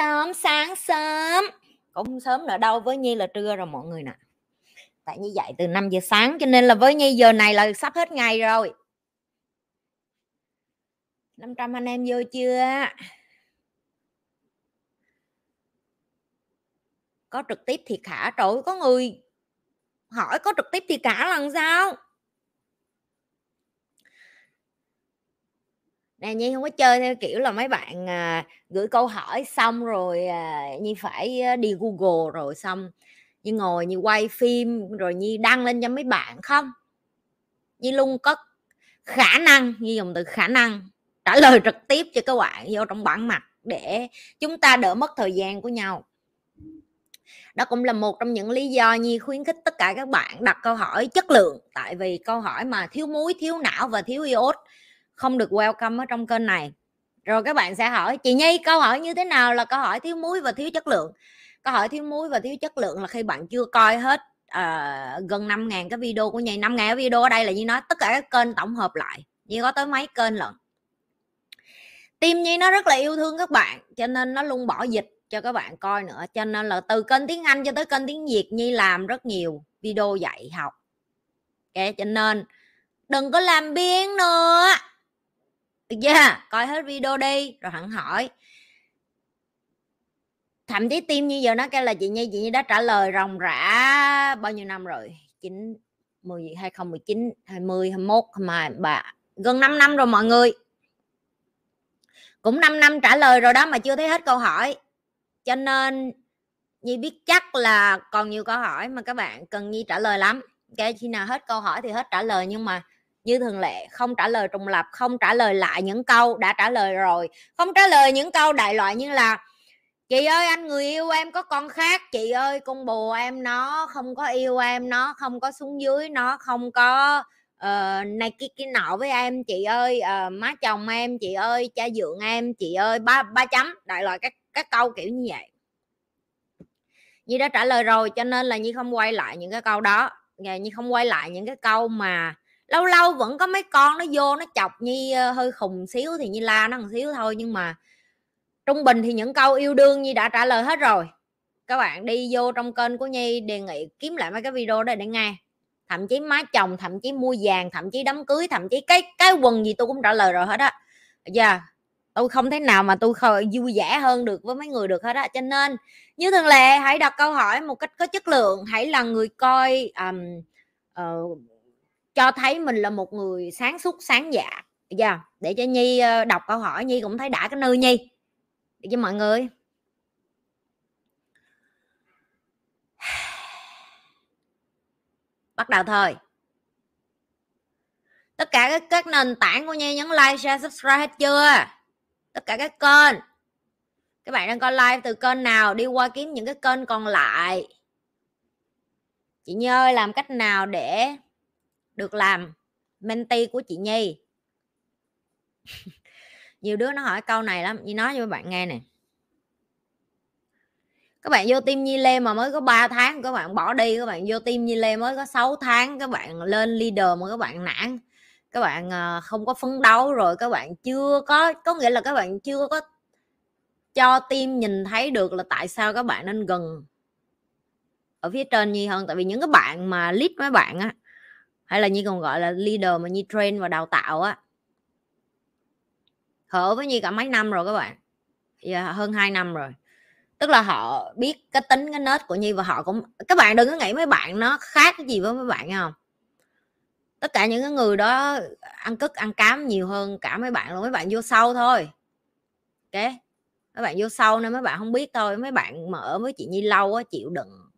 sớm, sáng sớm. Cũng sớm nữa đâu, với nhi là trưa rồi mọi người nè. Tại như dậy từ 5 giờ sáng cho nên là với nhi giờ này là sắp hết ngày rồi. 500 anh em vô chưa? Có trực tiếp thì khả, trời có người hỏi có trực tiếp thì cả lần sao? Nè nhi không có chơi theo kiểu là mấy bạn à, gửi câu hỏi xong rồi à, nhi phải à, đi google rồi xong như ngồi như quay phim rồi nhi đăng lên cho mấy bạn không? Nhi luôn có khả năng như dùng từ khả năng trả lời trực tiếp cho các bạn vô trong bản mặt để chúng ta đỡ mất thời gian của nhau. Đó cũng là một trong những lý do nhi khuyến khích tất cả các bạn đặt câu hỏi chất lượng tại vì câu hỏi mà thiếu muối thiếu não và thiếu iốt không được welcome ở trong kênh này. Rồi các bạn sẽ hỏi chị nhi câu hỏi như thế nào? Là câu hỏi thiếu muối và thiếu chất lượng. Câu hỏi thiếu muối và thiếu chất lượng là khi bạn chưa coi hết uh, gần 5 ngàn cái video của nhi. 5 ngàn cái video ở đây là như nói tất cả các kênh tổng hợp lại. Như có tới mấy kênh lận? Tim nhi nó rất là yêu thương các bạn cho nên nó luôn bỏ dịch cho các bạn coi nữa. Cho nên là từ kênh tiếng anh cho tới kênh tiếng việt nhi làm rất nhiều video dạy học. Ok cho nên đừng có làm biếng nữa được chưa coi hết video đi, rồi hẳn hỏi. Thậm chí tim như giờ nó kêu là chị nhi chị nhi đã trả lời ròng rã bao nhiêu năm rồi? Chín, mười hai không mười chín, hai mươi, hai mốt mà bà gần 5 năm rồi mọi người. Cũng 5 năm trả lời rồi đó mà chưa thấy hết câu hỏi. Cho nên nhi biết chắc là còn nhiều câu hỏi mà các bạn cần nhi trả lời lắm. Cái khi nào hết câu hỏi thì hết trả lời, nhưng mà như thường lệ không trả lời trùng lập không trả lời lại những câu đã trả lời rồi. Không trả lời những câu đại loại như là chị ơi anh người yêu em có con khác chị ơi con bồ em nó không có yêu em nó không có xuống dưới nó không có uh, này kia kia nọ với em chị ơi uh, má chồng em chị ơi cha dượng em chị ơi ba ba chấm. Đại loại các các câu kiểu như vậy. Như đã trả lời rồi cho nên là như không quay lại những cái câu đó. Như không quay lại những cái câu mà lâu lâu vẫn có mấy con nó vô nó chọc Nhi ờ, hơi khùng xíu thì Nhi la nó một xíu thôi nhưng mà trung bình thì những câu yêu đương Nhi đã trả lời hết rồi. Các bạn đi vô trong kênh của Nhi đề nghị kiếm lại mấy cái video đây để nghe. Thậm chí má chồng thậm chí mua vàng thậm chí đám cưới thậm chí cái cái quần gì tôi cũng trả lời rồi hết á. Giờ yeah tôi không thể nào mà tôi vui vẻ hơn được với mấy người được hết á. Cho nên như thường lệ hãy đặt câu hỏi một cách có chất lượng. Hãy là người coi um, uh, cho thấy mình là một người sáng suốt sáng dạ yeah. để cho nhi ờ, đọc câu hỏi nhi cũng thấy đã cái nơi nhi. Để cho mọi người. Bắt đầu thôi. Tất cả các, các nền tảng của nhi nhấn like share subscribe hết chưa? Tất cả các kênh. Các bạn đang coi live từ kênh nào? Đi qua kiếm những cái kênh còn lại. Chị Nhi ơi làm cách nào để được làm. Mentee của chị Nhi. Nhiều đứa nó hỏi câu này lắm như nói cho các bạn nghe nè. Các bạn vô tim Nhi Lê mà mới có 3 tháng, các bạn bỏ đi, các bạn vô tim Nhi Lê mới có 6 tháng, các bạn lên leader mà các bạn nản. Các bạn ờ, không có phấn đấu rồi, các bạn chưa có có nghĩa là các bạn chưa có cho tim nhìn thấy được là tại sao các bạn nên gần ở phía trên nhi hơn. Tại vì những cái bạn mà lead mấy bạn á hay là như còn gọi là leader mà nhi train và đào tạo á. Họ với nhi cả mấy năm rồi các bạn. Yeah, hơn 2 năm rồi. Tức là họ biết cái tính cái nết của nhi và họ cũng các bạn đừng có nghĩ mấy bạn nó khác cái gì với mấy bạn không? Tất cả những cái người đó ăn cất ăn cám nhiều hơn cả mấy bạn luôn mấy bạn vô sâu thôi. Ok? Mấy bạn vô sâu nên mấy bạn không biết thôi. Mấy bạn mở với chị nhi lâu á chịu đựng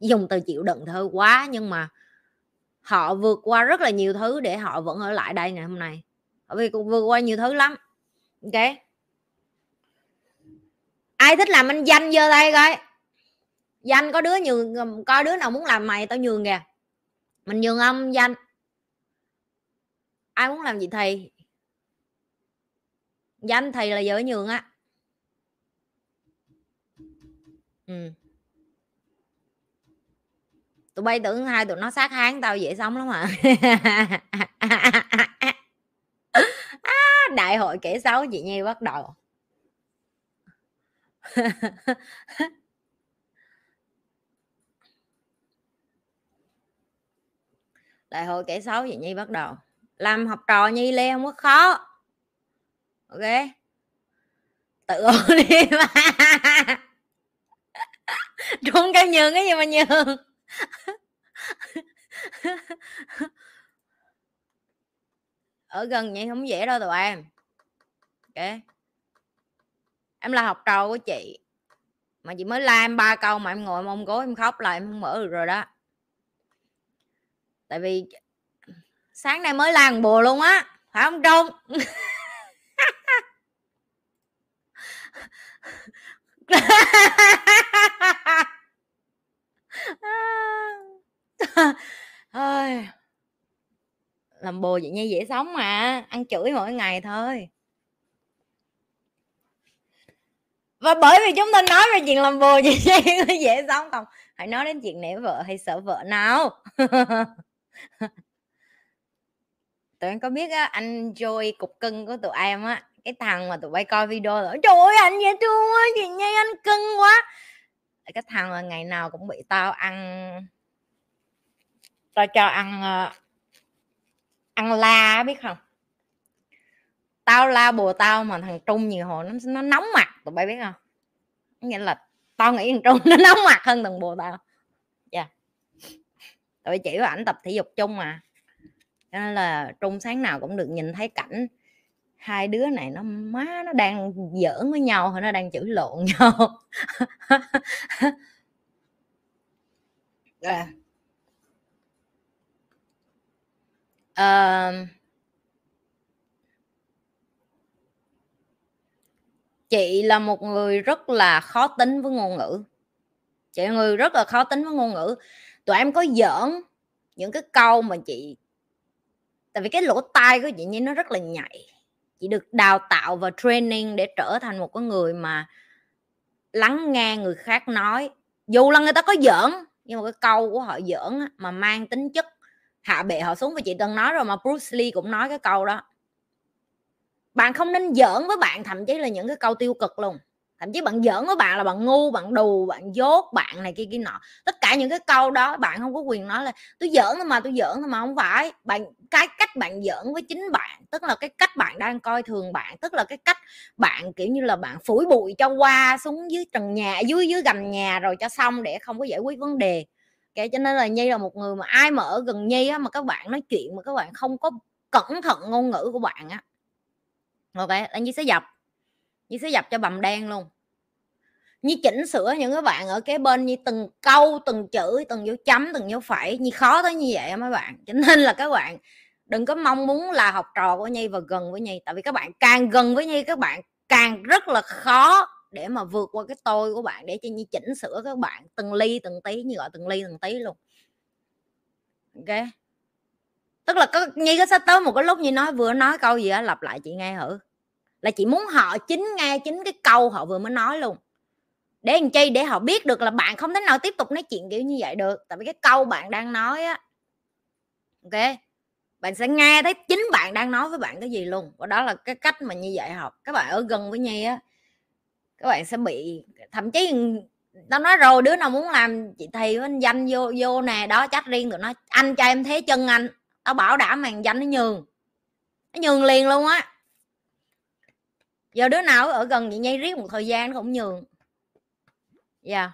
dùng từ chịu đựng thôi quá. Nhưng mà họ vượt qua rất là nhiều thứ để họ vẫn ở lại đây ngày hôm nay. Bởi vì cũng vượt qua nhiều thứ lắm, ok? Ai thích làm anh danh giơ tay coi. Danh có đứa nhường có đứa nào muốn làm mày tao nhường kìa. Mình nhường ông danh. Ai muốn làm gì thầy danh thầy là vợ nhường á. Ừ tụi bay tưởng hai tụi nó sát háng tao dễ sống lắm mà à, hội kể xấu chị nhi bắt đầu. Đại hội kể xấu chị nhi bắt đầu. Làm học trò nhi lê không có khó. Ok? Tự đi mà. Trốn cái nhường cái gì mà nhường? ở gần vậy không dễ đâu tụi em. Ok em là học trò của chị. Mà chị mới la em ba câu mà em ngồi mông gối em khóc là em không mở được rồi đó. Tại vì sáng nay mới làm bùa luôn á, phải không trung? thôi, làm bồ vậy như dễ sống mà, ăn chửi mỗi ngày thôi. Và bởi vì chúng ta nói về chuyện làm bồ vậy nha dễ sống không hãy nói đến chuyện nể vợ hay sợ vợ nào. Tụi em có biết á, anh Joy cục cưng của tụi em á, cái thằng mà tụi bay coi video rồi trời ơi, anh dễ thương quá, chị nhi anh cưng quá cái thằng là ngày nào cũng bị tao ăn, tao cho ăn ờ, ăn la biết không? Tao la bùa tao mà thằng trung nhiều hồi nó nó nóng mặt, tụi bay biết không? Nghĩa là tao nghĩ thằng trung nó nóng mặt hơn thằng bùa tao. Dạ. Yeah. tụi chỉ ảnh tập thể dục chung mà. Cho nên là trung sáng nào cũng được nhìn thấy cảnh hai đứa này nó má nó đang giỡn với nhau hay nó đang chửi lộn nhau. À. uh, chị là một người rất là khó tính với ngôn ngữ. Chị là người rất là khó tính với ngôn ngữ. Tụi em có giỡn những cái câu mà chị tại vì cái lỗ tai của chị như nó rất là nhạy chị được đào tạo và training để trở thành một cái người mà lắng nghe người khác nói. Dù là người ta có giỡn, nhưng mà cái câu của họ giỡn mà mang tính chất hạ bệ họ xuống, và chị từng nói rồi mà Bruce Lee cũng nói cái câu đó. Bạn không nên giỡn với bạn, thậm chí là những cái câu tiêu cực luôn thậm chí bạn giỡn với bạn là bạn ngu bạn đù bạn dốt bạn này kia kia nọ. Tất cả những cái câu đó bạn không có quyền nói là tôi giỡn thôi mà tôi giỡn thôi mà. Không phải. Bạn cái cách bạn giỡn với chính bạn tức là cái cách bạn đang coi thường bạn tức là cái cách bạn kiểu như là bạn phủi bụi cho qua xuống dưới trần nhà dưới dưới gầm nhà rồi cho xong để không có giải quyết vấn đề. Okay, cho nên là nhi là một người mà ai mà ở gần nhi á mà các bạn nói chuyện mà các bạn không có cẩn thận ngôn ngữ của bạn á. Ok là nhi sẽ dập nhi sẽ dập cho bầm đen luôn. Như chỉnh sửa những cái bạn ở cái bên như từng câu, từng chữ, từng dấu chấm, từng dấu phẩy. Như khó tới như vậy mấy bạn. Cho nên là các bạn đừng có mong muốn là học trò của nhi và gần với nhi. Tại vì các bạn càng gần với nhi, các bạn càng rất là khó để mà vượt qua cái tôi của bạn để cho nhi chỉnh sửa các bạn từng ly, từng tí như gọi từng ly, từng tí luôn. Ok? Tức là có, nhi có sắp tới một cái lúc như nói, vừa nói câu gì á, lặp lại chị nghe thử là chị muốn họ chính nghe chính cái câu họ vừa mới nói luôn. Để làm chi? Để họ biết được là bạn không thể nào tiếp tục nói chuyện kiểu như vậy được. Tại vì cái câu bạn đang nói á, ok, bạn sẽ nghe thấy chính bạn đang nói với bạn cái gì luôn. Và đó là cái cách mà như vậy học. Các bạn ở gần với nhi á, các bạn sẽ bị, thậm chí tao nói rồi, đứa nào muốn làm chị thầy anh danh vô vô nè, đó chắc riêng tụi nó. Anh cho em thế chân anh, tao bảo đảm màn danh nó nhường. Nó nhường liền luôn á giờ đứa nào ở gần chị nhi riết một thời gian nó cũng nhường. Dạ. Yeah.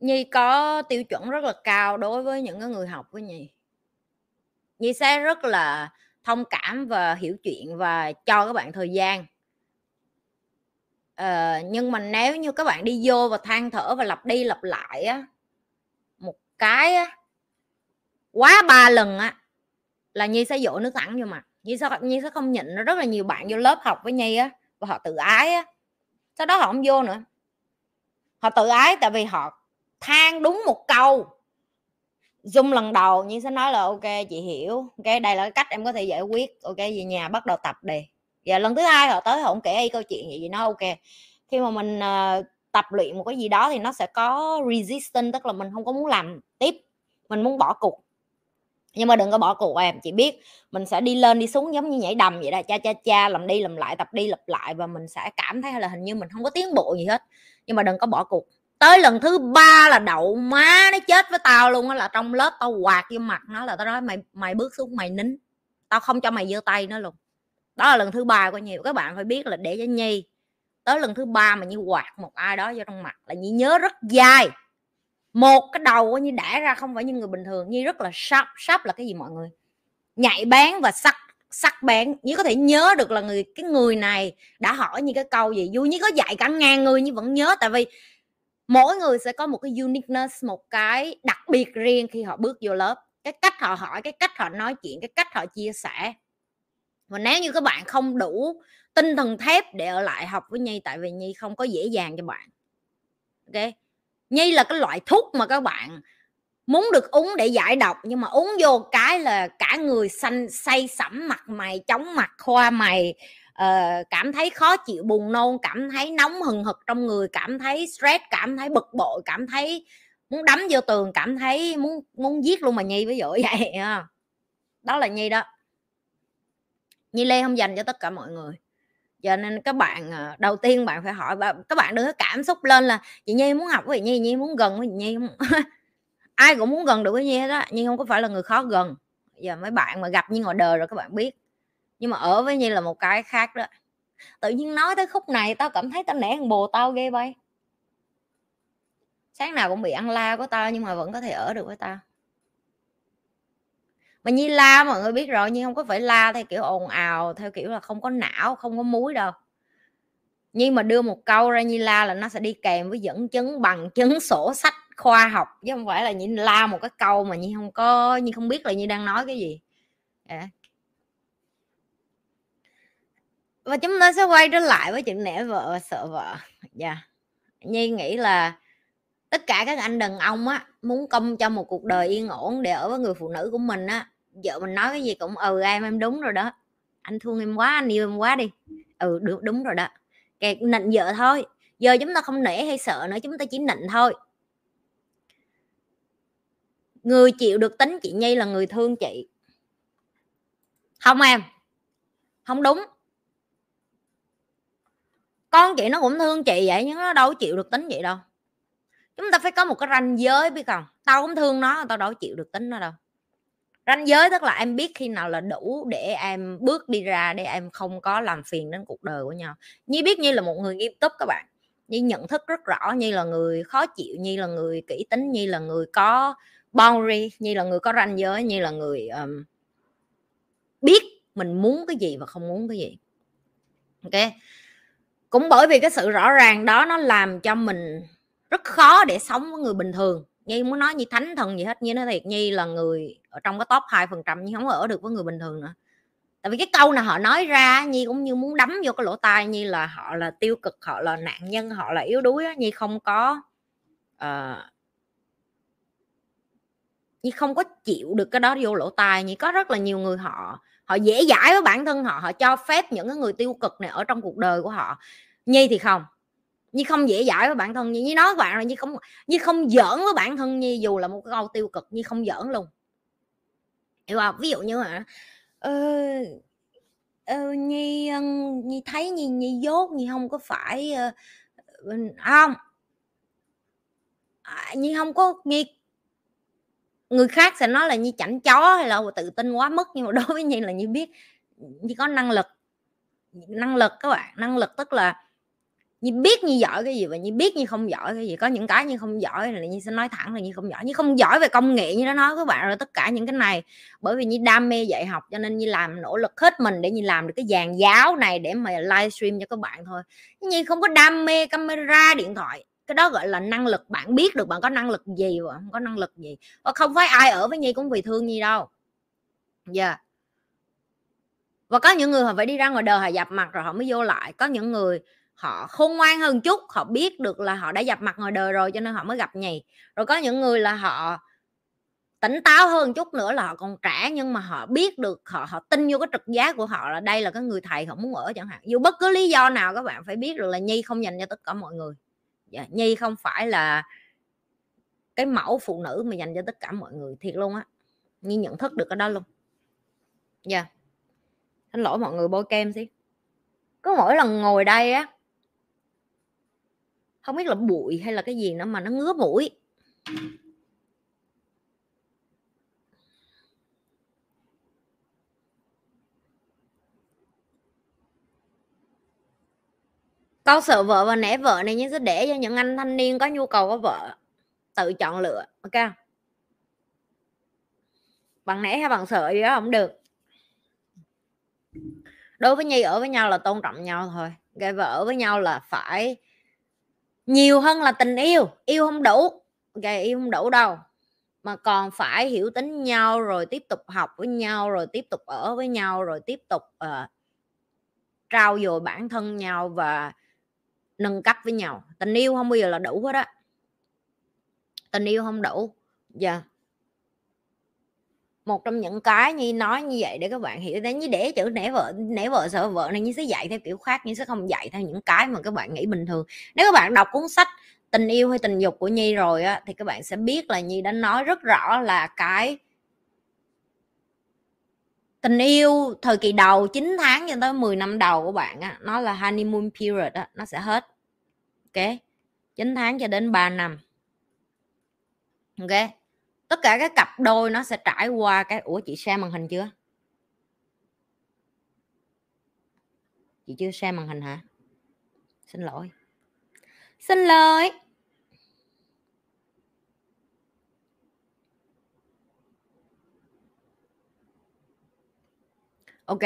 nhi có tiêu chuẩn rất là cao đối với những cái người học với nhi. Nhi sẽ rất là thông cảm và hiểu chuyện và cho các bạn thời gian. Ờ, nhưng mà nếu như các bạn đi vô và than thở và lặp đi lặp lại á một cái á quá ba lần á là nhi sẽ dỗ nước thẳng vô mặt. Nhi sẽ nhi sẽ không nhịn rất là nhiều bạn vô lớp học với nhi á và họ tự ái á. Sau đó họ không vô nữa. Họ tự ái tại vì họ than đúng một câu. Zoom lần đầu nhi sẽ nói là ok chị hiểu. Ok đây là cái cách em có thể giải quyết. Ok về nhà bắt đầu tập đi. Và lần thứ hai họ tới họ không kể y câu chuyện gì gì nó ok. Khi mà mình uh, tập luyện một cái gì đó thì nó sẽ có resistance tức là mình không có muốn làm tiếp. Mình muốn bỏ cuộc nhưng mà đừng có bỏ cuộc em, chị biết. Mình sẽ đi lên, đi xuống giống như nhảy đầm vậy đó, cha cha cha, làm đi làm lại, tập đi lặp lại và mình sẽ cảm thấy là hình như mình không có tiến bộ gì hết. Nhưng mà đừng có bỏ cuộc. Tới lần thứ ba là đậu má nó chết với tao luôn á, là trong lớp tao quạt vô mặt nó là tao nói, mày mày bước xuống, mày nín. Tao không cho mày giơ tay nữa luôn. Đó là lần thứ ba của nhiều các bạn phải biết là để cho nhi. Tới lần thứ ba mà như quạt một ai đó vô trong mặt là nhi nhớ rất dài một cái đầu như đã ra không phải như người bình thường. Như rất là sắp sắp là cái gì mọi người? Nhạy bén và sắc sắc bén. Như có thể nhớ được là người, cái người này đã hỏi như cái câu gì. Dù như có dạy cả ngàn người nhưng vẫn nhớ. Tại vì mỗi người sẽ có một cái uniqueness, một cái đặc biệt riêng khi họ bước vô lớp. Cái cách họ hỏi, cái cách họ nói chuyện, cái cách họ chia sẻ. Và nếu như các bạn không đủ tinh thần thép để ở lại học với nhi, tại vì nhi không có dễ dàng cho bạn. Ok? Nhi là cái loại thuốc mà các bạn muốn được uống để giải độc nhưng mà uống vô cái là cả người xanh say sẩm mặt mày chóng mặt khoa mày uh, cảm thấy khó chịu buồn nôn cảm thấy nóng hừng hực trong người cảm thấy stress cảm thấy bực bội cảm thấy muốn đấm vô tường cảm thấy muốn muốn giết luôn mà nhi ví dụ vậy đó là nhi đó. Nhi lê không dành cho tất cả mọi người cho nên các bạn ờ, đầu tiên bạn phải hỏi và các bạn đừng có cảm xúc lên là chị nhi muốn học với chị nhi nhi muốn gần với chị nhi ai cũng muốn gần được với nhi hết á nhưng không có phải là người khó gần. Giờ mấy bạn mà gặp như ngoài đời rồi các bạn biết. Nhưng mà ở với nhi là một cái khác đó. Tự nhiên nói tới khúc này tao cảm thấy tao nể thằng bồ tao ghê bay. Sáng nào cũng bị ăn la của tao nhưng mà vẫn có thể ở được với tao mà nhi la mọi người biết rồi nhưng không có phải la theo kiểu ồn ào, theo kiểu là không có não, không có muối đâu nhưng mà đưa một câu ra, nhi la là nó sẽ đi kèm với dẫn chứng bằng chứng sổ sách khoa học, chứ không phải là nhi la một cái câu mà nhi không có, nhi không biết là nhi đang nói cái gì yeah. Và chúng ta sẽ quay trở lại với chuyện nể vợ và sợ vợ dạ yeah. nhi nghĩ là tất cả các anh đàn ông á, muốn công cho một cuộc đời yên ổn để ở với người phụ nữ của mình á vợ mình nói cái gì cũng ừ em em đúng rồi đó. Anh thương em quá, anh yêu em quá đi. Ừ đúng đúng rồi đó. Kệ nịnh vợ thôi. Giờ chúng ta không nể hay sợ nữa, chúng ta chỉ nịnh thôi. Người chịu được tính chị nhi là người thương chị. Không em. Không đúng. Con chị nó cũng thương chị vậy, nhưng nó đâu chịu được tính vậy đâu. Chúng ta phải có một cái ranh giới biết không? Tao cũng thương nó, tao đâu chịu được tính nó đâu ranh giới tức là em biết khi nào là đủ để em bước đi ra để em không có làm phiền đến cuộc đời của nhau. Như biết như là một người nghiêm túc các bạn như nhận thức rất rõ như là người khó chịu như là người kỹ tính như là người có boundary như là người có ranh giới như là người um, biết mình muốn cái gì và không muốn cái gì. Ok? Cũng bởi vì cái sự rõ ràng đó nó làm cho mình rất khó để sống với người bình thường nhi muốn nói như thánh thần gì hết như nói thiệt nhi là người ở trong cái top hai phần trăm nhưng không ở được với người bình thường nữa. Tại vì cái câu nào họ nói ra nhi cũng như muốn đấm vô cái lỗ tai nhi là họ là tiêu cực họ là nạn nhân họ là yếu đuối nhi không có uh, nhi không có chịu được cái đó vô lỗ tai. Nhi có rất là nhiều người họ họ dễ dãi với bản thân họ họ cho phép những cái người tiêu cực này ở trong cuộc đời của họ. Nhi thì không như không dễ dãi với bản thân như nói bạn là như không như không giỡn với bản thân như dù là một cái câu tiêu cực như không giỡn luôn. Hiểu không? Ví dụ như hả ờ, ờ, nhi ờ, nhi thấy nhi nhi dốt nhi không có phải uh, không. À, nhi không có nhi người khác sẽ nói là như chảnh chó hay là tự tin quá mức nhưng mà đối với nhi là như biết như có năng lực năng lực các bạn năng lực tức là như biết như giỏi cái gì và như biết như không giỏi cái gì. Có những cái như không giỏi là như sẽ nói thẳng là như không giỏi. Như không giỏi về công nghệ như nó nói các bạn rồi, tất cả những cái này. Bởi vì như đam mê dạy học cho nên như làm nỗ lực hết mình để như làm được cái dàn giáo này để mà livestream cho các bạn thôi. Như không có đam mê camera, điện thoại. Cái đó gọi là năng lực. Bạn biết được bạn có năng lực gì và không có năng lực gì. Và không phải ai ở với nhi cũng vì thương nhi đâu. Dạ yeah. và có những người họ phải đi ra ngoài đời họ dập mặt rồi họ mới vô lại. Có những người họ khôn ngoan hơn chút họ biết được là họ đã gặp mặt ngoài đời rồi cho nên họ mới gặp nhì. Rồi có những người là họ tỉnh táo hơn chút nữa là họ còn trẻ nhưng mà họ biết được họ họ tin vô cái trực giác của họ là đây là cái người thầy họ muốn ở chẳng hạn. Dù bất cứ lý do nào các bạn phải biết được là nhi không dành cho tất cả mọi người. Dạ, nhi không phải là cái mẫu phụ nữ mà dành cho tất cả mọi người thiệt luôn á. Nhi nhận thức được cái đó luôn. Dạ. Yeah. xin lỗi mọi người bôi kem xí. Cứ mỗi lần ngồi đây á không biết là bụi hay là cái gì nữa mà nó ngứa mũi. Câu sợ vợ và nể vợ này nhưng sẽ để cho những anh thanh niên có nhu cầu có vợ tự chọn lựa, ok bằng nể hay bằng sợ gì đó không được. Đối với nhi ở với nhau là tôn trọng nhau thôi. Gây vợ ở với nhau là phải nhiều hơn là tình yêu yêu không đủ. Gây yêu không đủ đâu. Mà còn phải hiểu tính nhau rồi tiếp tục học với nhau rồi tiếp tục ở với nhau rồi tiếp tục ờ, uh, trao dồi bản thân nhau và nâng cấp với nhau. Tình yêu không bao giờ là đủ hết á. Tình yêu không đủ. Dạ. yeah một trong những cái như nói như vậy để các bạn hiểu đấy như để chữ nể vợ nể vợ sợ vợ này như sẽ dạy theo kiểu khác nhưng sẽ không dạy theo những cái mà các bạn nghĩ bình thường. Nếu các bạn đọc cuốn sách tình yêu hay tình dục của nhi rồi á, thì các bạn sẽ biết là nhi đã nói rất rõ là cái tình yêu thời kỳ đầu 9 tháng cho tới 10 năm đầu của bạn á, nó là honeymoon period á, nó sẽ hết. Ok? 9 tháng cho đến 3 năm. Ok? Tất cả các cặp đôi nó sẽ trải qua cái, ủa, chị share màn hình chưa? Chị chưa share màn hình hả? Xin lỗi. Xin lỗi. Ok.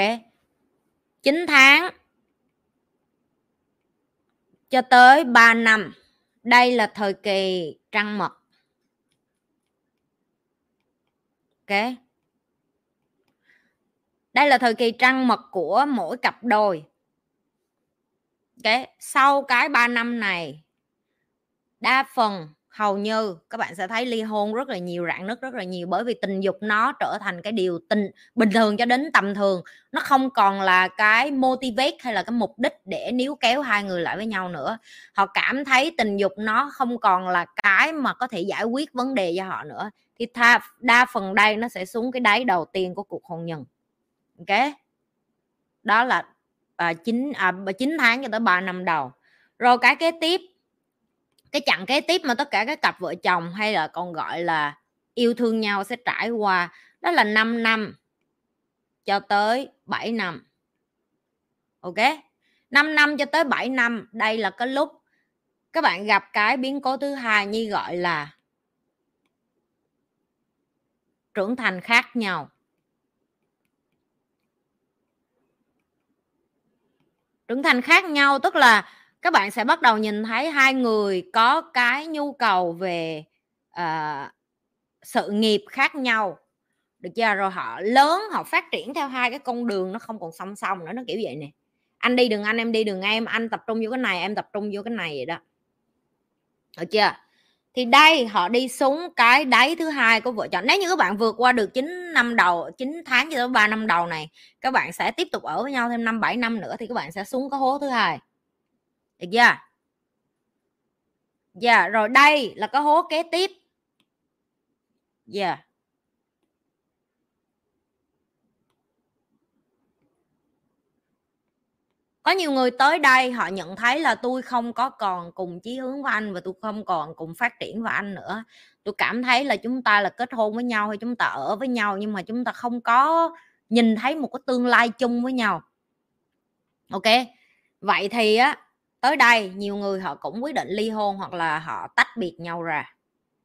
9 tháng. Cho tới 3 năm. Đây là thời kỳ trăng mật. Ok. Đây là thời kỳ trăng mật của mỗi cặp đôi. Ok, sau cái 3 năm này, đa phần hầu như các bạn sẽ thấy ly hôn rất là nhiều rạn nứt rất là nhiều bởi vì tình dục nó trở thành cái điều tình bình thường cho đến tầm thường. Nó không còn là cái motivate hay là cái mục đích để níu kéo hai người lại với nhau nữa. Họ cảm thấy tình dục nó không còn là cái mà có thể giải quyết vấn đề cho họ nữa. Thì tha, đa phần đây nó sẽ xuống cái đáy đầu tiên của cuộc hôn nhân. Ok? Đó là à, 9 à, 9 tháng cho tới 3 năm đầu. Rồi cái kế tiếp cái chặng kế tiếp mà tất cả các cặp vợ chồng hay là còn gọi là yêu thương nhau sẽ trải qua đó là 5 năm cho tới 7 năm. Ok? 5 năm cho tới 7 năm, đây là cái lúc các bạn gặp cái biến cố thứ hai như gọi là trưởng thành khác nhau. Trưởng thành khác nhau tức là các bạn sẽ bắt đầu nhìn thấy hai người có cái nhu cầu về uh, sự nghiệp khác nhau. Được chưa? Rồi họ lớn họ phát triển theo hai cái con đường nó không còn song song nữa nó kiểu vậy nè. Anh đi đường anh em đi đường em anh tập trung vô cái này em tập trung vô cái này vậy đó. Được chưa? Thì đây họ đi xuống cái đáy thứ hai của vợ chồng. Nếu như các bạn vượt qua được 9 năm đầu 9 tháng cho tới 3 năm đầu này các bạn sẽ tiếp tục ở với nhau thêm năm 7 năm nữa thì các bạn sẽ xuống cái hố thứ hai được chưa? Dạ yeah, rồi đây là cái hố kế tiếp. Dạ. Yeah. có nhiều người tới đây họ nhận thấy là tôi không có còn cùng chí hướng với anh và tôi không còn cùng phát triển với anh nữa. Tôi cảm thấy là chúng ta là kết hôn với nhau hay chúng ta ở với nhau nhưng mà chúng ta không có nhìn thấy một cái tương lai chung với nhau. Ok? Vậy thì á tới đây nhiều người họ cũng quyết định ly hôn hoặc là họ tách biệt nhau ra yeah.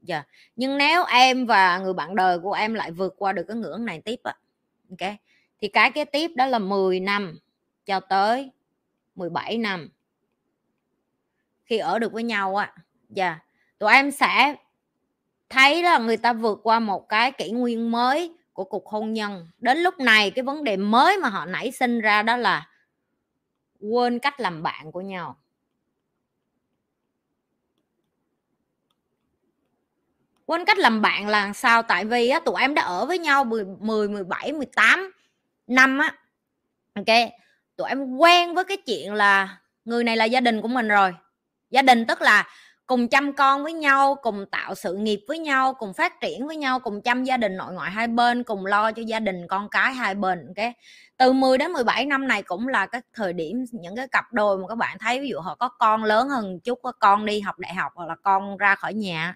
Dạ. nhưng nếu em và người bạn đời của em lại vượt qua được cái ngưỡng này tiếp á ok thì cái kế tiếp đó là 10 năm cho tới 17 năm khi ở được với nhau á dạ yeah, tụi em sẽ thấy là người ta vượt qua một cái kỷ nguyên mới của cuộc hôn nhân đến lúc này cái vấn đề mới mà họ nảy sinh ra đó là quên cách làm bạn của nhau quên cách làm bạn là sao? Tại vì á tụi em đã ở với nhau 10, 10 17 18 năm á. Ok tụi em quen với cái chuyện là người này là gia đình của mình rồi. Gia đình tức là cùng chăm con với nhau cùng tạo sự nghiệp với nhau cùng phát triển với nhau cùng chăm gia đình nội ngoại hai bên cùng lo cho gia đình con cái hai bên cái từ 10 đến 17 năm này cũng là cái thời điểm những cái cặp đôi mà các bạn thấy ví dụ họ có con lớn hơn chút có con đi học đại học hoặc là con ra khỏi nhà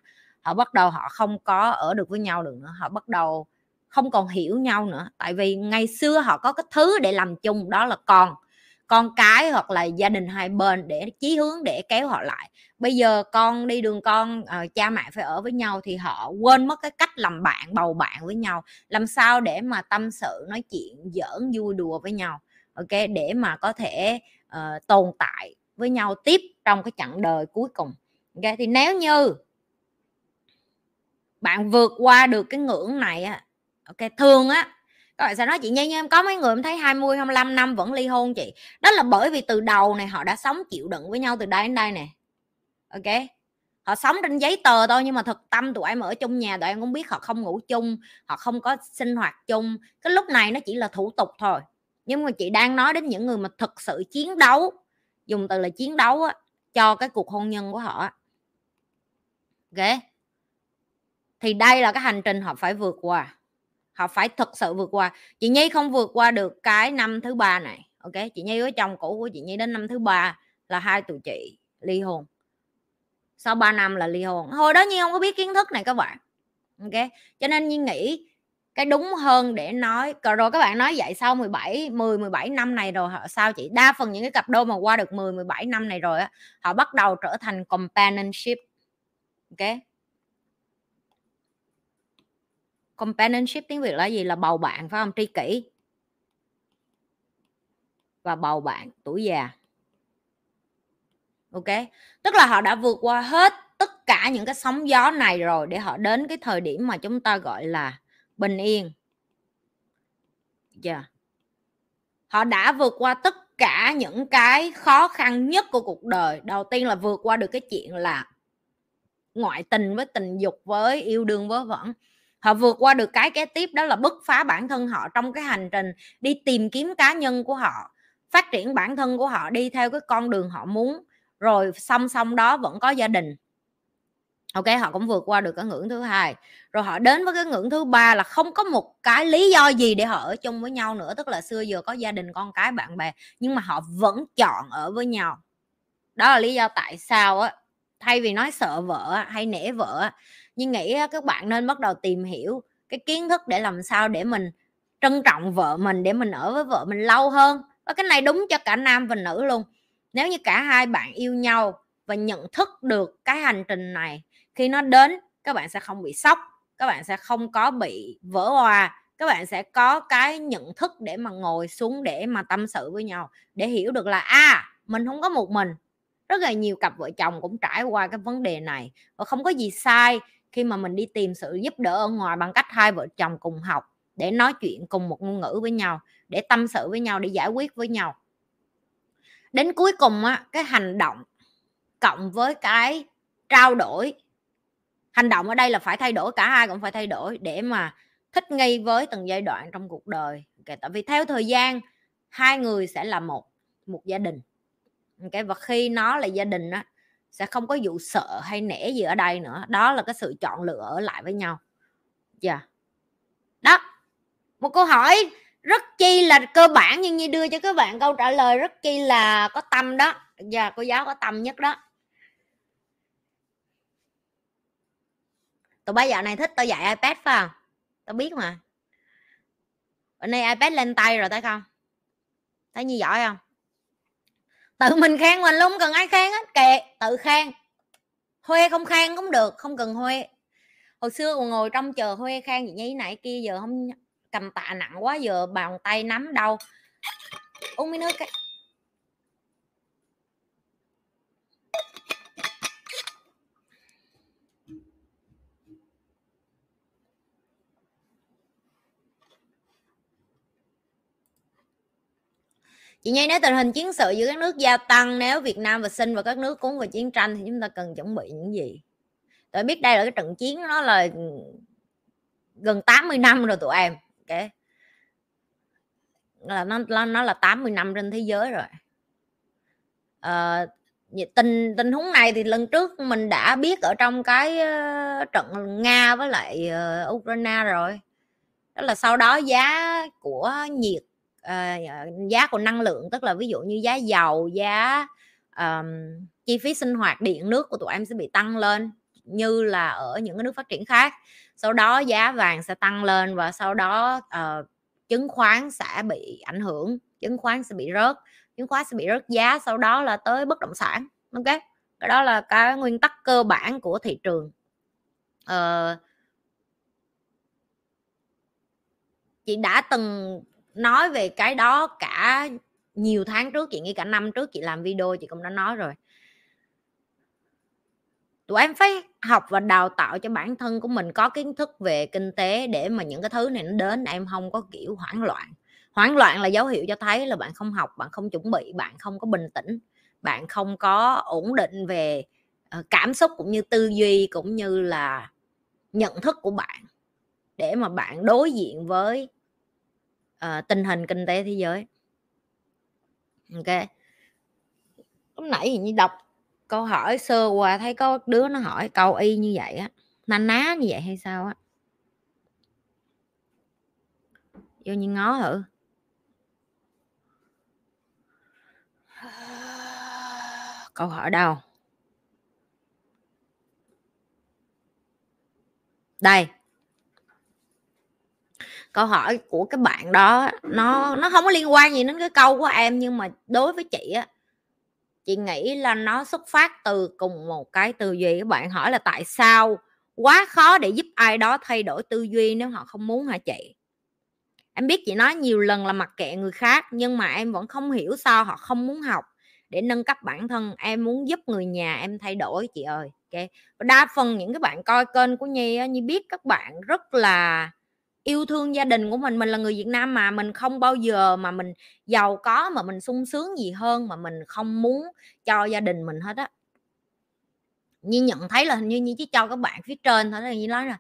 họ bắt đầu họ không có ở được với nhau được nữa họ bắt đầu không còn hiểu nhau nữa. Tại vì ngày xưa họ có cái thứ để làm chung đó là con con cái hoặc là gia đình hai bên để chí hướng để kéo họ lại. Bây giờ con đi đường con uh, cha mẹ phải ở với nhau thì họ quên mất cái cách làm bạn bầu bạn với nhau. Làm sao để mà tâm sự nói chuyện giỡn vui đùa với nhau ok? Để mà có thể uh, tồn tại với nhau tiếp trong cái chặng đời cuối cùng ok? Thì nếu như bạn vượt qua được cái ngưỡng này á. Ok thường á các bạn sẽ nói chị Nhi như em có mấy người em thấy 20 25 năm vẫn ly hôn chị? Đó là bởi vì từ đầu này họ đã sống chịu đựng với nhau từ đây đến đây nè. Ok? Họ sống trên giấy tờ thôi nhưng mà thực tâm tụi em ở chung nhà tụi em cũng biết họ không ngủ chung họ không có sinh hoạt chung. Cái lúc này nó chỉ là thủ tục thôi. Nhưng mà chị đang nói đến những người mà thực sự chiến đấu dùng từ là chiến đấu á, cho cái cuộc hôn nhân của họ ok? Thì đây là cái hành trình họ phải vượt qua, họ phải thực sự vượt qua. Chị nhi không vượt qua được cái năm thứ ba này, ok? Chị nhi với chồng cũ của chị nhi đến năm thứ ba là hai tụi chị ly hôn. Sau 3 năm là ly hôn. Hồi đó nhi không có biết kiến thức này các bạn, ok? Cho nên nhi nghĩ cái đúng hơn để nói. Rồi các bạn nói vậy sau 17 10 17 năm này rồi họ sao chị? Đa phần những cái cặp đôi mà qua được 10 17 năm này rồi á, họ bắt đầu trở thành companionship, ok? Companionship tiếng việt là gì? Là bầu bạn, phải không? Tri kỷ. Và bầu bạn, tuổi già. Ok? Tức là họ đã vượt qua hết tất cả những cái sóng gió này rồi để họ đến cái thời điểm mà chúng ta gọi là bình yên. Yeah. họ đã vượt qua tất cả những cái khó khăn nhất của cuộc đời. Đầu tiên là vượt qua được cái chuyện là ngoại tình với tình dục, với yêu đương với vẩn họ vượt qua được cái kế tiếp đó là bứt phá bản thân họ trong cái hành trình đi tìm kiếm cá nhân của họ, phát triển bản thân của họ đi theo cái con đường họ muốn, rồi song song đó vẫn có gia đình. Ok, họ cũng vượt qua được cái ngưỡng thứ hai. Rồi họ đến với cái ngưỡng thứ ba là không có một cái lý do gì để họ ở chung với nhau nữa, tức là xưa giờ có gia đình, con cái, bạn bè, nhưng mà họ vẫn chọn ở với nhau. Đó là lý do tại sao á, thay vì nói sợ vợ hay nể vợ nhưng nghĩ các bạn nên bắt đầu tìm hiểu cái kiến thức để làm sao để mình trân trọng vợ mình để mình ở với vợ mình lâu hơn. Và cái này đúng cho cả nam và nữ luôn. Nếu như cả hai bạn yêu nhau và nhận thức được cái hành trình này khi nó đến các bạn sẽ không bị sốc các bạn sẽ không có bị vỡ hòa các bạn sẽ có cái nhận thức để mà ngồi xuống để mà tâm sự với nhau để hiểu được là a à, mình không có một mình. Rất là nhiều cặp vợ chồng cũng trải qua cái vấn đề này và không có gì sai khi mà mình đi tìm sự giúp đỡ ở ngoài bằng cách hai vợ chồng cùng học để nói chuyện cùng một ngôn ngữ với nhau, để tâm sự với nhau, để giải quyết với nhau đến cuối cùng á, cái hành động cộng với cái trao đổi, hành động ở đây là phải thay đổi, cả hai cũng phải thay đổi để mà thích nghi với từng giai đoạn trong cuộc đời okay. tại vì theo thời gian, hai người sẽ là một một gia đình okay. và khi nó là gia đình á sẽ không có vụ sợ hay nể gì ở đây nữa. Đó là cái sự chọn lựa ở lại với nhau. Dạ. Yeah. đó. Một câu hỏi rất chi là cơ bản nhưng như đưa cho các bạn câu trả lời rất chi là có tâm đó. Dạ yeah, cô giáo có tâm nhất đó. Tụi bây giờ này thích tôi dạy ipad phải không? Tao biết mà. Bữa nay ipad lên tay rồi thấy không? Thấy như giỏi không? Tự mình khen mình luôn, cần ai khen hết kệ, tự khen. Huê không khen cũng được, không cần huê. Hồi xưa còn ngồi trong chờ huê khen gì như này kia, giờ không, cầm tạ nặng quá, giờ bàn tay nắm đâu uống miếng nước cái chị nhi nếu tình hình chiến sự giữa các nước gia tăng nếu việt nam và sinh và các nước cuốn vào chiến tranh thì chúng ta cần chuẩn bị những gì? Tôi biết đây là cái trận chiến nó là gần 80 năm rồi tụi em ok? Là nó nó, nó là 80 năm trên thế giới rồi. À, tình tình huống này thì lần trước mình đã biết ở trong cái ờ, trận nga với lại uh, ukraine rồi. Đó là sau đó giá của nhiệt uh, giá của năng lượng tức là ví dụ như giá dầu giá um, chi phí sinh hoạt điện nước của tụi em sẽ bị tăng lên như là ở những cái nước phát triển khác. Sau đó giá vàng sẽ tăng lên và sau đó uh, chứng khoán sẽ bị ảnh hưởng chứng khoán sẽ bị rớt chứng khoán sẽ bị rớt giá sau đó là tới bất động sản. Ok cái đó là cái nguyên tắc cơ bản của thị trường. Uh, chị đã từng nói về cái đó cả nhiều tháng trước, chị nghĩ cả năm trước chị làm video chị cũng đã nói rồi. Tụi em phải học và đào tạo cho bản thân của mình có kiến thức về kinh tế để mà những cái thứ này nó đến, em không có, kiểu, hoảng loạn. Hoảng loạn là dấu hiệu cho thấy là bạn không học, bạn không chuẩn bị, bạn không có bình tĩnh, bạn không có ổn định về ờ, cảm xúc cũng như tư duy cũng như là nhận thức của bạn để mà bạn đối diện với uh, tình hình kinh tế thế giới. Ok lúc nãy hình như đọc câu hỏi sơ qua thấy có đứa nó hỏi câu y như vậy á na ná như vậy hay sao á? Vô như ngó thử. Câu hỏi đâu? Đây câu hỏi của các bạn đó, nó nó không có liên quan gì đến cái câu của em, nhưng mà đối với chị á, chị nghĩ là nó xuất phát từ cùng một cái tư duy. Các bạn hỏi là tại sao quá khó để giúp ai đó thay đổi tư duy nếu họ không muốn hả chị? Em biết chị nói nhiều lần là mặc kệ người khác, nhưng mà em vẫn không hiểu sao họ không muốn học. Để nâng cấp bản thân, em muốn giúp người nhà em thay đổi, chị ơi. Ok. Đa phần những cái bạn coi kênh của nhi nhi biết các bạn rất là yêu thương gia đình của mình mình là người Việt Nam mà, mình không bao giờ mà mình giàu có, mà mình sung sướng gì hơn, mà mình không muốn cho gia đình mình hết á. Như nhận thấy là hình như như chỉ cho các bạn phía trên thôi, là như nói là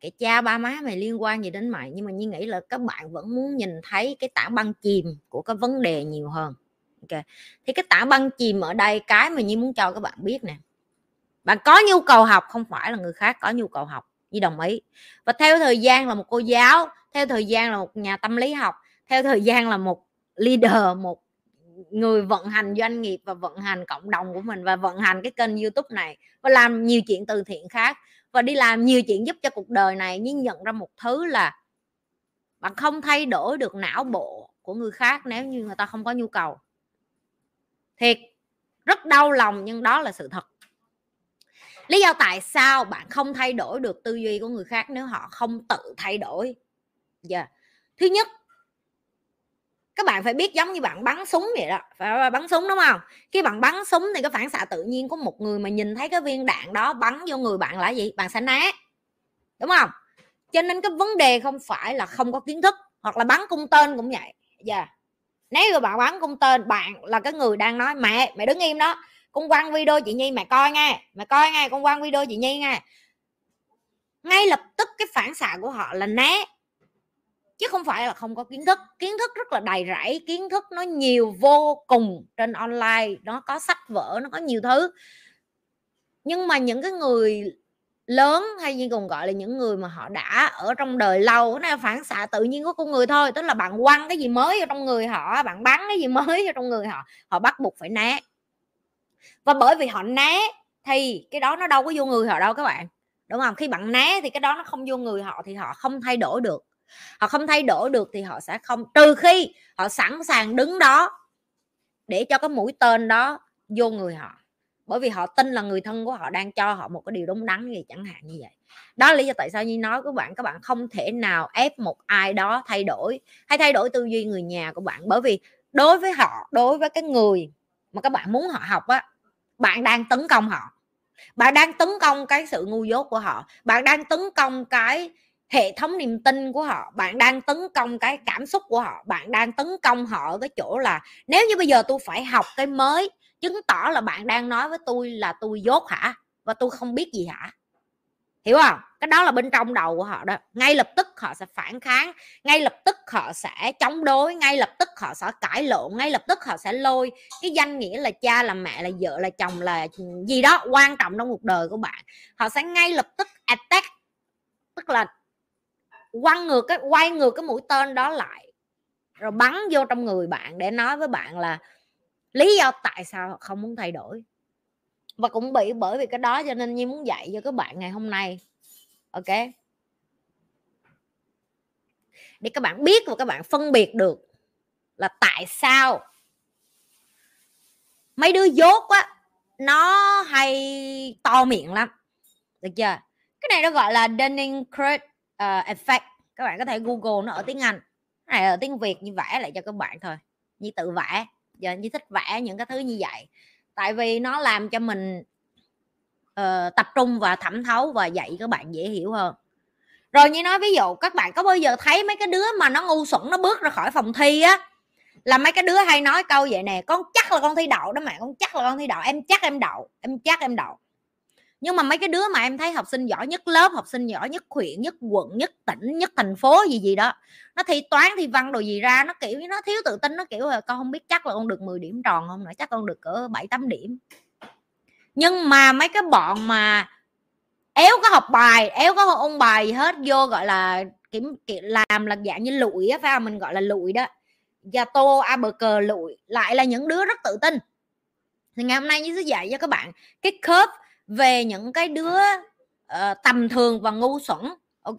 cái cha ba má mày liên quan gì đến mày? Nhưng mà như nghĩ là các bạn vẫn muốn nhìn thấy cái tảng băng chìm của cái vấn đề nhiều hơn. Ok. Thì cái tảng băng chìm ở đây, cái mà như muốn cho các bạn biết nè, bạn có nhu cầu học không phải là người khác có nhu cầu học. Nhi đồng ý. Và theo thời gian là một cô giáo, theo thời gian là một nhà tâm lý học, theo thời gian là một leader, một người vận hành doanh nghiệp và vận hành cộng đồng của mình và vận hành cái kênh youtube này và làm nhiều chuyện từ thiện khác và đi làm nhiều chuyện giúp cho cuộc đời này nhưng nhận ra một thứ là bạn không thay đổi được não bộ của người khác nếu như người ta không có nhu cầu. Thiệt, rất đau lòng nhưng đó là sự thật lý do tại sao bạn không thay đổi được tư duy của người khác nếu họ không tự thay đổi? Dạ. Yeah. thứ nhất, các bạn phải biết giống như bạn bắn súng vậy đó, phải bắn súng, đúng không? Khi bạn bắn súng thì cái phản xạ tự nhiên của một người mà nhìn thấy cái viên đạn đó bắn vô người bạn là gì? Bạn sẽ né, đúng không? Cho nên cái vấn đề không phải là không có kiến thức hoặc là bắn cung tên cũng vậy. Dạ. Yeah. nếu như bạn bắn cung tên, bạn là cái người đang nói, mẹ mẹ đứng im đó con quăng video chị nhi mẹ coi nghe mẹ coi nghe con quăng video chị nhi nghe ngay lập tức cái phản xạ của họ là né. Chứ không phải là không có kiến thức. Kiến thức rất là đầy rẫy, kiến thức nó nhiều vô cùng trên online, nó có sách vở, nó có nhiều thứ. Nhưng mà những cái người lớn hay như còn gọi là những người mà họ đã ở trong đời lâu, nó phản xạ tự nhiên của con người thôi. Tức là bạn quăng cái gì mới vào trong người họ, bạn bắn cái gì mới vào trong người họ họ bắt buộc phải né và bởi vì họ né thì cái đó nó đâu có vô người họ đâu các bạn. Đúng không? Khi bạn né thì cái đó nó không vô người họ thì họ không thay đổi được. Họ không thay đổi được thì họ sẽ không, trừ khi họ sẵn sàng đứng đó để cho cái mũi tên đó vô người họ. Bởi vì họ tin là người thân của họ đang cho họ một cái điều đúng đắn gì chẳng hạn như vậy. Đó là lý do tại sao như nói các bạn các bạn không thể nào ép một ai đó thay đổi, hay thay đổi tư duy người nhà của bạn. Bởi vì đối với họ, đối với cái người mà các bạn muốn họ học á bạn đang tấn công họ. Bạn đang tấn công cái sự ngu dốt của họ. Bạn đang tấn công cái hệ thống niềm tin của họ. Bạn đang tấn công cái cảm xúc của họ. Bạn đang tấn công họ ở cái chỗ là nếu như bây giờ tôi phải học cái mới, chứng tỏ là bạn đang nói với tôi là tôi dốt hả? Và tôi không biết gì hả? Hiểu không? Cái đó là bên trong đầu của họ đó. Ngay lập tức họ sẽ phản kháng, ngay lập tức họ sẽ chống đối, ngay lập tức họ sẽ cãi lộn, ngay lập tức họ sẽ lôi cái danh nghĩa là cha, là mẹ, là vợ, là chồng, là gì đó quan trọng trong cuộc đời của bạn. Họ sẽ ngay lập tức attack, tức là quăng ngược cái, quay ngược cái mũi tên đó lại, rồi bắn vô trong người bạn để nói với bạn là lý do tại sao họ không muốn thay đổi. Và cũng bị, bởi vì cái đó cho nên như muốn dạy cho các bạn ngày hôm nay ok. Để các bạn biết và các bạn phân biệt được là tại sao mấy đứa dốt á nó hay to miệng lắm. Được chưa? Cái này nó gọi là Dunning Kruger uh, ờ, effect. Các bạn có thể google nó ở tiếng Anh. Cái này ở tiếng Việt như vẽ lại cho các bạn thôi. Như tự vẽ. Giờ như thích vẽ những cái thứ như vậy. Tại vì nó làm cho mình uh, tập trung và thẩm thấu và dạy các bạn dễ hiểu hơn. Rồi như nói ví dụ các bạn có bao giờ thấy mấy cái đứa mà nó ngu xuẩn nó bước ra khỏi phòng thi á là mấy cái đứa hay nói câu vậy nè con chắc là con thi đậu đó mẹ con chắc là con thi đậu em chắc em đậu em chắc em đậu. Nhưng mà mấy cái đứa mà em thấy học sinh giỏi nhất lớp học sinh giỏi nhất huyện nhất quận nhất tỉnh nhất thành phố gì gì đó nó thi toán thi văn đồ gì ra nó kiểu nó thiếu tự tin nó kiểu là con không biết chắc là con được 10 điểm tròn không nữa chắc con được cỡ bảy tám điểm nhưng mà mấy cái bọn mà éo có học bài éo có ôn bài gì hết vô gọi là kiểm, kiểm làm là dạng như lụi á phải không? Mình gọi là lụi đó. Và tô a bờ cờ lụi lại là những đứa rất tự tin. Thì ngày hôm nay như sẽ dạy cho các bạn cái khớp về những cái đứa uh, tầm thường và ngu xuẩn ok?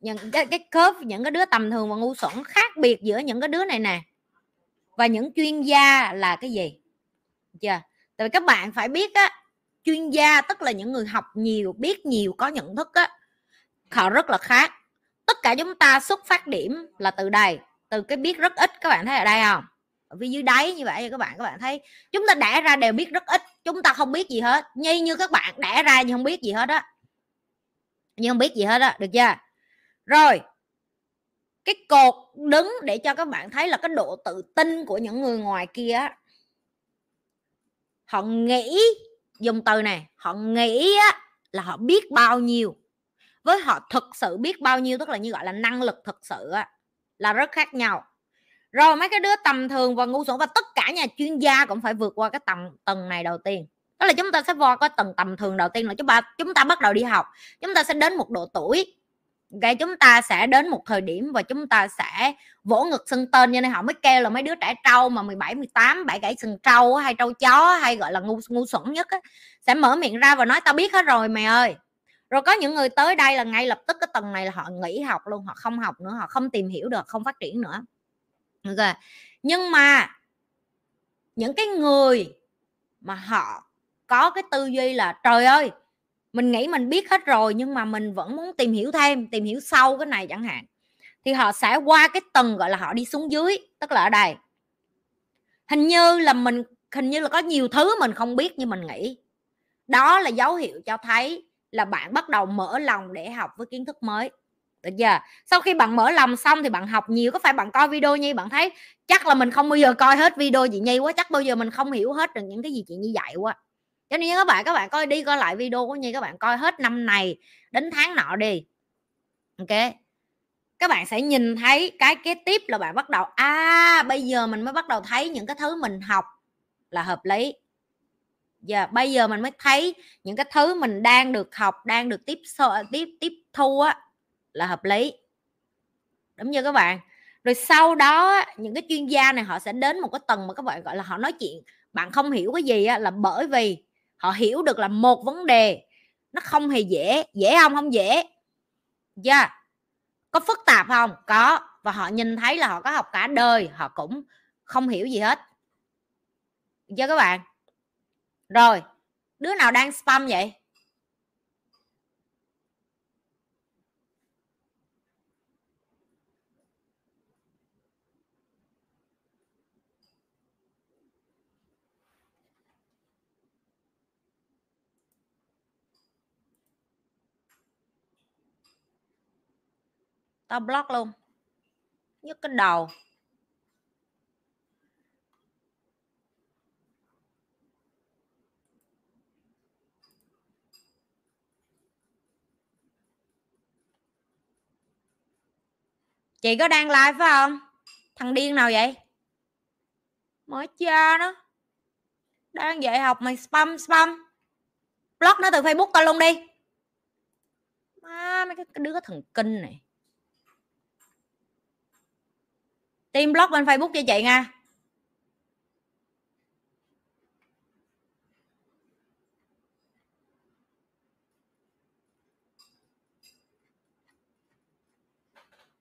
Những cái cái khớp những cái đứa tầm thường và ngu xuẩn khác biệt giữa những cái đứa này nè. Và những chuyên gia là cái gì? Chưa? Tại vì các bạn phải biết á, chuyên gia, tức là những người học nhiều, biết nhiều, có nhận thức á, họ rất là khác. Tất cả chúng ta xuất phát điểm là từ đây, từ cái biết rất ít, các bạn thấy ở đây không? Ở phía dưới đáy như vậy các bạn các bạn thấy, chúng ta đẻ ra đều biết rất ít, chúng ta không biết gì hết. Như như các bạn đẻ ra nhưng không biết gì hết á. Nhưng không biết gì hết á, được chưa? Rồi, cái cột đứng để cho các bạn thấy là cái độ tự tin của những người ngoài kia á họ nghĩ dùng từ này họ nghĩ á, là họ biết bao nhiêu. Với họ thực sự biết bao nhiêu tức là như gọi là năng lực thực sự á, là rất khác nhau. Rồi mấy cái đứa tầm thường và ngu xuẩn và tất cả nhà chuyên gia cũng phải vượt qua cái tầng tầng này đầu tiên. Đó là chúng ta sẽ qua cái tầng tầm thường đầu tiên là chúng ta chúng ta bắt đầu đi học. Chúng ta sẽ đến một độ tuổi cái chúng ta sẽ đến một thời điểm và chúng ta sẽ vỗ ngực xưng tên cho nên họ mới kêu là mấy đứa trẻ trâu mà 17 18 bảy gãy sừng trâu hay trâu chó hay gọi là ngu ngu xuẩn nhất á, sẽ mở miệng ra và nói tao biết hết rồi mày ơi. Rồi có những người tới đây là ngay lập tức cái tầng này là họ nghỉ học luôn họ không học nữa họ không tìm hiểu được không phát triển nữa. Ok. Nhưng mà những cái người mà họ có cái tư duy là trời ơi mình nghĩ mình biết hết rồi, nhưng mà mình vẫn muốn tìm hiểu thêm, tìm hiểu sâu cái này chẳng hạn. Thì họ sẽ qua cái tầng, gọi là, họ đi xuống dưới, tức là ở đây. Hình như là mình, hình như là có nhiều thứ mình không biết như mình nghĩ. Đó là dấu hiệu cho thấy là bạn bắt đầu mở lòng để học với kiến thức mới. Được chưa? Sau khi bạn mở lòng xong thì bạn học nhiều, có phải bạn coi video nhi, bạn thấy chắc là mình không bao giờ coi hết video chị nhi quá, chắc bao giờ mình không hiểu hết được những cái gì chị nhi dạy quá cho nên các bạn các bạn coi đi coi lại video của nhi các bạn coi hết năm này đến tháng nọ đi. Ok? Các bạn sẽ nhìn thấy cái kế tiếp là bạn bắt đầu à bây giờ mình mới bắt đầu thấy những cái thứ mình học là hợp lý. Giờ yeah, bây giờ mình mới thấy những cái thứ mình đang được học đang được tiếp tiếp tiếp thu á là hợp lý. Đúng chưa các bạn? Rồi sau đó những cái chuyên gia này họ sẽ đến một cái tầng mà các bạn gọi là họ nói chuyện. Bạn không hiểu cái gì á, là bởi vì họ hiểu được là một vấn đề, nó không hề dễ dễ không không dễ. Dạ. Yeah. có phức tạp không? Có. Và họ nhìn thấy là họ có học cả đời, họ cũng không hiểu gì hết. Cho các bạn. Rồi, đứa nào đang spam vậy? tao block luôn. Nhức cái đầu. Chị có đang live phải không? Thằng điên nào vậy? Mới cha nó. Đang dạy học mày spam spam. Block nó từ facebook coi luôn đi. Má, mấy cái đứa thần kinh này. Tìm block bên facebook cho chị nha.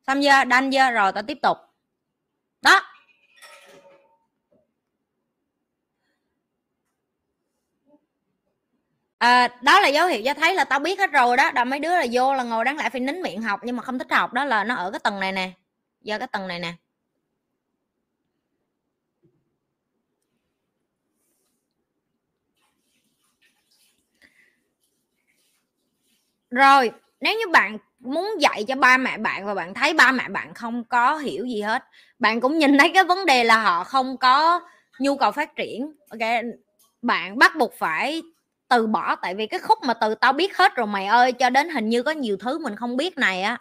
Xong chưa? Đanh chưa? Rồi tao tiếp tục. Đó. À, đó là dấu hiệu cho thấy là tao biết hết rồi đó. Đó mấy đứa là vô là ngồi đáng lẽ phải nín miệng học nhưng mà không thích học. Đó là nó ở cái tầng này nè. Do cái tầng này nè. Rồi, nếu như bạn muốn dạy cho ba mẹ bạn và bạn thấy ba mẹ bạn không có hiểu gì hết, bạn cũng nhìn thấy cái vấn đề là họ không có nhu cầu phát triển, ok? Bạn bắt buộc phải từ bỏ, tại vì cái khúc mà từ tao biết hết rồi mày ơi cho đến hình như có nhiều thứ mình không biết này á,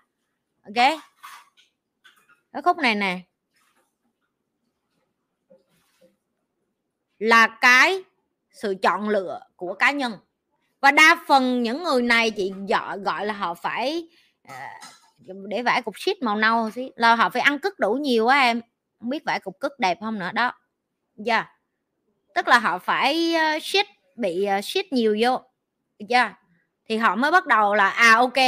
ok? Cái khúc này nè. Là cái sự chọn lựa của cá nhân và đa phần những người này chị gọi gọi là họ phải à, để vải cục shit màu nâu xí, là họ phải ăn cức đủ nhiều quá em. Không biết vải cục cức đẹp không nữa đó. Dạ. Yeah. tức là họ phải ờ, shit bị ờ, shit nhiều vô. Dạ. Yeah. thì họ mới bắt đầu là à ok.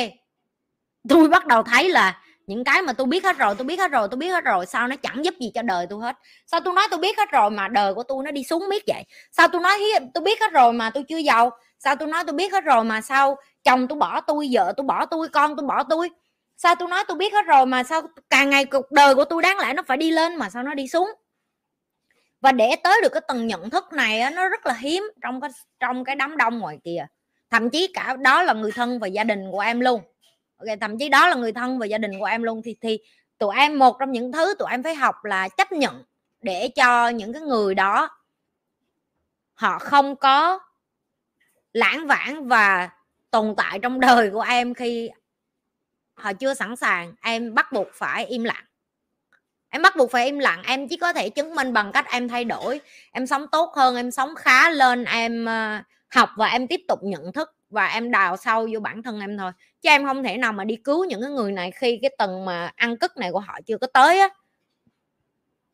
Tôi bắt đầu thấy là những cái mà tôi biết hết rồi, tôi biết hết rồi, tôi biết hết rồi, sao nó chẳng giúp gì cho đời tôi hết? Sao tôi nói tôi biết hết rồi mà đời của tôi nó đi xuống biết vậy? Sao tôi nói tôi biết hết rồi mà tôi chưa giàu? Sao tôi nói tôi biết hết rồi mà sao chồng tôi bỏ tôi vợ tôi bỏ tôi con tôi bỏ tôi sao tôi nói tôi biết hết rồi mà sao càng ngày cuộc đời của tôi đáng lẽ nó phải đi lên mà sao nó đi xuống? Và để tới được cái tầng nhận thức này nó rất là hiếm trong cái trong cái đám đông ngoài kia. Thậm chí cả đó là người thân và gia đình của em luôn. Ok, thậm chí đó là người thân và gia đình của em luôn. Thì thì tụi em, một trong những thứ tụi em phải học là chấp nhận để cho những cái người đó họ không có lãng vãng và tồn tại trong đời của em khi họ chưa sẵn sàng, em bắt buộc phải im lặng. Em bắt buộc phải im lặng, em chỉ có thể chứng minh bằng cách em thay đổi. Em sống tốt hơn, em sống khá lên, em ờ, học và em tiếp tục nhận thức và em đào sâu vô bản thân em thôi. Chứ em không thể nào mà đi cứu những cái người này khi cái tầng mà ăn cất này của họ chưa có tới á.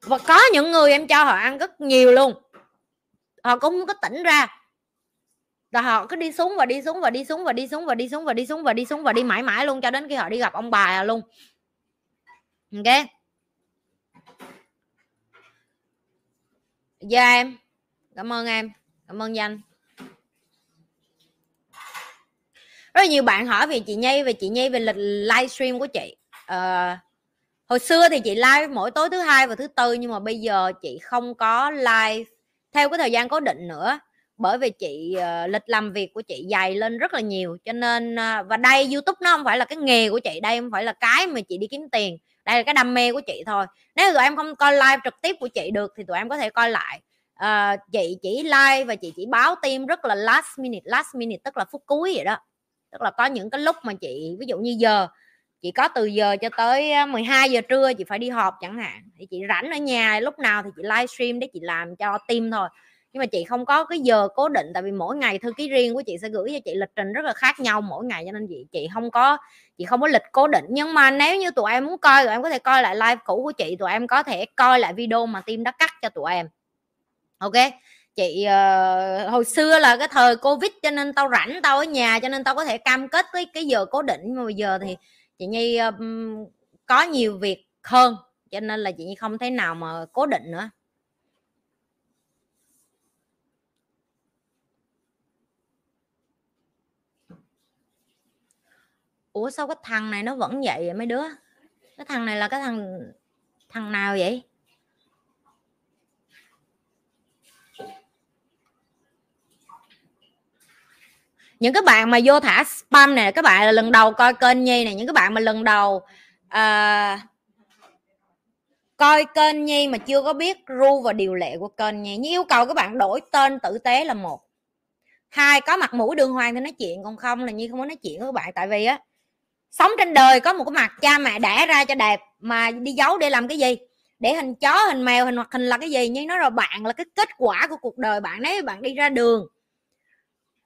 Và có những người em cho họ ăn rất nhiều luôn. Họ cũng không có tỉnh ra là họ cứ đi xuống và đi xuống và đi xuống và đi xuống và đi xuống và đi xuống và đi xuống và đi mãi mãi luôn cho đến khi họ đi gặp ông bà luôn. Ok? Dạ em. Cảm ơn em. Cảm ơn danh. Rất là nhiều bạn hỏi về chị nhi về chị nhi về lịch livestream của chị. À, hồi xưa thì chị live mỗi tối thứ hai và thứ tư nhưng mà bây giờ chị không có live theo cái thời gian cố định nữa bởi vì chị uh, lịch làm việc của chị dày lên rất là nhiều cho nên uh, và đây youtube nó không phải là cái nghề của chị đây không phải là cái mà chị đi kiếm tiền đây là cái đam mê của chị thôi. Nếu tụi em không coi live trực tiếp của chị được thì tụi em có thể coi lại. Uh, chị chỉ like và chị chỉ báo tim rất là last minute last minute tức là phút cuối vậy đó. Tức là có những cái lúc mà chị ví dụ như giờ chị có từ giờ cho tới 12 giờ trưa chị phải đi họp chẳng hạn thì chị rảnh ở nhà lúc nào thì chị livestream để chị làm cho tim thôi nhưng mà chị không có cái giờ cố định tại vì mỗi ngày thư ký riêng của chị sẽ gửi cho chị lịch trình rất là khác nhau mỗi ngày cho nên chị chị không có chị không có lịch cố định. Nhưng mà nếu như tụi em muốn coi tụi em có thể coi lại live cũ của chị tụi em có thể coi lại video mà team đã cắt cho tụi em. Ok? Chị uh, hồi xưa là cái thời covid cho nên tao rảnh tao ở nhà cho nên tao có thể cam kết với cái giờ cố định. Nhưng mà bây giờ thì chị nhi um, có nhiều việc hơn cho nên là chị nhi không thấy nào mà cố định nữa. Ủa sao cái thằng này nó vẫn vậy vậy mấy đứa? Cái thằng này là cái thằng thằng nào vậy? Những cái bạn mà vô thả spam này các bạn là lần đầu coi kênh nhi này những cái bạn mà lần đầu uh, coi kênh nhi mà chưa có biết ru và điều lệ của kênh nhi. Như yêu cầu các bạn đổi tên tử tế là một. Hai có mặt mũi đường hoàng thì nói chuyện còn không là nhi không có nói chuyện với các bạn. Tại vì á sống trên đời có một cái mặt cha mẹ đẻ ra cho đẹp mà đi giấu để làm cái gì? Để hình chó, hình mèo, hình hoạt hình là cái gì? Nhưng nó rồi bạn là cái kết quả của cuộc đời bạn. Nếu bạn đi ra đường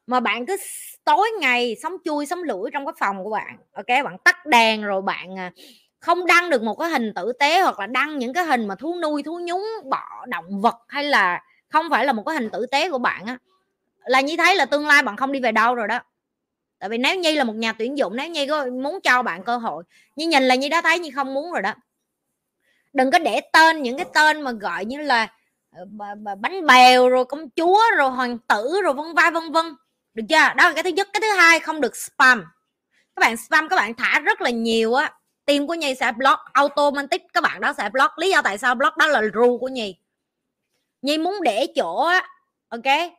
mà bạn cứ tối ngày sống chui, sống lủi trong cái phòng của bạn, ok? Bạn tắt đèn rồi bạn à, không đăng được một cái hình tử tế hoặc là đăng những cái hình mà thú nuôi, thú nhúng, bọ, động vật hay là không phải là một cái hình tử tế của bạn á, là như thấy là tương lai bạn không đi về đâu rồi đó tại vì nếu nhi là một nhà tuyển dụng, nếu nhi có muốn cho bạn cơ hội như nhìn là như đã thấy như không muốn rồi đó. Đừng có để tên, những cái tên mà gọi như là ờ, bánh bèo rồi công chúa rồi hoàng tử rồi vân vai, vân vân. Được chưa? Đó là cái thứ nhất. Cái thứ hai, không được spam. Các bạn spam, các bạn thả rất là nhiều á. Team của nhi sẽ block, automatic, các bạn đó sẽ block. Lý do tại sao block đó là rule của nhi. Nhi muốn để chỗ á, ok?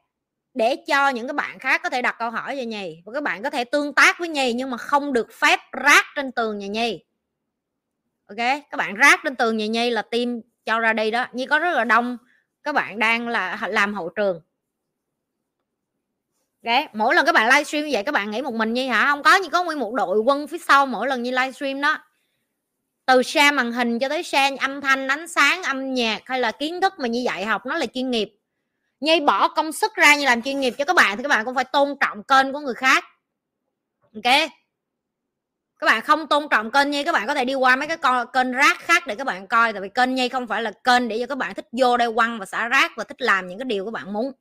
Để cho những cái bạn khác có thể đặt câu hỏi cho nhi và các bạn có thể tương tác với nhi nhưng mà không được phép rác trên tường nhà nhi ok? Các bạn rác trên tường nhà nhi là tim cho ra đây đó. Nhi có rất là đông. Các bạn đang là làm hậu trường. Đấy, mỗi lần các bạn livestream như vậy các bạn nghĩ một mình như hả? Không có như có nguyên một đội quân phía sau mỗi lần như livestream đó. Từ share màn hình cho tới share âm thanh ánh sáng âm nhạc hay là kiến thức mà như vậy học nó là chuyên nghiệp nhi bỏ công sức ra như làm chuyên nghiệp cho các bạn thì các bạn cũng phải tôn trọng kênh của người khác. Ok? Các bạn không tôn trọng kênh nhi các bạn có thể đi qua mấy cái con kênh rác khác để các bạn coi, tại vì kênh nhi không phải là kênh để cho các bạn thích vô đây quăng và xả rác và thích làm những cái điều các bạn muốn.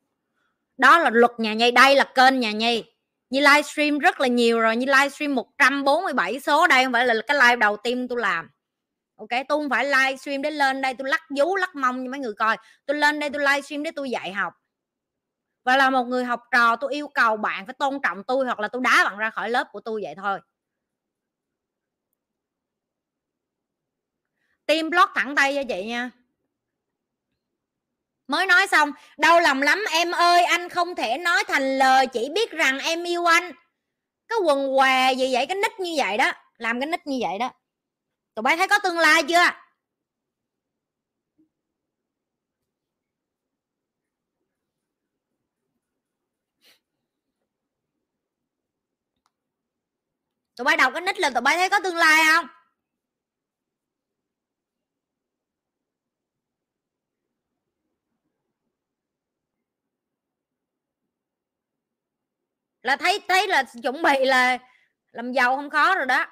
Đó là luật nhà nhi đây là kênh nhà nhi như livestream rất là nhiều rồi, như livestream 147 số đây không phải là cái live đầu tiên tôi làm ok tôi không phải livestream để lên đây tôi lắc vú, lắc mông cho mấy người coi. Tôi lên đây tôi livestream để tôi dạy học. Và là một người học trò, tôi yêu cầu bạn phải tôn trọng tôi hoặc là tôi đá bạn ra khỏi lớp của tôi vậy thôi. Tim block thẳng tay cho chị nha. Mới nói xong, đau lòng lắm em ơi, anh không thể nói thành lời, chỉ biết rằng em yêu anh. Cái quần què gì vậy? Cái nít như vậy đó, làm cái nít như vậy đó tụi bay thấy có tương lai chưa? Tụi bay đọc cái nít lên tụi bay thấy có tương lai không? Là thấy thấy là chuẩn bị là làm giàu không khó rồi đó.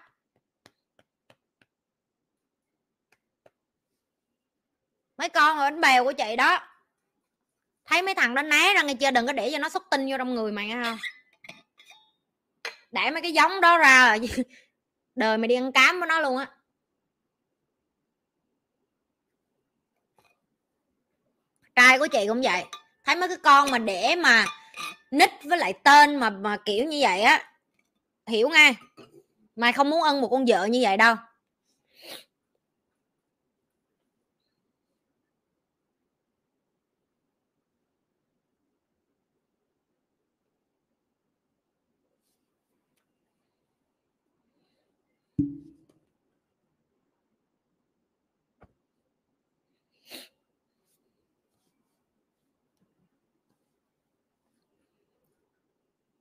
Mấy con ở bánh bèo của chị đó. Thấy mấy thằng đó né ra nghe chưa? Đừng có để cho nó xuất tinh vô trong người mày nghe không? Để mấy cái giống đó ra đời mày đi ăn cám với nó luôn á. Trai của chị cũng vậy. Thấy mấy cái con mà để mà nít với lại tên mà mà kiểu như vậy á. Hiểu nghe. Mày không muốn ân một con vợ như vậy đâu.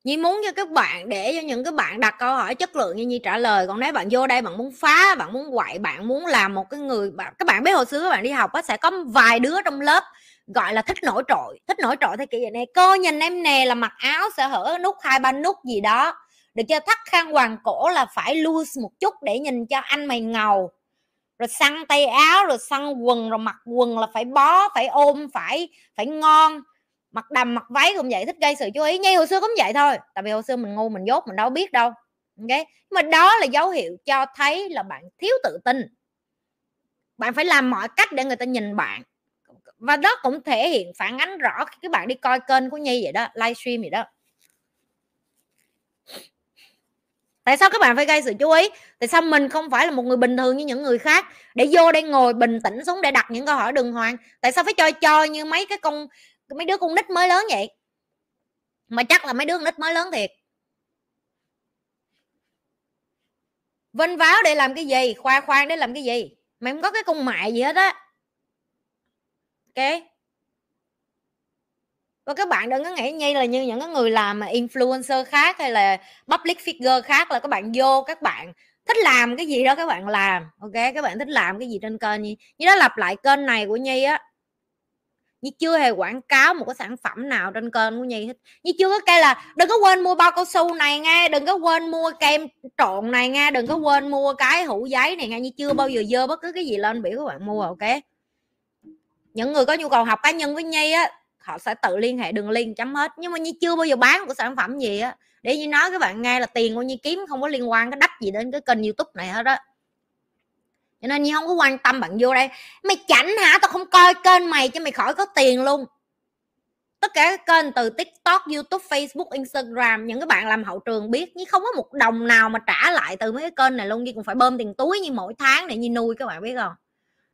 Nhi muốn cho các bạn, để cho những cái bạn đặt câu hỏi chất lượng như Nhi trả lời. Còn nếu bạn vô đây bạn muốn phá, bạn muốn quậy, bạn muốn làm một cái người bạn, các bạn biết hồi xưa các bạn đi học á, sẽ có vài đứa trong lớp gọi là thích nổi trội, thích nổi trội theo kiểu vậy này cô nhìn em nè là mặc áo sẽ hở, nút hai, ba nút gì đó. Được cho thắt khăn hoàng cổ là phải loose một chút để nhìn cho anh mày ngầu. Rồi săn tay áo, rồi săn quần, rồi mặc quần là phải bó, phải ôm, phải phải ngon mặc đầm, mặc váy cũng vậy, thích gây sự chú ý. Như hồi xưa cũng vậy thôi, tại vì hồi xưa mình ngu, mình dốt, mình đâu biết đâu, ok? Mà đó là dấu hiệu cho thấy là bạn thiếu tự tin. Bạn phải làm mọi cách để người ta nhìn bạn. Và đó cũng thể hiện phản ánh rõ khi các bạn đi coi kênh của nhi vậy đó, livestream vậy đó. Tại sao các bạn phải gây sự chú ý? Tại sao mình không phải là một người bình thường như những người khác? Để vô đây ngồi bình tĩnh xuống để đặt những câu hỏi đường hoàng. Tại sao phải chơi cho như mấy cái con mấy đứa con nít mới lớn vậy? Mà chắc là mấy đứa con nít mới lớn thiệt. Vinh váo để làm cái gì? Khoa khoan để làm cái gì? Mày không có cái con mại gì hết á. Ok. Và các bạn đừng có nghĩ như là như những cái người làm mà influencer khác hay là public figure khác là các bạn vô các bạn thích làm cái gì đó các bạn làm. Ok, các bạn thích làm cái gì trên kênh như như đó lặp lại kênh này của nhi á như chưa hề quảng cáo một cái sản phẩm nào trên kênh của nhi hết. Như chưa có cây là đừng có quên mua bao cao su này nghe đừng có quên mua kem trộn này nghe đừng có quên mua cái hũ giấy này nghe như chưa bao giờ dơ bất cứ cái gì lên biểu các bạn mua, ok? Những người có nhu cầu học cá nhân với nhi á, họ sẽ tự liên hệ đường link chấm hết. Nhưng mà như chưa bao giờ bán một sản phẩm gì á. Để như nói các bạn nghe là tiền của như kiếm không có liên quan cái đắp gì đến cái kênh youtube này hết đó cho nên như không có quan tâm bạn vô đây, mày chảnh hả? Tao không coi kênh mày cho mày khỏi có tiền luôn. Tất cả các kênh từ tiktok, youtube, facebook, instagram, những cái bạn làm hậu trường biết, nhưng không có một đồng nào mà trả lại từ mấy cái kênh này luôn. Như cũng phải bơm tiền túi như mỗi tháng để như nuôi, các bạn biết không?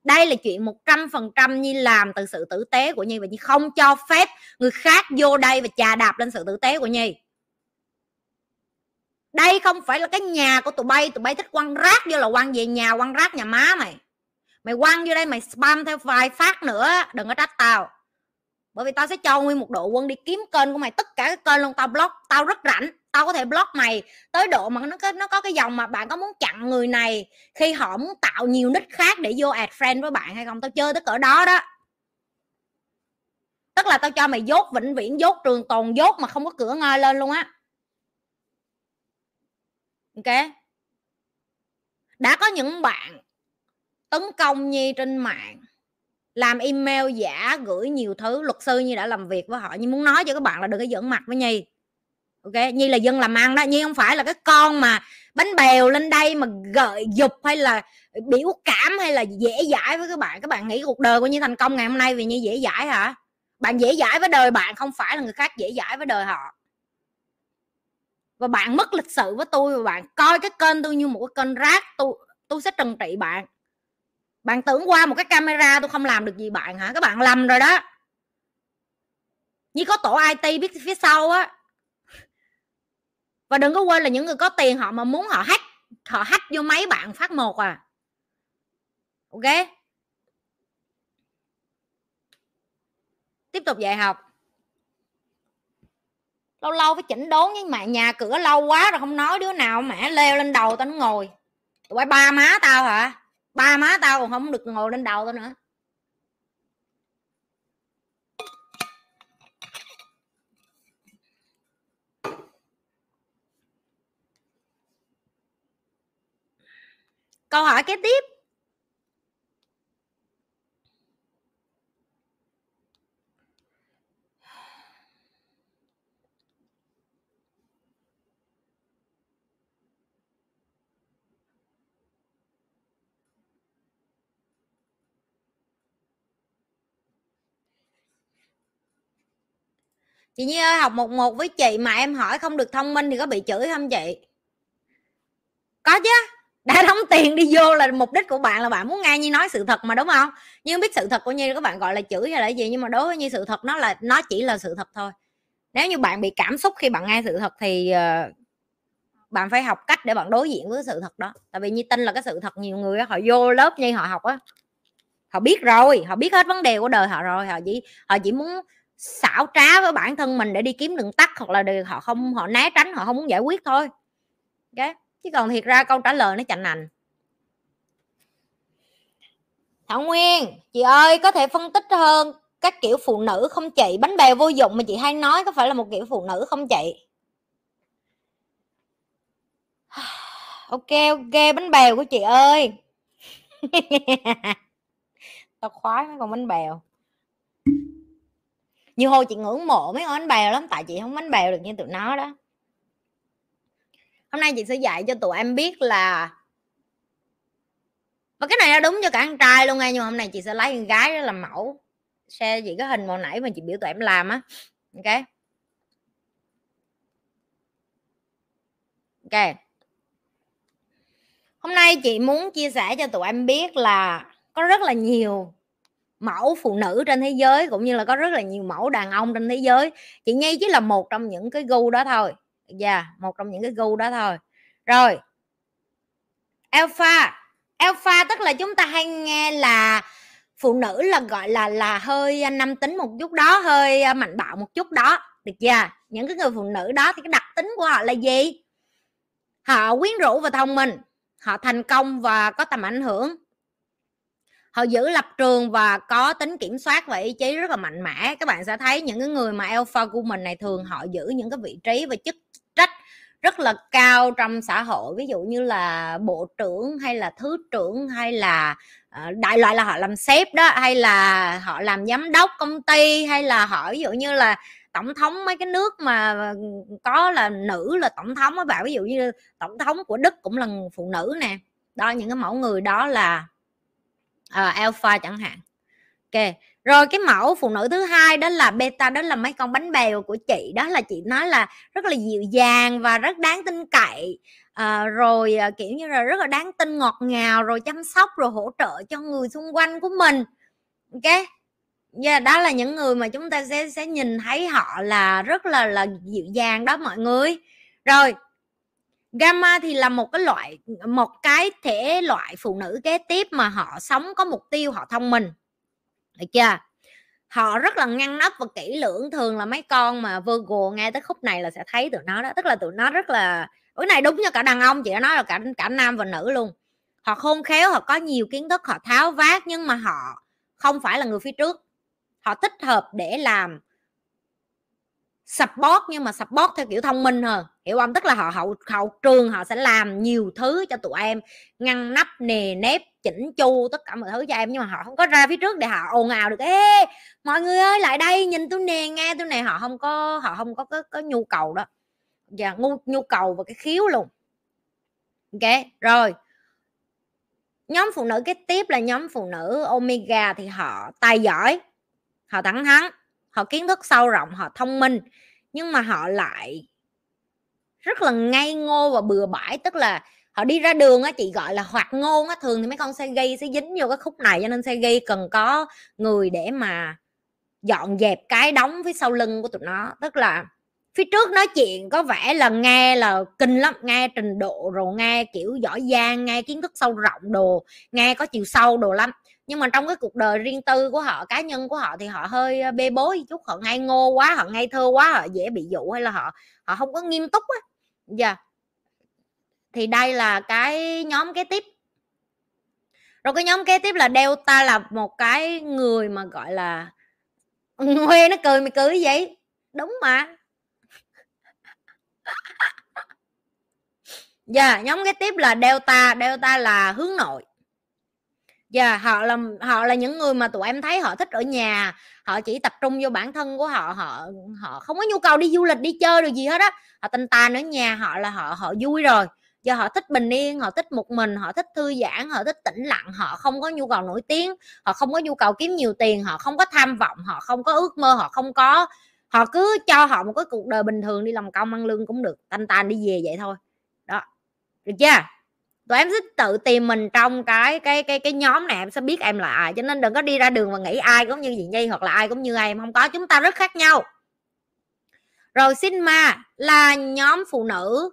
Đây là chuyện một trăm phần trăm như làm từ sự tử tế của nhi và nhi không cho phép người khác vô đây và chà đạp lên sự tử tế của nhi đây không phải là cái nhà của tụi bay. Tụi bay thích quăng rác vô là quăng về nhà, quăng rác nhà má mày. Mày quăng vô đây mày spam theo vài phát nữa, đừng có trách tao. Bởi vì tao sẽ cho nguyên một đội quân đi kiếm kênh của mày. Tất cả các kênh luôn tao block. Tao rất rảnh. Tao có thể block mày tới độ mà nó có nó có cái dòng mà bạn có muốn chặn người này khi họ muốn tạo nhiều nick khác để vô add friend với bạn hay không. Tao chơi tới cỡ đó đó. Tức là tao cho mày dốt vĩnh viễn, dốt trường tồn, dốt mà không có cửa ngơi lên luôn á ok đã có những bạn tấn công nhi trên mạng, làm email giả, gửi nhiều thứ, luật sư nhi đã làm việc với họ. Nhưng muốn nói cho các bạn là đừng có giỡn mặt với nhi. Ok nhi là dân làm ăn đó. Nhi không phải là cái con mà bánh bèo lên đây mà gợi dục hay là biểu cảm hay là dễ dãi với các bạn. Các bạn nghĩ cuộc đời của nhi thành công ngày hôm nay vì nhi dễ dãi hả? Bạn dễ dãi với đời bạn không phải là người khác dễ dãi với đời họ và bạn mất lịch sự với tôi và bạn coi cái kênh tôi như một cái kênh rác, tôi tôi sẽ trừng trị bạn. Bạn tưởng qua một cái camera tôi không làm được gì bạn hả? Các bạn lầm rồi đó. Như có tổ IT biết phía sau á. Và đừng có quên là những người có tiền họ mà muốn họ hack họ hack vô máy bạn phát một à. Ok? Tiếp tục dạy học lâu lâu phải chỉnh đốn với mẹ, nhà cửa lâu quá rồi không nói đứa nào, mẹ leo lên đầu tao nó ngồi. Tụi bay ba má tao hả? Ba má tao còn không được ngồi lên đầu tao nữa. Câu hỏi kế tiếp. Chị Nhi ơi học một một với chị mà em hỏi không được thông minh thì có bị chửi không chị? Có chứ. Đã đóng tiền đi vô là mục đích của bạn là bạn muốn nghe Nhi nói sự thật mà đúng không? Nhưng biết sự thật của Nhi các bạn gọi là chửi hay là gì nhưng mà đối với Nhi sự thật nó là nó chỉ là sự thật thôi. Nếu như bạn bị cảm xúc khi bạn nghe sự thật thì uh, bạn phải học cách để bạn đối diện với sự thật đó. Tại vì như tin là cái sự thật nhiều người họ vô lớp như họ học á họ biết rồi họ biết hết vấn đề của đời họ rồi họ chỉ họ chỉ muốn xảo trá với bản thân mình để đi kiếm đường tắt hoặc là họ không, họ né tránh, họ không muốn giải quyết thôi. Okay? chứ còn thiệt ra câu trả lời nó chạnh nành. Thảo nguyên, chị ơi, có thể phân tích hơn các kiểu phụ nữ không chị? Bánh bèo vô dụng mà chị hay nói có phải là một kiểu phụ nữ không chị? Ok ok bánh bèo của chị ơi. Tao khoái mấy con bánh bèo như hồi chị ngưỡng mộ mấy con bánh bèo lắm, tại chị không bánh bèo được như tụi nó đó. Hôm nay chị sẽ dạy cho tụi em biết là và cái này nó đúng cho cả anh trai luôn nghe, nhưng mà hôm nay chị sẽ lấy con gái đó làm mẫu. Xe chị cái hình hồi nãy mà chị biểu tụi em làm á. Ok. Ok. Hôm nay chị muốn chia sẻ cho tụi em biết là có rất là nhiều mẫu phụ nữ trên thế giới cũng như là có rất là nhiều mẫu đàn ông trên thế giới. Chị nhi chỉ là một trong những cái gu đó thôi. Dạ yeah, một trong những cái gu đó thôi. Rồi. Alpha. Alpha tức là chúng ta hay nghe là phụ nữ là gọi là là hơi à, nam tính một chút đó hơi à, mạnh bạo một chút đó. Được chưa? Những cái người phụ nữ đó thì cái đặc tính của họ là gì? Họ quyến rũ và thông minh. Họ thành công và có tầm ảnh hưởng họ giữ lập trường và có tính kiểm soát và ý chí rất là mạnh mẽ. Các bạn sẽ thấy những cái người mà alpha woman này thường họ giữ những cái vị trí và chức trách rất là cao trong xã hội. Ví dụ như là bộ trưởng hay là thứ trưởng hay là ờ, đại loại là họ làm sếp đó, hay là họ làm giám đốc công ty, hay là họ, ví dụ như là tổng thống mấy cái nước mà ờ, có là nữ là tổng thống á bạn. Ví dụ như tổng thống của đức cũng là phụ nữ nè. Đó, những cái mẫu người đó là uh, alpha chẳng hạn. Ok rồi cái mẫu phụ nữ thứ hai đó là beta đó là mấy con bánh bèo của chị. Đó là chị nói là rất là dịu dàng và rất đáng tin cậy. À, rồi à, kiểu như là rất là đáng tin ngọt ngào rồi chăm sóc rồi hỗ trợ cho người xung quanh của mình. Ok? Yeah, đó là những người mà chúng ta sẽ sẽ nhìn thấy họ là rất là là dịu dàng đó mọi người. Rồi gamma thì là một cái loại, một cái thể loại phụ nữ kế tiếp mà họ sống có mục tiêu họ thông minh. Được chưa? Họ rất là ngăn nắp và kỹ lưỡng, thường là mấy con mà Virgo nghe tới khúc này là sẽ thấy tụi nó đó, tức là tụi nó rất là, cái này đúng cho cả đàn ông, chị đã nói là cả cả nam và nữ luôn. Họ khôn khéo, họ có nhiều kiến thức, họ tháo vát, nhưng mà họ không phải là người phía trước. Họ thích hợp để làm support nhưng mà support theo kiểu thông minh hơn. Hiểu không? Tức là họ hậu hậu trường họ sẽ làm nhiều thứ cho tụi em. Ngăn nắp nề nếp chỉnh chu tất cả mọi thứ cho em. Nhưng mà họ không có ra phía trước để họ ồn ào được. Ê mọi người ơi lại đây nhìn tôi nè nghe tôi nè. Họ không có họ không có có, có nhu cầu đó. Dạ, và nhu, nhu cầu và cái khiếu luôn. Ok rồi. Nhóm phụ nữ kế tiếp là nhóm phụ nữ omega thì họ tài giỏi họ thẳng thắn họ kiến thức sâu rộng, họ thông minh, nhưng mà họ lại rất là ngây ngô và bừa bãi. Tức là họ đi ra đường á, chị gọi là hoạt ngôn á, thường thì mấy con xe gây sẽ dính vô cái khúc này, cho nên xe gây cần có người để mà dọn dẹp cái đóng phía sau lưng của tụi nó. Tức là phía trước nói chuyện có vẻ là nghe là kinh lắm, nghe trình độ rồi nghe kiểu giỏi giang, nghe kiến thức sâu rộng đồ, nghe có chiều sâu đồ lắm nhưng mà trong cái cuộc đời riêng tư của họ cá nhân của họ thì họ hơi bê bối chút họ ngây ngô quá họ ngây thơ quá họ dễ bị dụ hay là họ họ không có nghiêm túc á. Dạ. Yeah. thì đây là cái nhóm kế tiếp. Rồi cái nhóm kế tiếp là delta là một cái người mà gọi là huê nó cười mày cười vậy đúng mà. Dạ yeah, nhóm kế tiếp là delta. Delta là hướng nội dạ yeah, họ là họ là những người mà tụi em thấy họ thích ở nhà. Họ chỉ tập trung vô bản thân của họ họ họ không có nhu cầu đi du lịch đi chơi được gì hết á. Họ tinh tàn ở nhà họ là họ họ vui rồi. Do họ thích bình yên họ thích một mình họ thích thư giãn họ thích tĩnh lặng họ không có nhu cầu nổi tiếng họ không có nhu cầu kiếm nhiều tiền họ không có tham vọng họ không có ước mơ họ không có họ cứ cho họ một cái cuộc đời bình thường đi làm công ăn lương cũng được tanh tan đi về vậy thôi. Đó được chưa? Tụi em sẽ tự tìm mình trong cái cái cái cái nhóm này, em sẽ biết em là ai, cho nên đừng có đi ra đường và nghĩ ai cũng như chị nhi hoặc là ai cũng như em, không có. Chúng ta rất khác nhau. Rồi Sigma là nhóm phụ nữ,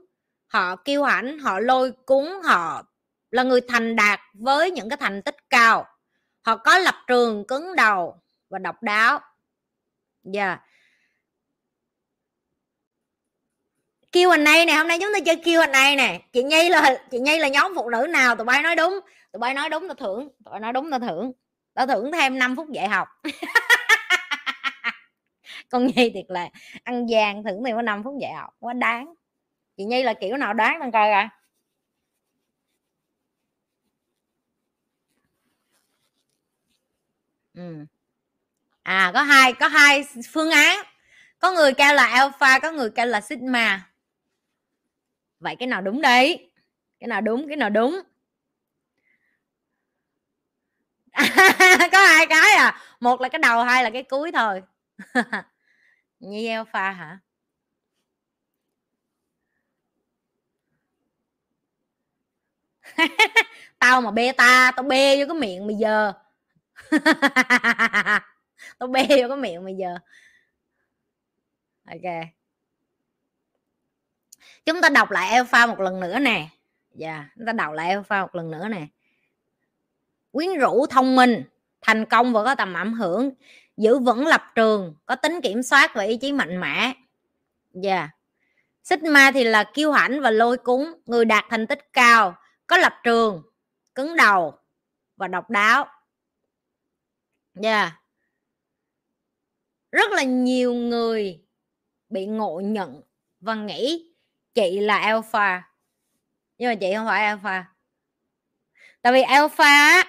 họ kiêu hãnh, họ lôi cúng họ là người thành đạt với những cái thành tích cao. Họ có lập trường cứng đầu và độc đáo. Dạ yeah. Kêu anh này nè, hôm nay chúng ta chơi kêu anh này nè. Chị nhi là, chị nhi là nhóm phụ nữ nào? Tụi bay nói đúng. Tụi bay nói đúng, tao thưởng. Tụi bay nói đúng, tao thưởng. Tao thưởng thêm 5 phút dạy học. Con nhi thiệt là ăn vàng thưởng thêm có 5 phút dạy học. Quá đáng. Chị nhi là kiểu nào đáng đang coi coi ừ. à có hai có hai phương án. Có người kêu là alpha, có người kêu là sigma vậy cái nào đúng đấy? Cái nào đúng, cái nào đúng? À, có hai cái à. Một là cái đầu, hai là cái cuối thôi. Như alpha hả? Tao mà beta tao bê vô cái miệng bây giờ. Tao bê vô cái miệng bây giờ. Ok chúng ta đọc lại alpha một lần nữa nè. Dạ yeah, chúng ta đọc lại alpha một lần nữa nè. Quyến rũ thông minh thành công và có tầm ảnh hưởng. Giữ vững lập trường có tính kiểm soát và ý chí mạnh mẽ. Dạ. Yeah. Sigma thì là kiêu hãnh và lôi cúng người đạt thành tích cao có lập trường cứng đầu và độc đáo. Yeah rất là nhiều người bị ngộ nhận và nghĩ chị là alpha. Nhưng mà chị không phải alpha. Tại vì alpha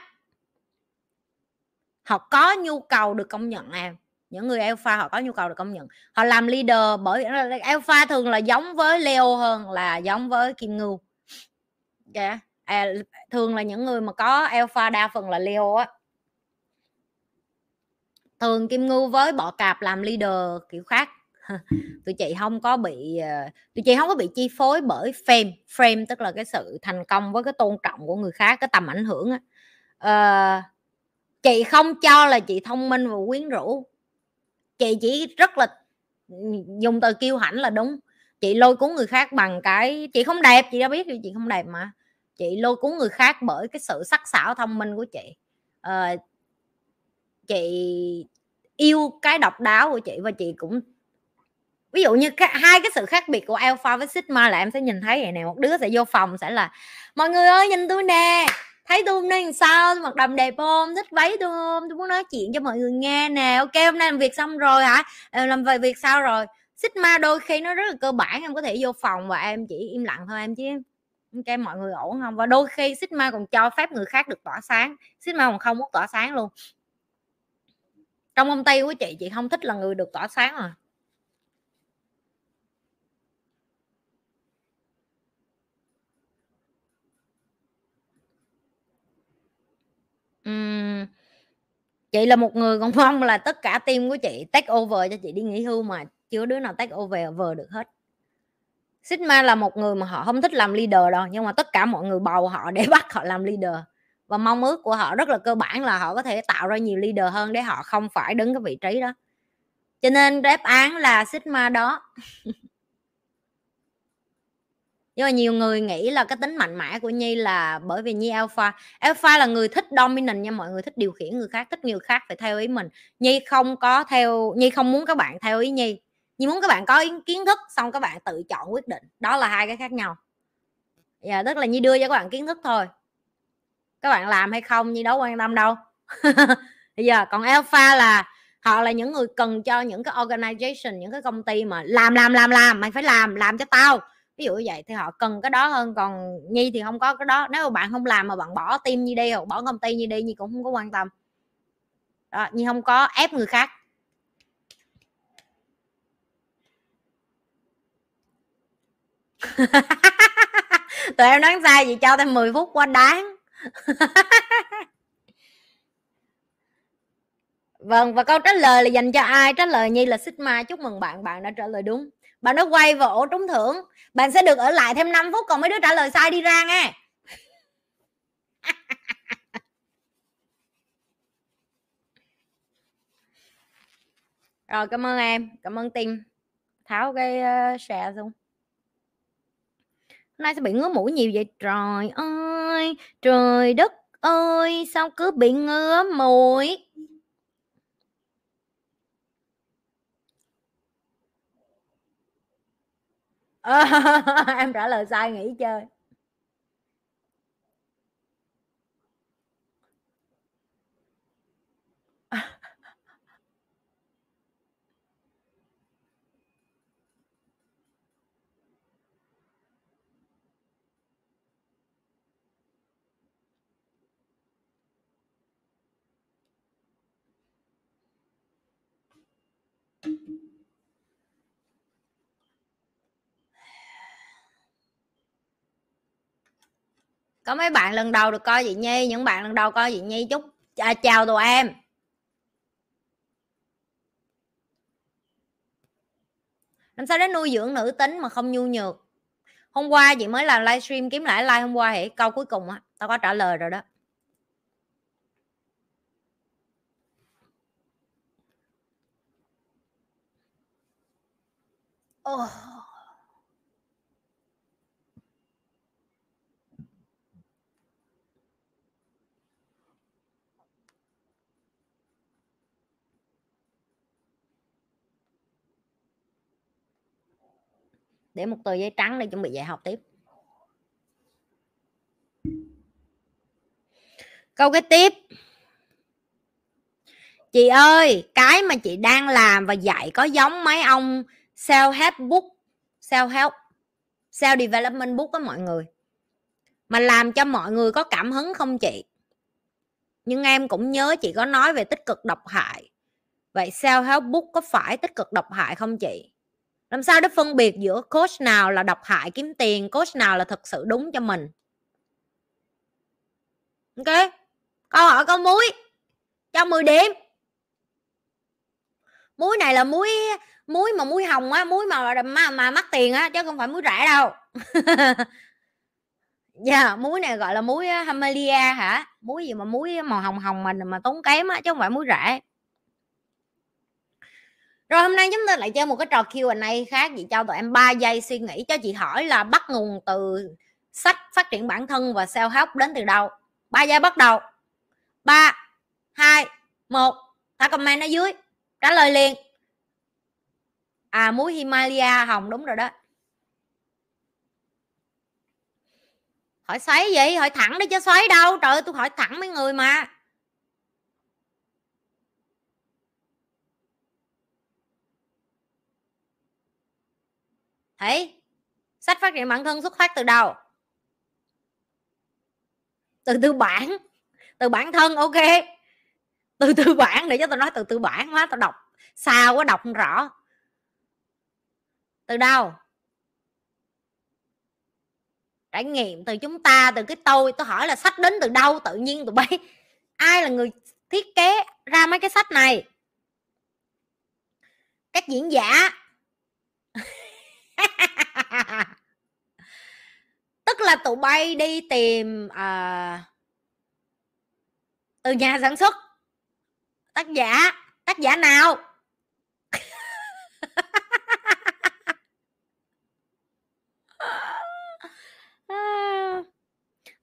họ có nhu cầu được công nhận em. Những người alpha họ có nhu cầu được công nhận. Họ làm leader bởi alpha thường là giống với leo hơn là giống với kim ngưu. Yeah. à, thường là những người mà có alpha đa phần là leo á. Thường kim ngưu với bọ cạp làm leader kiểu khác. tụi chị không có bị ờ, tụi chị không có bị chi phối bởi frame frame tức là cái sự thành công với cái tôn trọng của người khác cái tầm ảnh hưởng á. À, chị không cho là chị thông minh và quyến rũ. Chị chỉ rất là ừ, dùng từ kiêu hãnh là đúng. Chị lôi cuốn người khác bằng cái chị không đẹp chị đã biết chị không đẹp mà. Chị lôi cuốn người khác bởi cái sự sắc sảo thông minh của chị. À, chị yêu cái độc đáo của chị và chị cũng ví dụ như hai cái sự khác biệt của alpha với sigma là em sẽ nhìn thấy vậy nè, một đứa sẽ vô phòng sẽ là, mọi người ơi, nhìn tôi nè, thấy tôi hôm nay sao? Mặc đầm đẹp không? Thích váy tôi không? Tôi muốn nói chuyện cho mọi người nghe nè. Ok, hôm nay làm việc xong rồi hả? Ờ, làm về việc sao rồi? Sigma đôi khi nó rất là cơ bản, em có thể vô phòng và em chỉ im lặng thôi em chứ. Ok, mọi người ổn không? Và đôi khi sigma còn cho phép người khác được tỏa sáng, sigma còn không muốn tỏa sáng luôn. Trong công ty của chị chị không thích là người được tỏa sáng à? Chị là một người còn mong là tất cả team của chị take over cho chị đi nghỉ hưu mà chưa đứa nào take over over được hết. Sigma là một người mà họ không thích làm leader đâu, nhưng mà tất cả mọi người bầu họ để bắt họ làm leader. Và mong ước của họ rất là cơ bản là họ có thể tạo ra nhiều leader hơn để họ không phải đứng cái vị trí đó. Cho nên đáp án là Sigma đó. nhưng mà nhiều người nghĩ là cái tính mạnh mẽ của nhi là bởi vì nhi alpha. Alpha là người thích dominant nha mọi người, thích điều khiển người khác, thích người khác phải theo ý mình. Nhi không có theo, nhi không muốn các bạn theo ý nhi. Nhi muốn các bạn có kiến thức, xong các bạn tự chọn quyết định. Đó là hai cái khác nhau. Dạ tức là nhi đưa cho các bạn kiến thức thôi. Các bạn làm hay không, nhi đâu quan tâm đâu. Bây giờ, còn alpha là họ là những người cần cho những cái organization, những cái công ty mà làm làm làm làm, mày phải làm làm cho tao ví dụ như vậy thì họ cần cái đó hơn, còn nhi thì không có cái đó. Nếu mà bạn không làm mà bạn bỏ tim như đi hoặc bỏ công ty như đi, nhi cũng không có quan tâm. Đó, nhi không có ép người khác. Tụi em nói sai gì, cho thêm 10 phút quá đáng. Vâng và câu trả lời là dành cho ai? Trả lời nhi là sigma. Chúc mừng bạn bạn đã trả lời đúng bạn nó quay vào ổ trúng thưởng. Bạn sẽ được ở lại thêm 5 phút còn mấy đứa trả lời sai đi ra nghe. Rồi cảm ơn em cảm ơn tim tháo cái ờ, uh, share xuống. Hôm nay sẽ bị ngứa mũi nhiều vậy? Trời ơi trời đất ơi sao cứ bị ngứa mũi? em trả lời sai nghỉ chơi. Có mấy bạn lần đầu được coi chị nhi những bạn lần đầu coi chị nhi chúc à, chào tụi em. Làm sao để nuôi dưỡng nữ tính mà không nhu nhược? Hôm qua chị mới làm livestream kiếm lại like hôm qua thì câu cuối cùng á tao có trả lời rồi đó. Oh. Để một tờ giấy trắng để chuẩn bị dạy học tiếp. Câu kế tiếp. Chị ơi, cái mà chị đang làm và dạy có giống mấy ông self help book self help self development book á mọi người. Mà làm cho mọi người có cảm hứng không chị? Nhưng em cũng nhớ chị có nói về tích cực độc hại. Vậy self help book có phải tích cực độc hại không chị? Làm sao để phân biệt giữa coach nào là độc hại kiếm tiền coach nào là thật sự đúng cho mình? Ok câu hỏi câu muối. Cho 10 điểm. Muối này là muối muối mà muối hồng á muối mà mà, mà mắc tiền á chứ không phải muối rẻ đâu. Dạ yeah, muối này gọi là muối ờ, Hamalia hả? Muối gì mà muối màu hồng hồng mình mà tốn kém á chứ không phải muối rẻ rồi hôm nay chúng ta lại chơi một cái trò Q&A khác. Chị cho tụi em 3 giây suy nghĩ cho chị hỏi là bắt nguồn từ sách phát triển bản thân và self help đến từ đâu? 3 giây bắt đầu. 3 2 1 thả comment ở dưới. Trả lời liền. À muối Himalaya hồng đúng rồi đó. Hỏi xoáy gì? Hỏi thẳng đi chứ, xoáy đâu? Trời ơi, tôi hỏi thẳng mấy người mà. Thấy sách phát triển bản thân xuất phát từ đâu? Từ tư bản, từ bản thân, ok. Từ tư bản, để cho tôi nói từ tư bản má tao đọc, sao quá đọc không rõ. Từ đâu? Trải nghiệm từ chúng ta, từ cái tôi tôi hỏi là sách đến từ đâu, tự nhiên tụi bay. Ai là người thiết kế ra mấy cái sách này? Các diễn giả. tức là tụi bay đi tìm à, từ nhà sản xuất tác giả tác giả nào?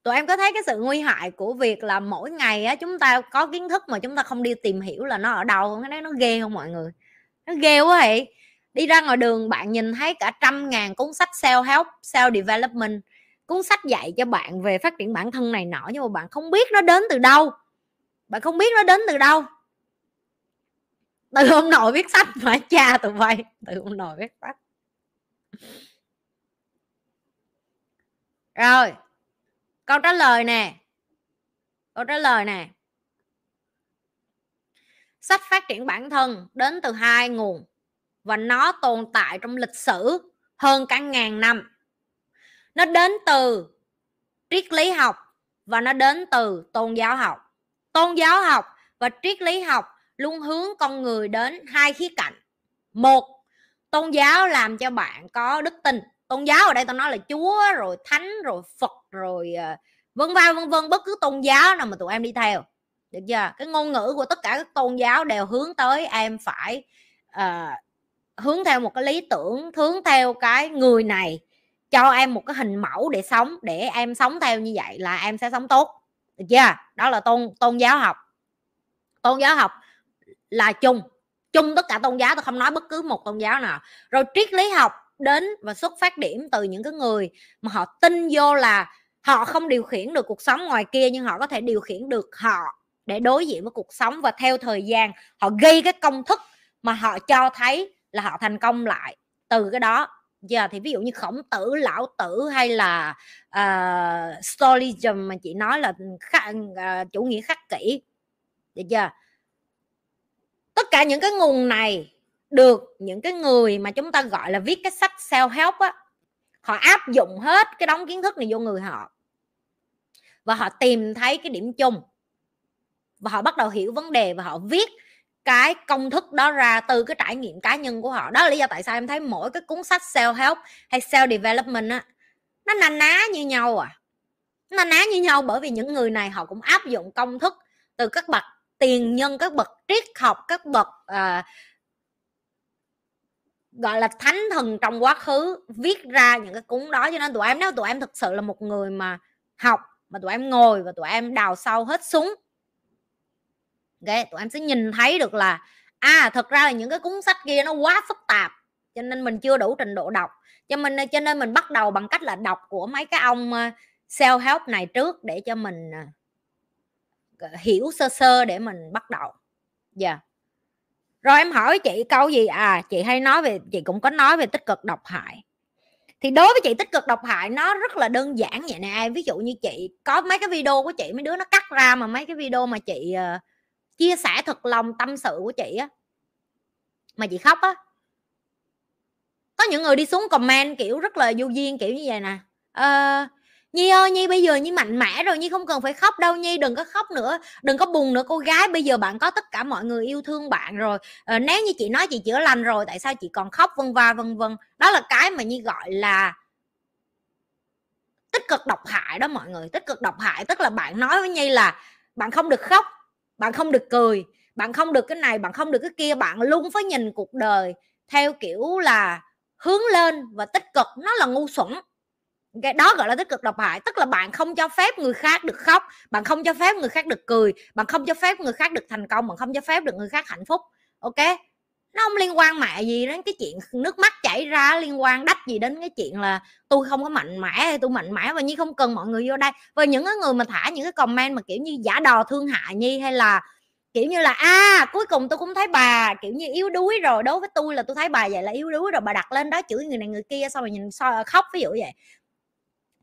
Tụi em có thấy cái sự nguy hại của việc là mỗi ngày á chúng ta có kiến thức mà chúng ta không đi tìm hiểu là nó ở đâu cái đấy nó ghê không mọi người? Nó ghê quá vậy đi ra ngoài đường bạn nhìn thấy cả trăm ngàn cuốn sách self help self development cuốn sách dạy cho bạn về phát triển bản thân này nọ, nhưng mà bạn không biết nó đến từ đâu. Bạn không biết nó đến từ đâu. Từ ông nội viết sách, mà cha tụi bay, từ ông nội viết sách. Rồi, câu trả lời nè. Câu trả lời nè. Sách phát triển bản thân đến từ hai nguồn và nó tồn tại trong lịch sử hơn cả ngàn năm. Nó đến từ triết lý học và nó đến từ tôn giáo học. Tôn giáo học và triết lý học luôn hướng con người đến hai khía cạnh. Một tôn giáo làm cho bạn có đức tin. Tôn giáo ở đây tôi nói là chúa rồi thánh rồi phật rồi ờ, vân vân vân vân bất cứ tôn giáo nào mà tụi em đi theo. Được chưa? Cái ngôn ngữ của tất cả các tôn giáo đều hướng tới em phải uh, hướng theo một cái lý tưởng, hướng theo cái người này, cho em một cái hình mẫu để sống, để em sống theo như vậy là em sẽ sống tốt. Được chưa? Đó là tôn tôn giáo học. Tôn giáo học là chung chung tất cả tôn giáo, tôi không nói bất cứ một tôn giáo nào. Rồi triết lý học đến và xuất phát điểm từ những cái người mà họ tin vô là họ không điều khiển được cuộc sống ngoài kia, nhưng họ có thể điều khiển được họ để đối diện với cuộc sống và theo thời gian họ gây cái công thức mà họ cho thấy là họ thành công lại từ cái đó. Giờ yeah, thì ví dụ như khổng tử lão tử hay là ờ, uh, stoicism mà chị nói là khắc, uh, ờ, chủ nghĩa khắc kỷ. Được chưa? Tất cả những cái nguồn này được những cái người mà chúng ta gọi là viết cái sách self help á họ áp dụng hết cái đống kiến thức này vô người họ. Và họ tìm thấy cái điểm chung. Và họ bắt đầu hiểu vấn đề và họ viết cái công thức đó ra từ cái trải nghiệm cá nhân của họ. Đó là lý do tại sao em thấy mỗi cái cuốn sách self help hay self development á nó na ná như nhau à. Na ná như nhau bởi vì những người này họ cũng áp dụng công thức từ các bậc tiền nhân các bậc triết học các bậc uh, gọi là thánh thần trong quá khứ viết ra những cái cuốn đó. Cho nên tụi em nếu tụi em thực sự là một người mà học mà tụi em ngồi và tụi em đào sâu hết súng okay, tụi em sẽ nhìn thấy được là à thật ra là những cái cuốn sách kia nó quá phức tạp cho nên mình chưa đủ trình độ đọc. Cho mình cho nên mình bắt đầu bằng cách là đọc của mấy cái ông ờ, self help này trước để cho mình ờ, hiểu sơ sơ để mình bắt đầu. Dạ. Yeah. rồi em hỏi chị câu gì? À chị hay nói về chị cũng có nói về tích cực độc hại. Thì đối với chị tích cực độc hại nó rất là đơn giản vậy nè. Ví dụ như chị có mấy cái video của chị mấy đứa nó cắt ra mà mấy cái video mà chị uh, chia sẻ thật lòng tâm sự của chị á mà chị khóc á. Có những người đi xuống comment kiểu rất là vô duyên kiểu như vậy nè. Ờ, Nhi ơi Nhi bây giờ Nhi mạnh mẽ rồi Nhi không cần phải khóc đâu Nhi đừng có khóc nữa đừng có buồn nữa cô gái bây giờ bạn có tất cả mọi người yêu thương bạn rồi. Ờ, nếu như chị nói chị chữa lành rồi tại sao chị còn khóc? Vân va vân vân. Đó là cái mà Nhi gọi là tích cực độc hại đó mọi người tích cực độc hại. Tức là bạn nói với Nhi là bạn không được khóc bạn không được cười, bạn không được cái này, bạn không được cái kia, bạn luôn phải nhìn cuộc đời theo kiểu là hướng lên và tích cực, nó là ngu xuẩn. Cái đó gọi là tích cực độc hại, tức là bạn không cho phép người khác được khóc, bạn không cho phép người khác được cười, bạn không cho phép người khác được thành công, bạn không cho phép được người khác hạnh phúc, ok? Nó không liên quan mẹ gì đến cái chuyện nước mắt chảy ra liên quan đách gì đến cái chuyện là tôi không có mạnh mẽ hay tôi mạnh mẽ và nhi không cần mọi người vô đây. Và những cái người mà thả những cái comment mà kiểu như giả đò thương hại nhi hay là kiểu như là a à, cuối cùng tôi cũng thấy bà kiểu như yếu đuối rồi đối với tôi là tôi thấy bà vậy là yếu đuối rồi bà đặt lên đó chửi người này người kia xong rồi nhìn so khóc. Ví dụ vậy.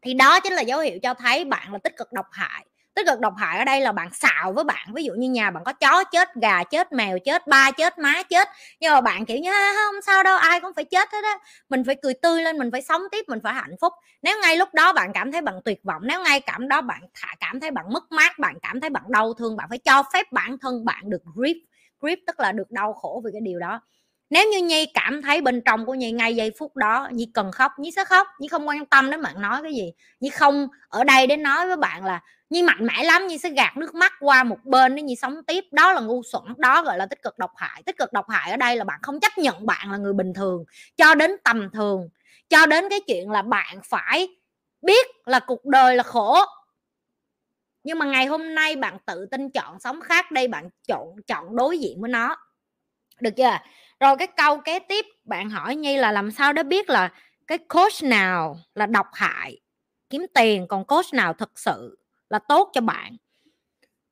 Thì đó chính là dấu hiệu cho thấy bạn là tích cực độc hại tích cực độc hại ở đây là bạn xạo với bạn, ví dụ như nhà bạn có chó chết, gà chết, mèo chết, ba chết, má chết, nhưng mà bạn, kiểu như không sao đâu, ai cũng phải chết hết á. Mình phải cười tươi lên, mình phải sống tiếp, mình phải hạnh phúc. Nếu ngay lúc đó bạn cảm thấy bạn tuyệt vọng, nếu ngay cảm đó bạn thả, cảm thấy bạn mất mát, bạn cảm thấy bạn đau thương, bạn phải cho phép bản thân bạn được grip grip tức là được đau khổ vì cái điều đó. Nếu như nhi cảm thấy bên trong của nhi ngay giây phút đó, nhi cần khóc, nhi sẽ khóc, nhi không quan tâm đến bạn nói cái gì. Nhi không ở đây để nói với bạn là nhi mạnh mẽ lắm, nhi sẽ gạt nước mắt qua một bên để nhi sống tiếp. Đó là ngu xuẩn, đó gọi là tích cực độc hại. Tích cực độc hại ở đây là bạn không chấp nhận bạn là người bình thường, cho đến tầm thường, cho đến cái chuyện là bạn phải biết là cuộc đời là khổ. Nhưng mà ngày hôm nay bạn tự tin chọn sống khác đây, bạn chọn chọn đối diện với nó. Được chưa? Rồi cái câu kế tiếp, bạn hỏi nhi là làm sao để biết là cái coach nào là độc hại, kiếm tiền, còn coach nào thực sự? Là tốt cho bạn.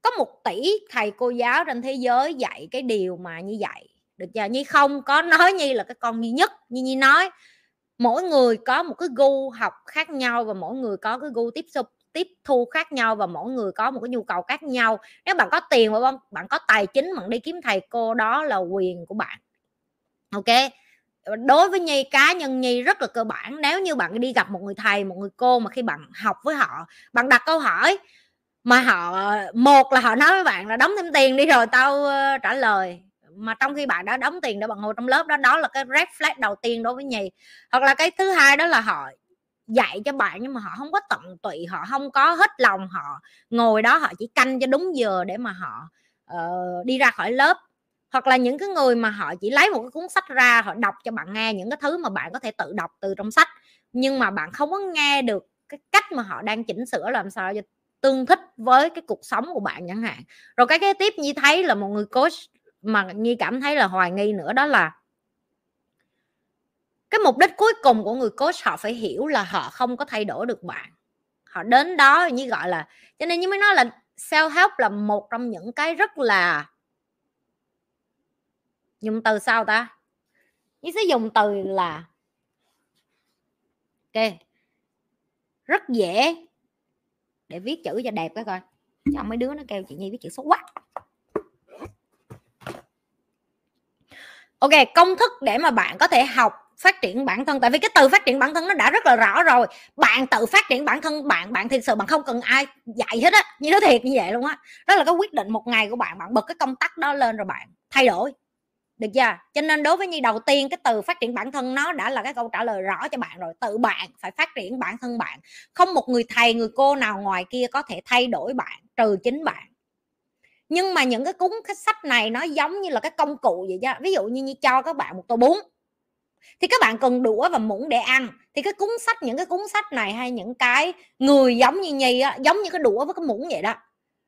Có một tỷ thầy cô giáo trên thế giới dạy cái điều mà như vậy, được chưa? Nhi không có nói nhi là cái con duy nhất, như nhi nói. Mỗi người có một cái gu học khác nhau và mỗi người có cái gu tiếp xúc, tiếp thu khác nhau và mỗi người có một cái nhu cầu khác nhau. Nếu bạn có tiền và bạn có tài chính, bạn đi kiếm thầy cô đó là quyền của bạn. Ok? Đối với nhi cá nhân nhi rất là cơ bản. Nếu như bạn đi gặp một người thầy một người cô mà khi bạn học với họ bạn đặt câu hỏi mà họ một là họ nói với bạn là đóng thêm tiền đi rồi tao ờ, trả lời. Mà trong khi bạn đã đóng tiền để bạn ngồi trong lớp đó đó là cái red flag đầu tiên đối với nhi. Hoặc là cái thứ hai đó là họ dạy cho bạn nhưng mà họ không có tận tụy họ không có hết lòng họ ngồi đó họ chỉ canh cho đúng giờ để mà họ uh, đi ra khỏi lớp hoặc là những cái người mà họ chỉ lấy một cái cuốn sách ra, họ đọc cho bạn nghe những cái thứ mà bạn có thể tự đọc từ trong sách, nhưng mà bạn không có nghe được cái cách mà họ đang chỉnh sửa làm sao cho tương thích với cái cuộc sống của bạn chẳng hạn. Rồi cái kế tiếp như thấy là một người coach mà như cảm thấy là hoài nghi nữa, đó là cái mục đích cuối cùng của người coach, họ phải hiểu là họ không có thay đổi được bạn. Họ đến đó như gọi là, cho nên như mới nói là self help là một trong những cái rất là dùng từ sao ta? Như sẽ dùng từ là ok. Rất dễ để viết chữ cho đẹp cái coi. Cho mấy đứa nó kêu chị nhi viết chữ xấu quá. Ok, công thức để mà bạn có thể học phát triển bản thân. Tại vì cái từ phát triển bản thân nó đã rất là rõ rồi. Bạn tự phát triển bản thân bạn bạn thiệt sự bạn không cần ai dạy hết á. Như nó thiệt như vậy luôn á. Đó là cái quyết định một ngày của bạn. Bạn bật cái công tắc đó lên rồi bạn thay đổi được chưa? Cho nên đối với nhi đầu tiên cái từ phát triển bản thân nó đã là cái câu trả lời rõ cho bạn rồi. Tự bạn phải phát triển bản thân bạn. Không một người thầy người cô nào ngoài kia có thể thay đổi bạn trừ chính bạn. Nhưng mà những cái cuốn cái sách này nó giống như là cái công cụ vậy đó. ví dụ như, như cho các bạn một tô bún. Thì các bạn cần đũa và muỗng để ăn. Thì cái cuốn sách những cái cuốn sách này hay những cái người giống như nhi á giống như cái đũa với cái muỗng vậy đó.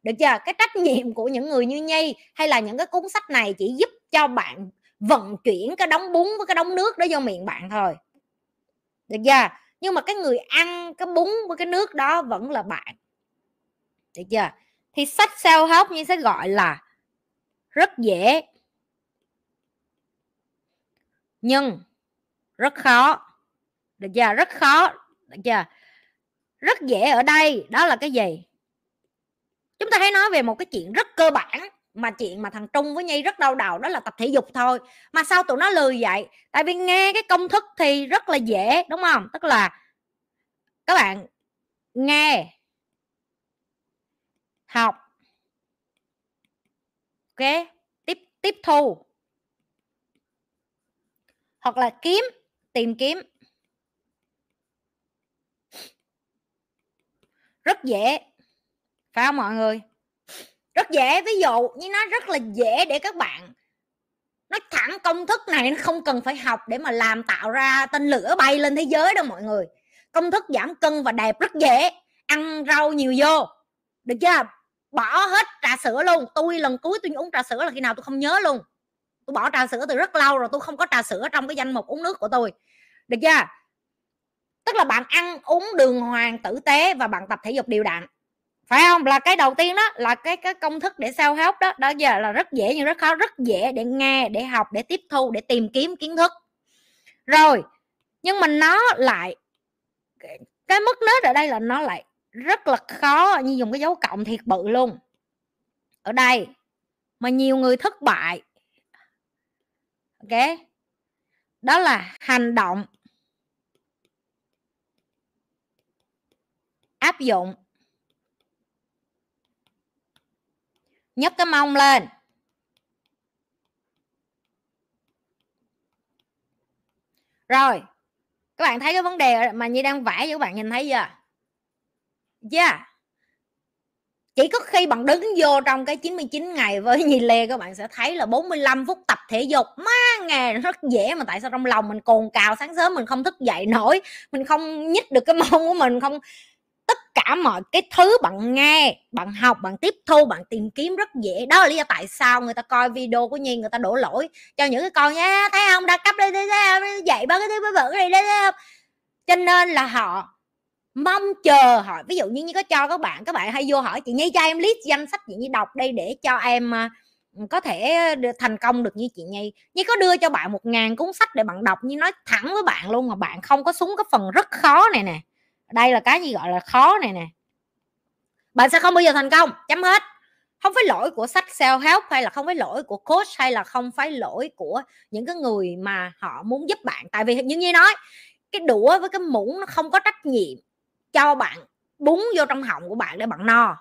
Được chưa? Cái trách nhiệm của những người như nhi hay là những cái cuốn sách này chỉ giúp cho bạn vận chuyển cái đống bún với cái đống nước đó vô miệng bạn thôi. Được chưa? Nhưng mà cái người ăn cái bún với cái nước đó vẫn là bạn. Được chưa? Thì sách self help như sẽ gọi là rất dễ. Nhưng rất khó. Được chưa? Rất khó. Được chưa? Rất dễ ở đây. Đó là cái gì? Chúng ta hãy nói về một cái chuyện rất cơ bản mà chuyện mà thằng Trung với Nhi rất đau đầu, đó là tập thể dục thôi. Mà sao tụi nó lười vậy? Tại vì nghe cái công thức thì rất là dễ, đúng không? Tức là, các bạn nghe, học, ok? Tiếp tiếp thu. Hoặc là kiếm, tìm kiếm. Rất dễ. Phải không mọi người? Rất dễ, ví dụ như nó rất là dễ để các bạn nó thẳng công thức này nó không cần phải học để mà làm tạo ra tên lửa bay lên thế giới đâu mọi người. Công thức giảm cân và đẹp rất dễ, ăn rau nhiều vô, được chưa? Bỏ hết trà sữa luôn. Tôi lần cuối tôi uống trà sữa là khi nào tôi không nhớ luôn. Tôi bỏ trà sữa từ rất lâu rồi tôi không có trà sữa trong cái danh mục uống nước của tôi, được chưa? Tức là bạn ăn uống đường hoàng tử tế và bạn tập thể dục đều đặn phải không? Là cái đầu tiên đó, là cái cái công thức để sao help đó. Đó giờ là rất dễ, nhưng rất khó, rất dễ để nghe, để học, để tiếp thu, để tìm kiếm kiến thức. Rồi, nhưng mà nó lại, cái mức nết ở đây là nó lại rất là khó, như dùng cái dấu cộng thiệt bự luôn. Ở đây, mà nhiều người thất bại. Ok? Đó là hành động. Áp dụng. Nhấc cái mông lên. Rồi, các bạn thấy cái vấn đề mà như đang vẽ cho các bạn nhìn thấy chưa? Yeah. Chỉ có khi bạn đứng vô trong cái 99 ngày với Nhi Lê, các bạn sẽ thấy là 45 phút tập thể dục. Má nghề rất dễ mà tại sao trong lòng mình cồn cào, sáng sớm mình không thức dậy nổi, mình không nhích được cái mông của mình, không cả mọi cái thứ bạn nghe bạn học bạn tiếp thu bạn tìm kiếm rất dễ. Đó là lý do tại sao người ta coi video của nhi người ta đổ lỗi cho những cái con nhé, thấy không? Đã cấp đây dạy ba cái thứ bẩn này đây không cho nên là họ mong chờ họ. Ví dụ như, như có cho các bạn các bạn hay vô hỏi chị nhi cho em list danh sách chị nhi đọc đây để cho em à, có thể thành công được như chị nhi. Như có đưa cho bạn một ngàn cuốn sách để bạn đọc. Như nói thẳng với bạn luôn mà bạn không có xuống cái phần rất khó này nè đây là cái gì gọi là khó này nè. Bạn sẽ không bao giờ thành công, chấm hết. Không phải lỗi của sách self help hay là không phải lỗi của coach hay là không phải lỗi của những cái người mà họ muốn giúp bạn. Tại vì như như nói, cái đũa với cái muỗng nó không có trách nhiệm cho bạn, búng vô trong họng của bạn để bạn no.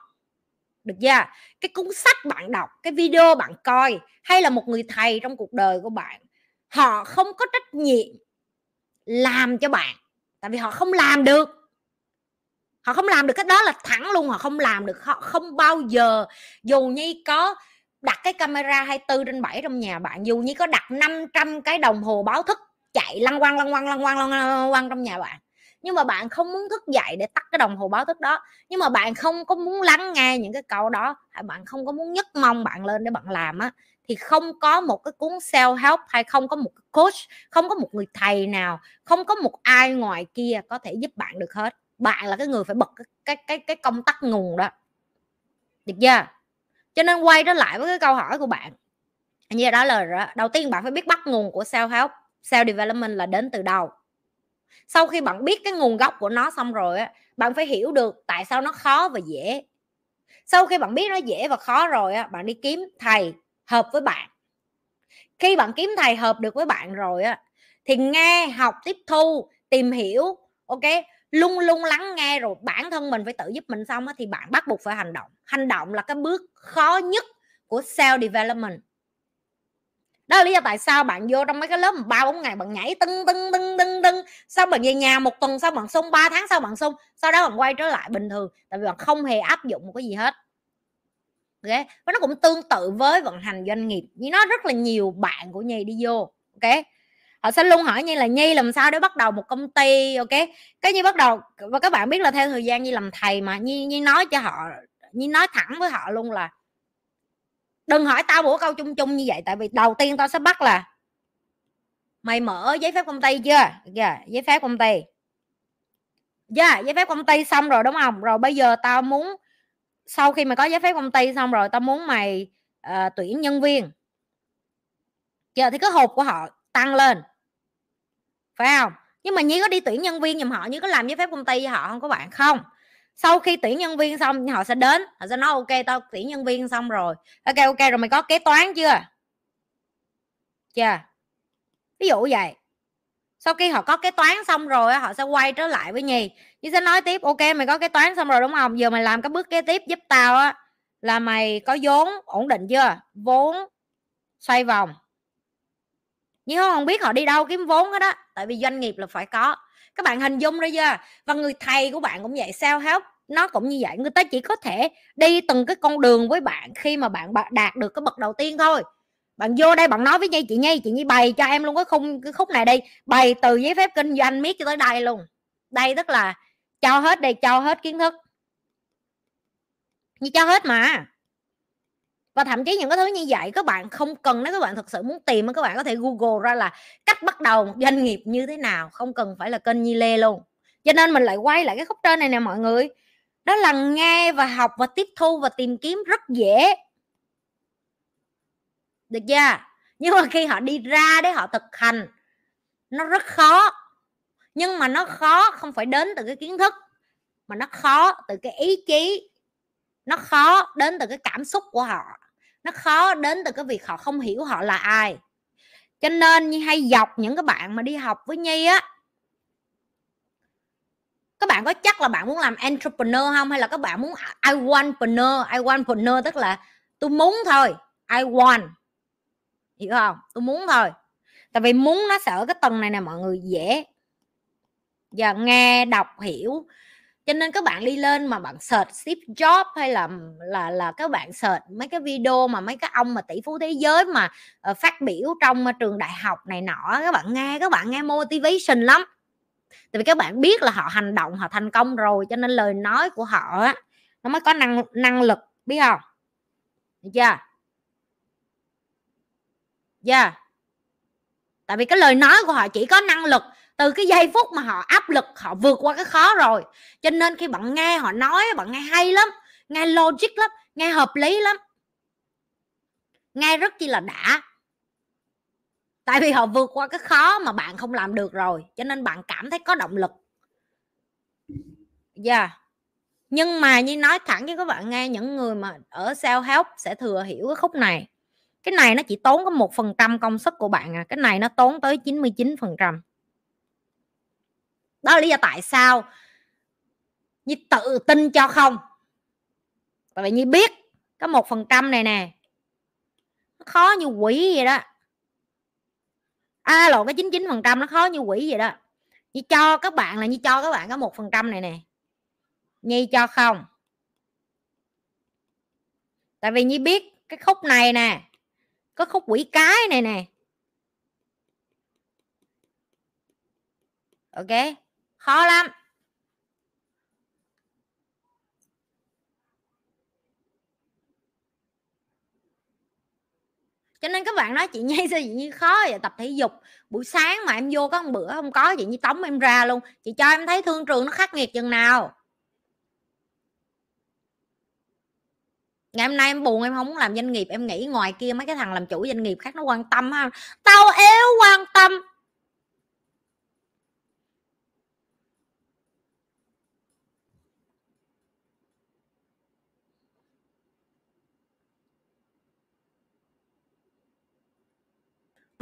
Được chưa? Cái cuốn sách bạn đọc, cái video bạn coi hay là một người thầy trong cuộc đời của bạn, họ không có trách nhiệm làm cho bạn. Tại vì họ không làm được họ không làm được cái đó là thẳng luôn, họ không làm được, họ không bao giờ, dù như có đặt cái camera 24 trên 7 trong nhà bạn, dù như có đặt 500 cái đồng hồ báo thức chạy lăn quăng lăn quăng lăn quăng lăn quăng trong nhà bạn. Nhưng mà bạn không muốn thức dậy để tắt cái đồng hồ báo thức đó. Nhưng mà bạn không có muốn lắng nghe những cái câu đó, hay bạn không có muốn nhấc mong bạn lên để bạn làm á, thì không có một cái cuốn self help hay không có một coach, không có một người thầy nào, không có một ai ngoài kia có thể giúp bạn được hết bạn là cái người phải bật cái cái cái, cái công tắc nguồn đó. Được chưa? Cho nên quay trở lại với cái câu hỏi của bạn. Như đó là đầu tiên bạn phải biết bắt nguồn của self help self development là đến từ đâu. Sau khi bạn biết cái nguồn gốc của nó xong rồi á bạn phải hiểu được tại sao nó khó và dễ. Sau khi bạn biết nó dễ và khó rồi á bạn đi kiếm thầy hợp với bạn. Khi bạn kiếm thầy hợp được với bạn rồi á thì nghe học tiếp thu tìm hiểu ok? Luôn luôn lắng nghe rồi bản thân mình phải tự giúp mình xong thì bạn bắt buộc phải hành động. Hành động là cái bước khó nhất của self development. Đó là lý do tại sao bạn vô trong mấy cái lớp ba bốn ngày bạn nhảy tưng tưng tưng tưng tưng sau bạn về nhà một tuần sau bạn xung ba tháng sau bạn xung sau đó bạn quay trở lại bình thường, tại vì bạn không hề áp dụng một cái gì hết. Ok? Và nó cũng tương tự với vận hành doanh nghiệp. Như nó rất là nhiều bạn của nhi đi vô, ok? Họ sẽ luôn hỏi như là nhi làm sao để bắt đầu một công ty ok? Cái như bắt đầu và các bạn biết là theo thời gian như làm thầy mà nhi nhi nói cho họ nhi nói thẳng với họ luôn là đừng hỏi tao bổ câu chung chung như vậy tại vì đầu tiên tao sẽ bắt là mày mở giấy phép công ty chưa? Yeah, dạ, giấy phép công ty. Yeah, dạ, giấy phép công ty xong rồi đúng không? Rồi bây giờ tao muốn sau khi mà có giấy phép công ty xong rồi tao muốn mày uh, tuyển nhân viên. Giờ thì cái hộp của họ tăng lên phải không? Nhưng mà nhi có đi tuyển nhân viên giùm họ như có làm giấy phép công ty với họ không có bạn không? Sau khi tuyển nhân viên xong, họ sẽ đến, họ sẽ nói, ok, tao tuyển nhân viên xong rồi. Ok ok, rồi mày có kế toán chưa? Chưa. Ví dụ vậy. Sau khi họ có kế toán xong rồi họ sẽ quay trở lại với nhì chứ sẽ nói tiếp, ok, mày có kế toán xong rồi, đúng không? Giờ mày làm cái bước kế tiếp giúp tao á, là mày có vốn ổn định chưa? Vốn xoay vòng nhưng không biết họ đi đâu kiếm vốn hết đó, tại vì doanh nghiệp là phải có. Các bạn hình dung ra chưa? Và người thầy của bạn cũng vậy sao help? Nó cũng như vậy người ta chỉ có thể đi từng cái con đường với bạn khi mà bạn đạt được cái bậc đầu tiên thôi. Bạn vô đây bạn nói với nhi chị nhi chị nhi bày cho em luôn cái khung cái khúc này đi. Bày từ giấy phép kinh doanh miết cho tới đây luôn. Đây tức là cho hết đây cho hết kiến thức. Như cho hết mà và thậm chí những cái thứ như vậy, các bạn không cần nếu các bạn thực sự muốn tìm các bạn có thể google ra là cách bắt đầu một doanh nghiệp như thế nào, không cần phải là kênh nhi lê luôn. Cho nên mình lại quay lại cái khúc trên này nè mọi người. Đó là nghe và học và tiếp thu và tìm kiếm rất dễ. Được chưa? Nhưng mà khi họ đi ra để họ thực hành, nó rất khó. Nhưng mà nó khó không phải đến từ cái kiến thức, mà nó khó từ cái ý chí. Nó khó đến từ cái cảm xúc của họ nó khó đến từ cái việc họ không hiểu họ là ai. Cho nên như hay dọc những cái bạn mà đi học với nhi á. Các bạn có chắc là bạn muốn làm entrepreneur không? Hay là các bạn muốn à, I wantpreneur I wantpreneur tức là tôi muốn thôi. I want. Hiểu không? Tôi muốn thôi. Tại vì muốn nó sẽ ở cái tầng này nè, mọi người dễ. Giờ nghe, đọc, hiểu cho nên các bạn đi lên mà bạn search Steve Jobs hay là là là các bạn search mấy cái video mà mấy cái ông mà tỷ phú thế giới mà uh, phát biểu trong uh, trường đại học này nọ các bạn nghe các bạn nghe motivation lắm. Tại vì các bạn biết là họ hành động họ thành công rồi cho nên lời nói của họ á nó mới có năng năng lực biết không? Được chưa? Yeah tại vì cái lời nói của họ chỉ có năng lực từ cái giây phút mà họ áp lực, họ vượt qua cái khó rồi. Cho nên khi bạn nghe họ nói, bạn nghe hay lắm, nghe logic lắm, nghe hợp lý lắm, nghe rất chi là đã. Tại vì họ vượt qua cái khó mà bạn không làm được rồi, cho nên bạn cảm thấy có động lực. Dạ. Yeah. nhưng mà như nói thẳng với các bạn nghe, những người mà ở sao help sẽ thừa hiểu cái khúc này. Cái này nó chỉ tốn có một phần trăm công sức của bạn à cái này nó tốn tới 99 phần trăm đó là lý do tại sao như tự tin cho không? Tại vì như biết có một phần trăm này nè, nó khó như quỷ vậy đó. À lộ cái 99 phần trăm nó khó như quỷ vậy đó. Như cho các bạn là như cho các bạn có một phần trăm này nè. Nhi cho không? Tại vì nhi biết cái khúc này nè, có khúc quỷ cái này nè. Ok? Khó lắm. Cho nên các bạn nói chị nhi sao chị nhi khó vậy? Tập thể dục. Buổi sáng mà em vô có một bữa không có, chị nhi tống em ra luôn. Chị cho em thấy thương trường nó khắc nghiệt chừng nào. Ngày hôm nay em buồn, em không muốn làm doanh nghiệp. Em nghĩ ngoài kia mấy cái thằng làm chủ doanh nghiệp khác nó quan tâm ha. Tao yếu, quan tâm.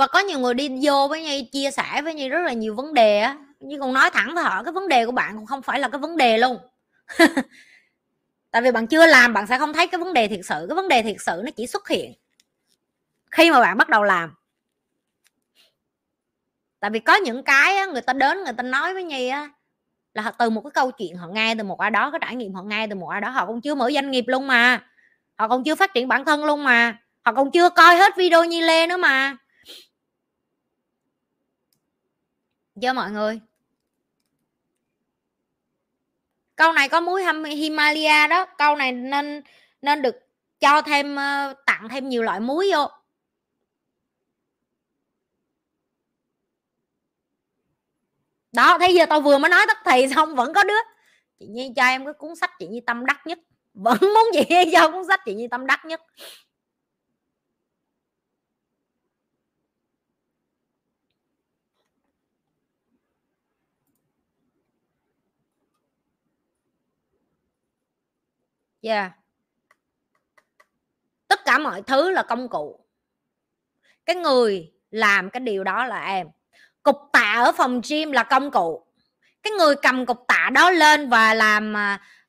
Và có nhiều người đi vô với nhi chia sẻ với nhi rất là nhiều vấn đề á. Nhưng còn nói thẳng với họ cái vấn đề của bạn cũng không phải là cái vấn đề luôn. Tại vì bạn chưa làm bạn sẽ không thấy cái vấn đề thiệt sự. Cái vấn đề thiệt sự nó chỉ xuất hiện khi mà bạn bắt đầu làm. Tại vì có những cái á, người ta đến người ta nói với nhi á là từ một cái câu chuyện họ nghe từ một ai đó cái trải nghiệm họ nghe từ một ai đó họ còn chưa mở doanh nghiệp luôn mà. Họ còn chưa phát triển bản thân luôn mà. Họ còn chưa coi hết video nhi lê nữa mà. Cho mọi người. Câu này có muối Himalaya đó. Câu này nên nên được cho thêm ờ, tặng thêm nhiều loại muối vô. Đó, thấy giờ tao vừa mới nói tất thì xong, vẫn có đứa. Chị nhi cho em cái cuốn sách chị nhi tâm đắc nhất. Vẫn muốn chị nhi cho cuốn sách chị nhi tâm đắc nhất. Yeah. Tất cả mọi thứ là công cụ. Cái người làm cái điều đó là em. Cục tạ ở phòng gym là công cụ. Cái người cầm cục tạ đó lên và làm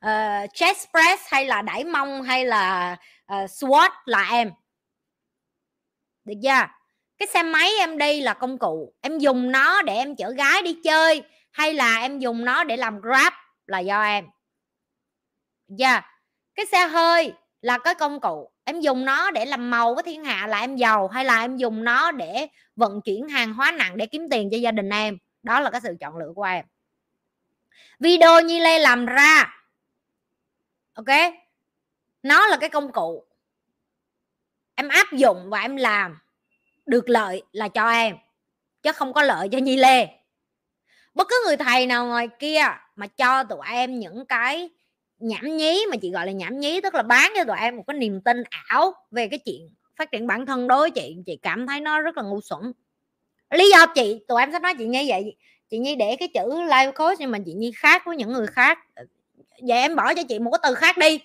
uh, chest press hay là đẩy mông hay là uh, squat là em. Được chưa? Cái xe máy em đi là công cụ. Em dùng nó để em chở gái đi chơi hay là em dùng nó để làm grab là do em. Dạ cái xe hơi là cái công cụ, em dùng nó để làm màu với thiên hạ là em giàu hay là em dùng nó để vận chuyển hàng hóa nặng để kiếm tiền cho gia đình em? Đó là cái sự chọn lựa của em. Video như lê làm ra, ok? Nó là cái công cụ. Em áp dụng và em làm được lợi là cho em, chứ không có lợi cho nhi lê. Bất cứ người thầy nào ngoài kia mà cho tụi em những cái nhảm nhí mà chị gọi là nhảm nhí, tức là bán cho tụi em một cái niềm tin ảo về cái chuyện phát triển bản thân đối với chị. Chị cảm thấy nó rất là ngu xuẩn. Lý do chị, tụi em sẽ nói chị như vậy. Chị nhi để cái chữ live coach nhưng mà chị nhi khác với những người khác. Vậy em bỏ cho chị một cái từ khác đi.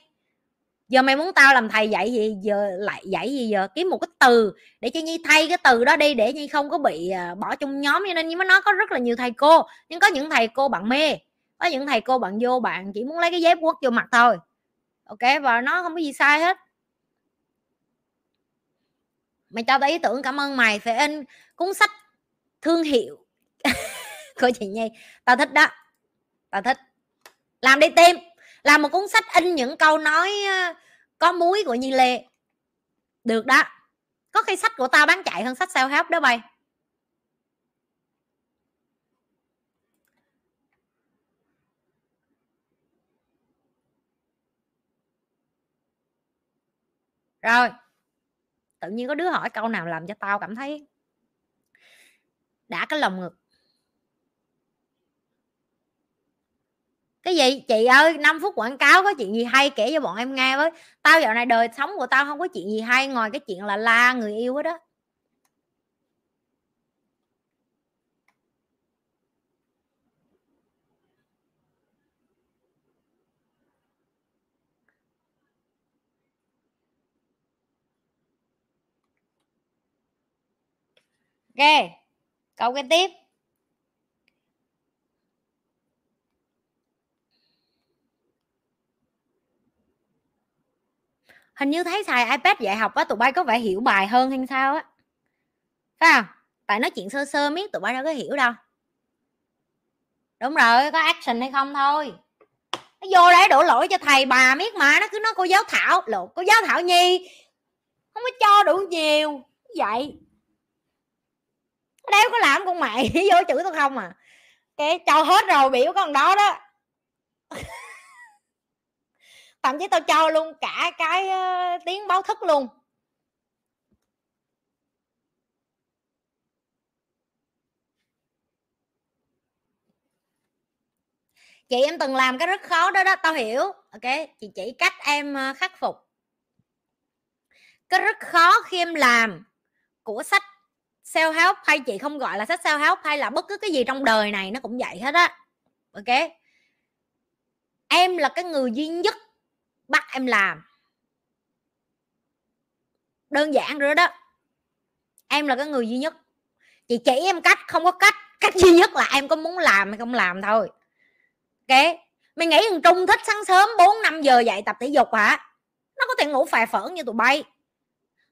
Giờ mày muốn tao làm thầy dạy gì, giờ lại dạy gì giờ? Kiếm một cái từ để cho nhi thay cái từ đó đi, để nhi không có bị à, bỏ trong nhóm. Cho nên nhưng mà nó có rất là nhiều thầy cô, nhưng có những thầy cô bạn mê có những thầy cô bạn vô bạn chỉ muốn lấy cái dép quất vô mặt thôi. Ok, và nó không có gì sai hết. Mày cho tao ý tưởng, cảm ơn mày, phải in cuốn sách thương hiệu của chị nhi. Tao thích đó. Tao thích. Làm đi tim làm một cuốn sách in những câu nói ờ, có muối của nhi lê. Được đó. Có khi sách của tao bán chạy hơn sách sao help đó bay. Rồi, tự nhiên có đứa hỏi câu nào làm cho tao cảm thấy đã cái lòng ngực. Cái gì? Chị ơi 5 phút quảng cáo có chuyện gì hay kể cho bọn em nghe với. Tao dạo này đời sống của tao không có chuyện gì hay, ngoài cái chuyện là la người yêu hết đó. Ok, câu cái tiếp. Hình như thấy xài ipad dạy học á, tụi bay có vẻ hiểu bài hơn hay sao á? Phải không? Tại nói chuyện sơ sơ miết, tụi bay đâu có hiểu đâu. Đúng rồi, có action hay không thôi. Nó vô đấy đổ lỗi cho thầy bà miết mà, nó cứ nói cô giáo thảo. Lộ cô giáo thảo nhi, không có cho đủ nhiều. Vậy? Đéo có làm con mày vô chữ tao không à. Cái cho hết rồi biểu con đó đó. Thậm chí tao cho luôn cả cái uh, tiếng báo thức luôn. Chị em từng làm cái rất khó đó đó tao hiểu. Ok chị chỉ cách em ờ, khắc phục. Cái rất khó khi em làm của sách self help hay chị không gọi là sách self help hay là bất cứ cái gì trong đời này, nó cũng vậy hết á. Ok? Em là cái người duy nhất bắt em làm. Đơn giản rồi đó. Em là cái người duy nhất. Chị chỉ em cách, không có cách. Cách duy nhất là em có muốn làm hay không làm thôi. Ok? Mày nghĩ thằng trung thích sáng sớm 4 năm giờ dậy tập thể dục hả? Nó có thể ngủ phè phởn như tụi bay.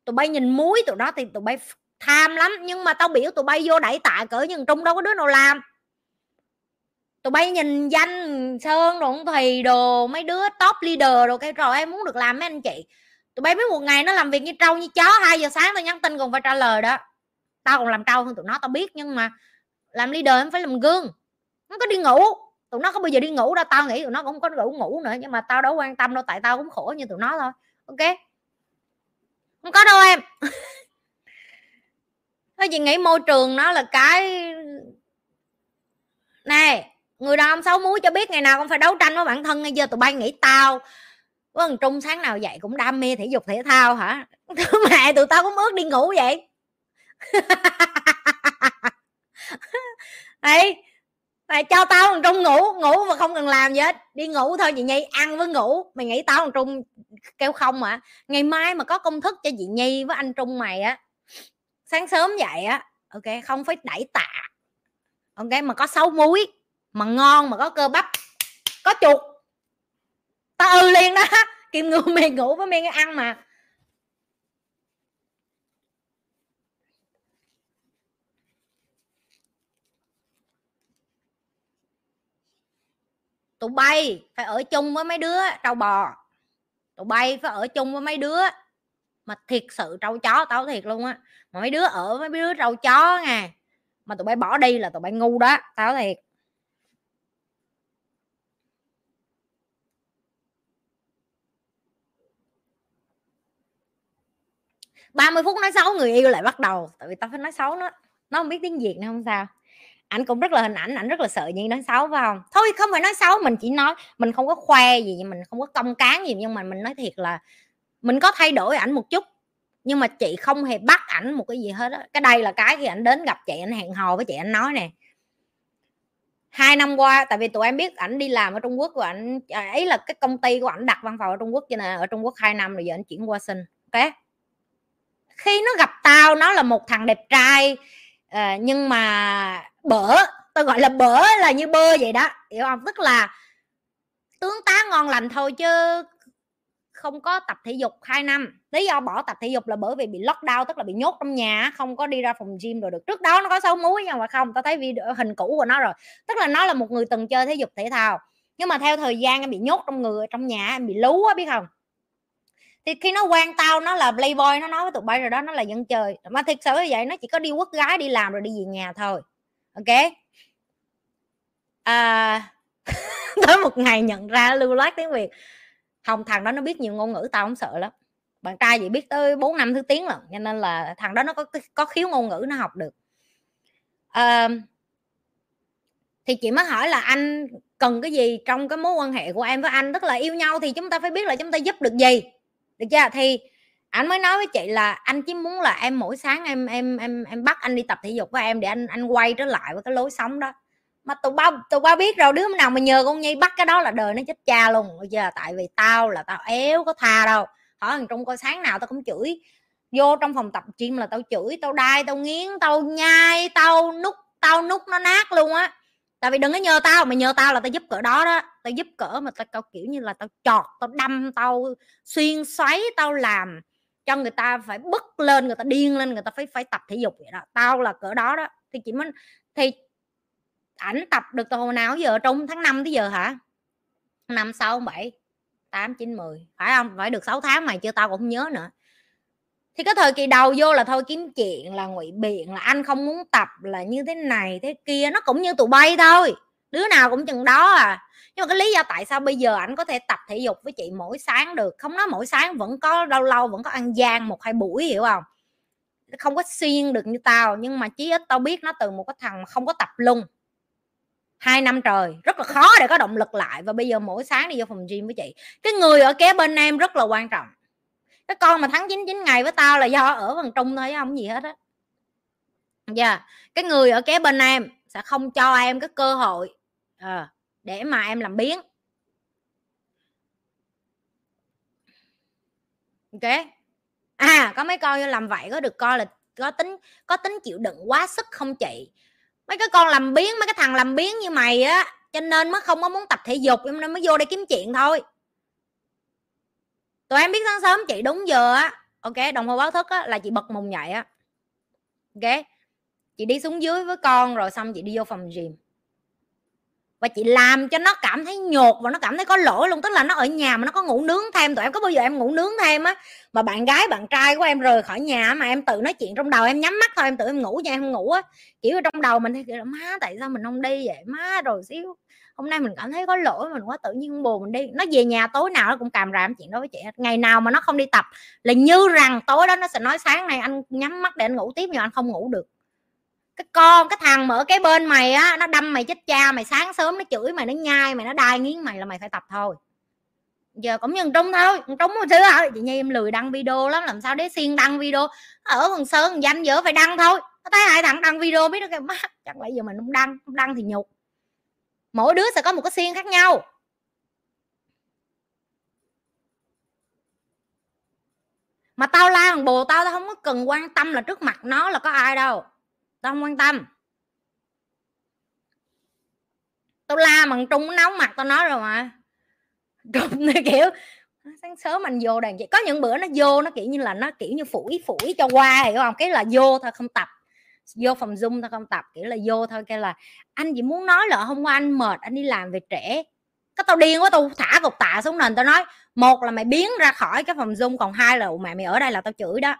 Tụi bay nhìn muối, tụi nó thì tụi bay tham lắm, nhưng mà tao biểu tụi bay vô đẩy tạ cỡ nhưng trung đâu có đứa nào làm. Tụi bay nhìn danh sơn rồi thì đồ, mấy đứa top leader rồi cái rồi em muốn được làm mấy anh chị? Tụi bay biết một ngày nó làm việc như trâu như chó, hai giờ sáng tao nhắn tin còn phải trả lời đó. Tao còn làm trâu hơn tụi nó, tao biết, nhưng mà làm leader em phải làm gương nó có đi ngủ. Tụi nó không bao giờ đi ngủ đâu, tao nghĩ tụi nó cũng có ngủ ngủ nữa, nhưng mà tao đâu quan tâm đâu, tại tao cũng khổ như tụi nó thôi. Ok? Không có đâu em. thôi chị nghĩ môi trường nó là cái này người đàn ông xấu muối cho biết ngày nào cũng phải đấu tranh với bản thân ngay giờ tụi bay nghĩ tao. Có thằng Trung sáng nào dậy cũng đam mê thể dục thể thao hả? Mẹ tụi tao cũng ước đi ngủ vậy. Đấy, mày cho tao thằng Trung ngủ ngủ mà không cần làm gì hết. Đi ngủ thôi chị Nhi ăn với ngủ. Mày nghĩ tao thằng Trung kêu không à ngày mai mà có công thức cho chị Nhi với anh Trung mày á sáng sớm dậy á ok không phải đẩy tạ ok mà có sáu muối mà ngon mà có cơ bắp có chuột. Tao ư ừ liền đó kim ngưu mày ngủ với mày ăn mà. 'Tụi bay phải ở chung với mấy đứa trâu bò, tụi bay phải ở chung với mấy đứa mà thiệt sự trâu chó tao thiệt luôn á, mà mấy đứa ở mấy đứa trâu chó nè, mà tụi bay bỏ đi là tụi bay ngu đó, tao thiệt. ba mươi phút nói xấu người yêu lại bắt đầu tại vì tao phải nói xấu nó nó không biết tiếng việt nữa không sao. Ảnh cũng rất là hình ảnh ảnh rất là sợ những nói xấu phải không? Thôi không phải nói xấu mình chỉ nói mình không có khoe gì mình không có công cán gì nhưng mà mình nói thiệt là mình có thay đổi ảnh một chút nhưng mà chị không hề bắt ảnh một cái gì hết đó cái đây là cái khi ảnh đến gặp chị anh hẹn hò với chị anh nói nè. Hai năm qua tại vì tụi em biết ảnh đi làm ở Trung Quốc và ảnh à, ấy là cái công ty của ảnh đặt văn phòng ở Trung Quốc cho nên ở Trung Quốc hai năm rồi giờ ảnh chuyển qua sinh ok? Khi nó gặp tao nó là một thằng đẹp trai à, nhưng mà bở tôi gọi là bở là như bơ vậy đó hiểu không? Tức là tướng tá ngon lành thôi chứ không có tập thể dục 2 năm. Lý do bỏ tập thể dục là bởi vì bị lockdown tức là bị nhốt trong nhà không có đi ra phòng gym rồi được. Trước đó nó có xấu muối nhưng mà không tao thấy video hình cũ của nó rồi. Tức là nó là một người từng chơi thể dục thể thao. Nhưng mà theo thời gian em bị nhốt trong người trong nhà em bị lú á biết không? Thì khi nó quan tao nó là playboy nó nói với tụi bay rồi đó nó là dân chơi. Mà thiệt sự như vậy nó chỉ có đi quất gái đi làm rồi đi về nhà thôi. Ok? À, tới một ngày nhận ra lưu loát tiếng việt không thằng đó nó biết nhiều ngôn ngữ tao không sợ lắm. Bạn trai gì biết tới bốn năm thứ tiếng lận cho nên là thằng đó nó có có khiếu ngôn ngữ nó học được. À, thì chị mới hỏi là anh cần cái gì trong cái mối quan hệ của em với anh? Tức là yêu nhau thì chúng ta phải biết là chúng ta giúp được gì được chưa? Thì anh mới nói với chị là anh chỉ muốn là em mỗi sáng em em em em bắt anh đi tập thể dục với em để anh anh quay trở lại với cái lối sống đó mà tụi bao tụi bao biết rồi, đứa nào mà nhờ con nhi bắt cái đó là đời nó chết cha luôn. Bây giờ tại vì tao là tao éo có tha đâu. Hỏi thằng trung coi sáng nào tao cũng chửi. Vô trong phòng tập gym là tao chửi, tao đai, tao nghiến, tao nhai, tao nút tao nút nó nát luôn á. Tại vì đừng có nhờ tao, mà nhờ tao là tao giúp cỡ đó đó. Tao giúp cỡ mà tao kiểu như là tao chọt, tao đâm, tao xuyên xoáy, tao làm cho người ta phải bứt lên, người ta điên lên, người ta phải phải tập thể dục vậy đó. Tao là cỡ đó đó. Thì chị mới, thì ảnh tập được từ hồi nào giờ? Trong tháng 5 tới giờ hả? Năm sáu bảy, tám chín mười, phải không? Phải được 6 tháng mày chưa tao cũng không nhớ nữa. Thì cái thời kỳ đầu vô là thôi kiếm chuyện, là ngụy biện, là anh không muốn tập, là như thế này, thế kia, nó cũng như tụi bay thôi. Đứa nào cũng chừng đó à. Nhưng mà cái lý do tại sao bây giờ ảnh có thể tập thể dục với chị mỗi sáng được? Không nói mỗi sáng, vẫn có lâu lâu, vẫn có ăn gian một hai buổi, hiểu không? Không có xuyên được như tao, nhưng mà chí ít tao biết nó từ một cái thằng mà không có tập lung hai năm trời rất là khó để có động lực lại. Và bây giờ mỗi sáng đi vô phòng gym với chị. Cái người ở kế bên em rất là quan trọng. Cái con mà thắng 99 ngày với tao là do ở phần trung thôi không gì hết á. Dạ yeah. cái người ở kế bên em sẽ không cho em cái cơ hội à, để mà em làm biến. Ok. À có mấy con làm vậy có được coi là có tính có tính chịu đựng quá sức không chị? Mấy cái con làm biến mấy cái thằng làm biến như mày á, cho nên mới không có muốn tập thể dục nên mới vô đây kiếm chuyện thôi. Tụi em biết sáng sớm chị đúng giờ á. Ok, đồng hồ báo thức á, là chị bật mùng nhảy á. Ok, chị đi xuống dưới với con rồi xong chị đi vô phòng gym và chị làm cho nó cảm thấy nhột và nó cảm thấy có lỗi luôn, tức là nó ở nhà mà nó có ngủ nướng thêm. Tụi em có bao giờ em ngủ nướng thêm á? Mà bạn gái, bạn trai của em rời khỏi nhà mà em tự nói chuyện trong đầu, em nhắm mắt thôi, em tự em ngủ cho em không ngủ á. Kiểu trong đầu mình thì kiểu là má, tại sao mình không đi vậy? Má, rồi xíu, hôm nay mình cảm thấy có lỗi, mình quá tự nhiên buồn mình đi. Nó về nhà tối nào nó cũng càm ràm chuyện đó với chị ngày nào mà nó không đi tập là như rằng tối đó nó sẽ nói sáng nay anh nhắm mắt để anh ngủ tiếp, nhưng anh không ngủ được cái con, cái thằng mở cái bên mày á, nó đâm mày chết cha, mày sáng sớm nó chửi mày, nó nhai mày, nó đai nghiến mày là mày phải tập thôi. Giờ cũng như trúng trung thôi trúng một hồi hả chị nhi em lười đăng video lắm, làm sao để xiên đăng video? Ở phần sơn danh giữa phải đăng thôi. Nó thấy hai thằng đăng video biết nó cái mắt chẳng lẽ giờ mình không đăng không đăng thì nhục. Mỗi đứa sẽ có một cái xiên khác nhau. Mà tao la thằng bồ tao tao không có cần quan tâm là trước mặt nó là có ai đâu tao không quan tâm. Tao la bằng trung nóng mặt tao nói rồi mà. Trung này kiểu, sáng sớm anh vô đàn chị. Có những bữa nó vô nó kiểu như là nó kiểu như phủi phủi cho qua, hiểu không? Cái là vô thôi, không tập. Vô phòng zoom thôi, không tập. Kiểu là vô thôi cái là anh chỉ muốn nói là hôm qua anh mệt, anh đi làm về trễ. Cái tao điên quá, tao thả cục tạ xuống nền, tao nói, một là mày biến ra khỏi cái phòng zoom, còn hai là mẹ mày ở đây là tao chửi đó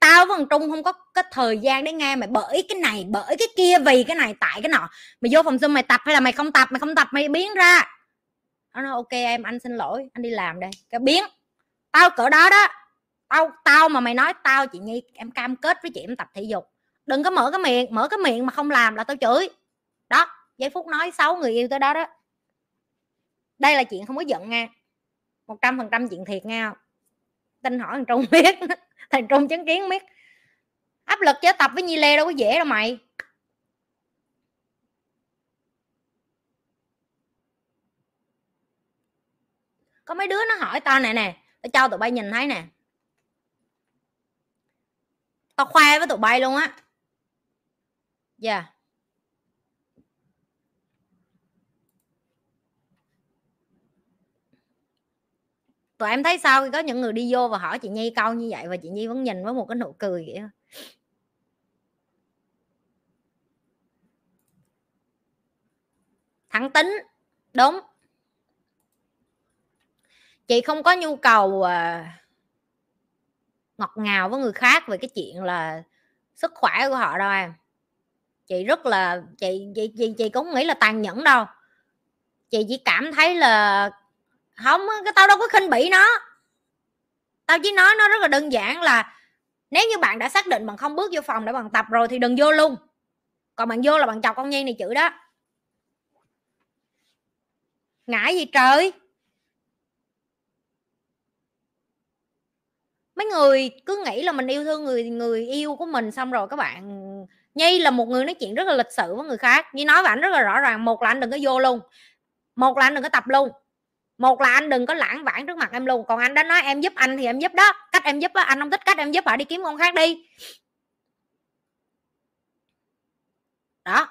tao với thằng trung không có cái thời gian để nghe mày bởi cái này bởi cái kia, vì cái này, tại cái nọ. Mày vô phòng zoom mày tập hay là mày không tập, mày không tập, mày biến ra. Nó nói, ok, em, anh xin lỗi, anh đi làm đây. Cái biến. Tao cỡ đó đó. Tao tao mà mày nói tao, chị nhi, em cam kết với chị em tập thể dục. Đừng có mở cái miệng, mở cái miệng mà không làm là tao chửi. Đó, giây phút nói xấu người yêu tới đó đó. Đây là chuyện không có giận nha. Một trăm phần trăm chuyện thiệt nghe không tin hỏi thằng trung biết thằng trung chứng kiến biết áp lực chứ tập với nhi lê đâu có dễ đâu mày. Có mấy đứa nó hỏi tao nè nè, tao cho tụi bay nhìn thấy nè. Tao khoe với tụi bay luôn á. Dạ. yeah. Tụi em thấy sao khi có những người đi vô và hỏi chị nhi câu như vậy và chị nhi vẫn nhìn với một cái nụ cười vậy thẳng tính, đúng. Chị không có nhu cầu ờ, ngọt ngào với người khác về cái chuyện là sức khỏe của họ đâu em. Chị rất là, chị chị chị chị cũng nghĩ là tàn nhẫn đâu. Chị chỉ cảm thấy là không, cái tao đâu có khinh bỉ nó. Tao chỉ nói nó rất là đơn giản là nếu như bạn đã xác định bằng không bước vô phòng để bằng tập rồi thì đừng vô luôn. Còn bạn vô là bạn chọc con nhi này chữ đó. Ngại gì trời? Mấy người cứ nghĩ là mình yêu thương người người yêu của mình xong rồi các bạn. Nhi là một người nói chuyện rất là lịch sự với người khác. Nhi nói với anh rất là rõ ràng. Một là anh đừng có vô luôn. Một là anh đừng có tập luôn một là anh đừng có lãng vãng trước mặt em luôn, còn anh đã nói em giúp anh thì em giúp đó, cách em giúp đó anh không thích cách em giúp họ đi kiếm con khác đi. Đó.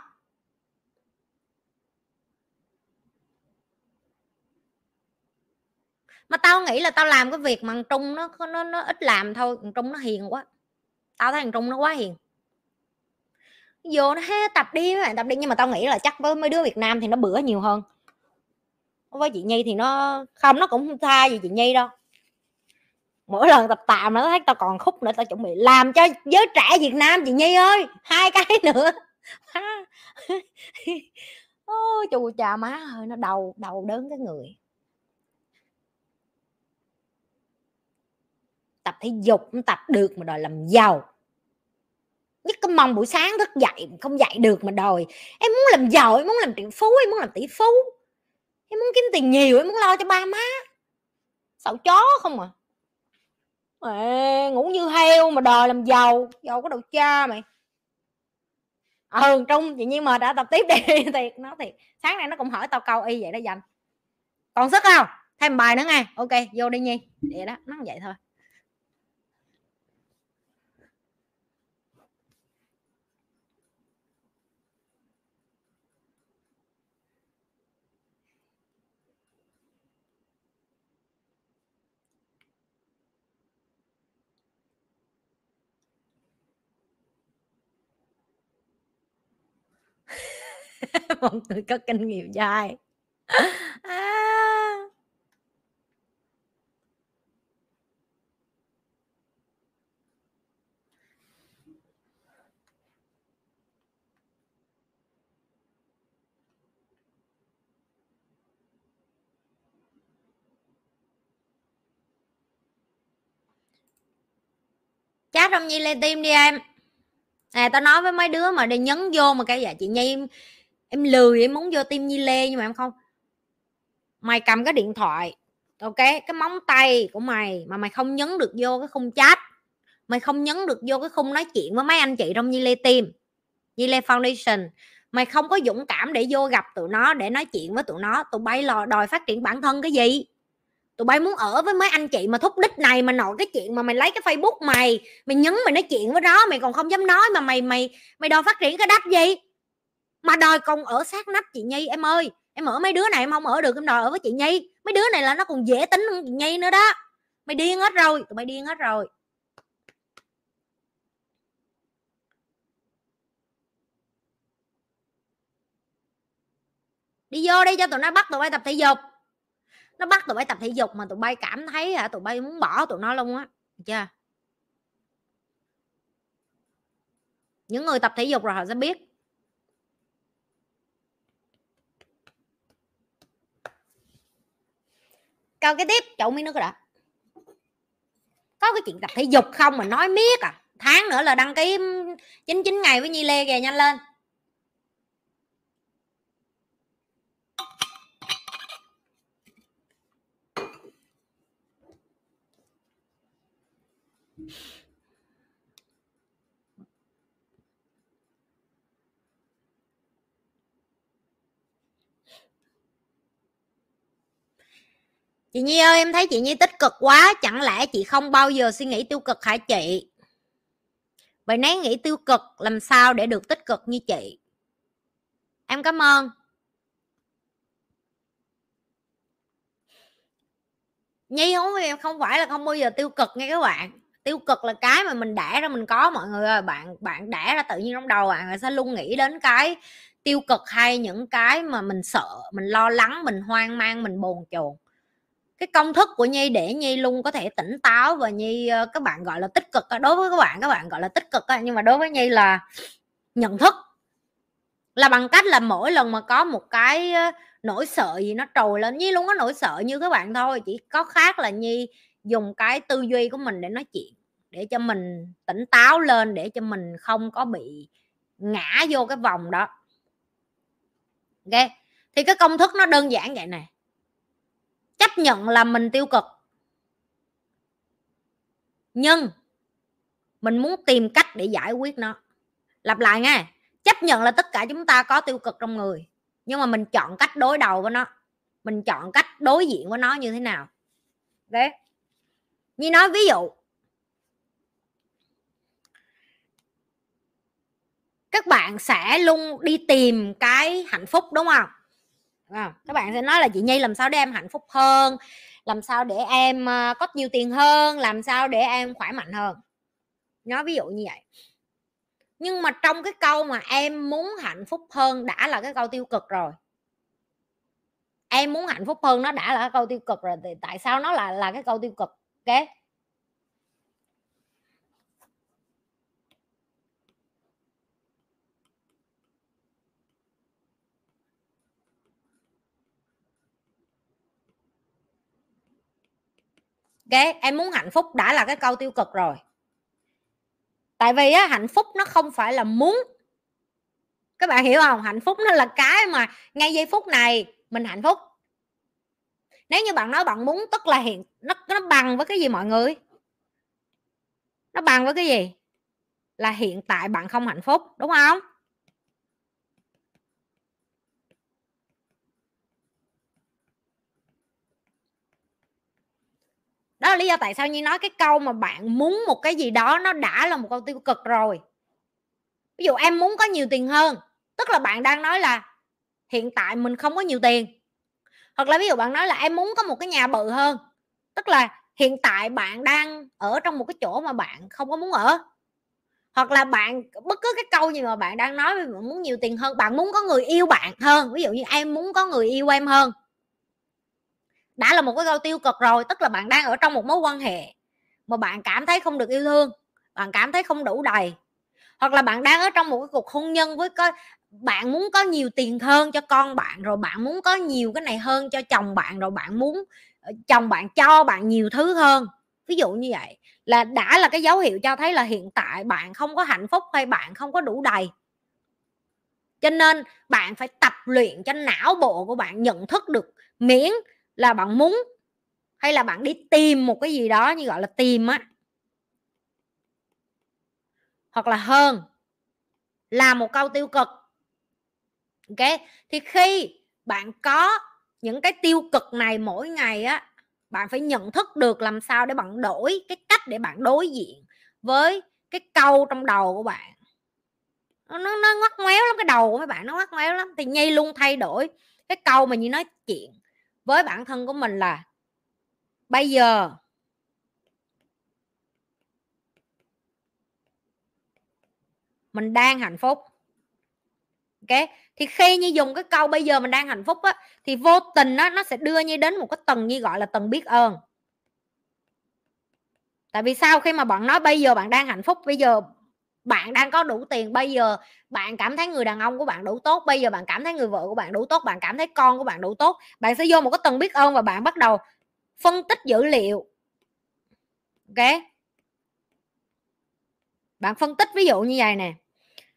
Mà tao nghĩ là tao làm cái việc mà thằng trung nó nó nó ít làm thôi, thằng trung nó hiền quá. Tao thấy thằng trung nó quá hiền. Vô nó hết tập đi với bạn, tập đi, nhưng mà tao nghĩ là chắc với mấy đứa việt nam thì nó bữa nhiều hơn với chị nhi thì nó không, nó cũng không tha gì chị nhi đâu. Mỗi lần tập tạm nó thấy tao còn khúc nữa, tao chuẩn bị làm cho giới trẻ việt nam chị nhi ơi. Hai cái nữa. Ôi chù chà, má ơi, nó đầu đầu đớn cái người. Tập thể dục không tập được mà đòi làm giàu. Nhất cái mong buổi sáng thức dậy không dậy được mà đòi, em muốn làm giàu, em muốn làm triệu phú, em muốn làm tỷ phú em muốn kiếm tiền nhiều em muốn lo cho ba má. Sợ chó không à. Ê, ngủ như heo mà đòi làm giàu giàu có đầu cha mày. Ừ trung tự nhiên mà đã tập tiếp đi. Thiệt nó thiệt. Sáng nay nó cũng hỏi tao câu y vậy đó dành. Còn sức không? Thêm bài nữa nghe. Ok vô đi nhi. Vậy đó nó vậy thôi. một người có kinh nghiệm dài à. chat trong nhi lên tim đi em à tao nói với mấy đứa mà đi nhấn vô mà cái dạ chị nhi em lười, em muốn vô tim nhi lê nhưng mà em không. Mày cầm cái điện thoại, ok, cái móng tay của mày mà mày không nhấn được vô cái khung chat, mày không nhấn được vô cái khung nói chuyện với mấy anh chị trong Nhi Lê Team, Nhi Lê Foundation. Mày không có dũng cảm để vô gặp tụi nó, để nói chuyện với tụi nó. Tụi bay lò đòi phát triển bản thân cái gì? Tụi bay muốn ở với mấy anh chị mà thúc đích này mà nội cái chuyện mà mày lấy cái facebook mày mày nhấn mày nói chuyện với nó, mày còn không dám nói mà mày mày mày đòi phát triển cái đách gì? Mà đòi còn ở sát nách chị nhi, em ơi. Em ở mấy đứa này em không ở được, em đòi ở với chị nhi. Mấy đứa này là nó còn dễ tính hơn chị nhi nữa đó. Mày điên hết rồi, tụi mày điên hết rồi. Đi vô đi cho tụi nó bắt tụi bay tập thể dục. Nó bắt tụi bay tập thể dục mà tụi bay cảm thấy hả, tụi bay muốn bỏ tụi nó luôn á chưa? Những người tập thể dục rồi họ sẽ biết. Câu cái tiếp chậu miếng nước rồi đó có cái chuyện tập thể dục không mà nói miết à? Tháng nữa là đăng ký chín chín ngày với nhi lê kìa, nhanh lên. Chị nhi ơi, em thấy chị nhi tích cực quá, chẳng lẽ chị không bao giờ suy nghĩ tiêu cực hả chị? Vậy nén nghĩ tiêu cực, làm sao để được tích cực như chị? Em cảm ơn. Nhi không không phải là không bao giờ tiêu cực nghe các bạn. Tiêu cực là cái mà mình đẻ ra mình có, mọi người ơi. Bạn bạn đẻ ra tự nhiên trong đầu bạn sẽ luôn nghĩ đến cái tiêu cực hay những cái mà mình sợ, mình lo lắng, mình hoang mang, mình bồn chồn cái công thức của nhi để nhi luôn có thể tỉnh táo và nhi ờ, các bạn, gọi là, tích cực đối với các bạn các bạn, gọi là, tích cực nhưng mà đối với nhi là nhận thức. Là bằng cách là mỗi lần mà có một cái nỗi sợ gì nó trồi lên, nhi luôn có nỗi sợ như các bạn thôi, chỉ có khác là nhi dùng cái tư duy của mình để nói chuyện, để cho mình tỉnh táo lên, để cho mình không có bị ngã vô cái vòng đó. Ok thì cái công thức nó đơn giản vậy này chấp nhận là mình tiêu cực. Nhưng mình muốn tìm cách để giải quyết nó. Lặp lại nghe chấp nhận là tất cả chúng ta có tiêu cực trong người, nhưng mà mình chọn cách đối đầu với nó, mình chọn cách đối diện với nó như thế nào. Đấy. Như nói ví dụ, các bạn sẽ luôn đi tìm cái hạnh phúc, đúng không? À, các bạn sẽ nói là chị nhi làm sao để em hạnh phúc hơn? Làm sao để em ờ, có nhiều tiền hơn? Làm sao để em khỏe mạnh hơn? Nói ví dụ như vậy. Nhưng mà trong cái câu mà em muốn hạnh phúc hơn đã là cái câu tiêu cực rồi. Em muốn hạnh phúc hơn nó đã là cái câu tiêu cực rồi thì tại sao nó là là cái câu tiêu cực ok? Cái em muốn hạnh phúc đã là cái câu tiêu cực rồi. Tại vì á, hạnh phúc nó không phải là muốn. Các bạn hiểu không? Hạnh phúc nó là cái mà ngay giây phút này mình hạnh phúc. Nếu như bạn nói bạn muốn tức là hiện nó nó bằng với cái gì mọi người? Nó bằng với cái gì? Là hiện tại bạn không hạnh phúc đúng không? Đó là lý do tại sao như nói cái câu mà bạn muốn một cái gì đó nó đã là một câu tiêu cực rồi. Ví dụ em muốn có nhiều tiền hơn, tức là bạn đang nói là hiện tại mình không có nhiều tiền. Hoặc là ví dụ bạn nói là em muốn có một cái nhà bự hơn, tức là hiện tại bạn đang ở trong một cái chỗ mà bạn không có muốn ở. Hoặc là bạn, bất cứ cái câu gì mà bạn đang nói bạn muốn nhiều tiền hơn, bạn muốn có người yêu bạn hơn. Ví dụ như em muốn có người yêu em hơn đã là một cái câu tiêu cực rồi, tức là bạn đang ở trong một mối quan hệ mà bạn cảm thấy không được yêu thương, bạn cảm thấy không đủ đầy, hoặc là bạn đang ở trong một cái cuộc hôn nhân với có, bạn muốn có nhiều tiền hơn cho con bạn, rồi bạn muốn có nhiều cái này hơn cho chồng bạn, rồi bạn muốn ờ, chồng bạn cho bạn nhiều thứ hơn. Ví dụ như vậy, là đã là cái dấu hiệu cho thấy là hiện tại bạn không có hạnh phúc hay bạn không có đủ đầy. Cho nên bạn phải tập luyện cho não bộ của bạn nhận thức được miễn là bạn muốn hay là bạn đi tìm một cái gì đó như gọi là tìm á? Hoặc là hơn, là một câu tiêu cực. Ok? Thì khi bạn có những cái tiêu cực này mỗi ngày á, bạn phải nhận thức được làm sao để bạn đổi cái cách để bạn đối diện với cái câu trong đầu của bạn. Nó nó ngoắt ngoéo lắm, cái đầu của mấy bạn nó ngoắt ngoéo lắm. Thì nhi luôn thay đổi cái câu mà như nói chuyện với bản thân của mình là, bây giờ, mình đang hạnh phúc. Ok? Thì khi như dùng cái câu bây giờ mình đang hạnh phúc á, thì vô tình á, nó sẽ đưa như đến một cái tầng như gọi là tầng biết ơn. Tại vì sao? Khi mà bạn nói bây giờ bạn đang hạnh phúc, bây giờ bạn đang có đủ tiền, bây giờ bạn cảm thấy người đàn ông của bạn đủ tốt, bây giờ bạn cảm thấy người vợ của bạn đủ tốt, bạn cảm thấy con của bạn đủ tốt, bạn sẽ vô một cái tầng biết ơn và bạn bắt đầu phân tích dữ liệu. Ok? Bạn phân tích ví dụ như vậy nè,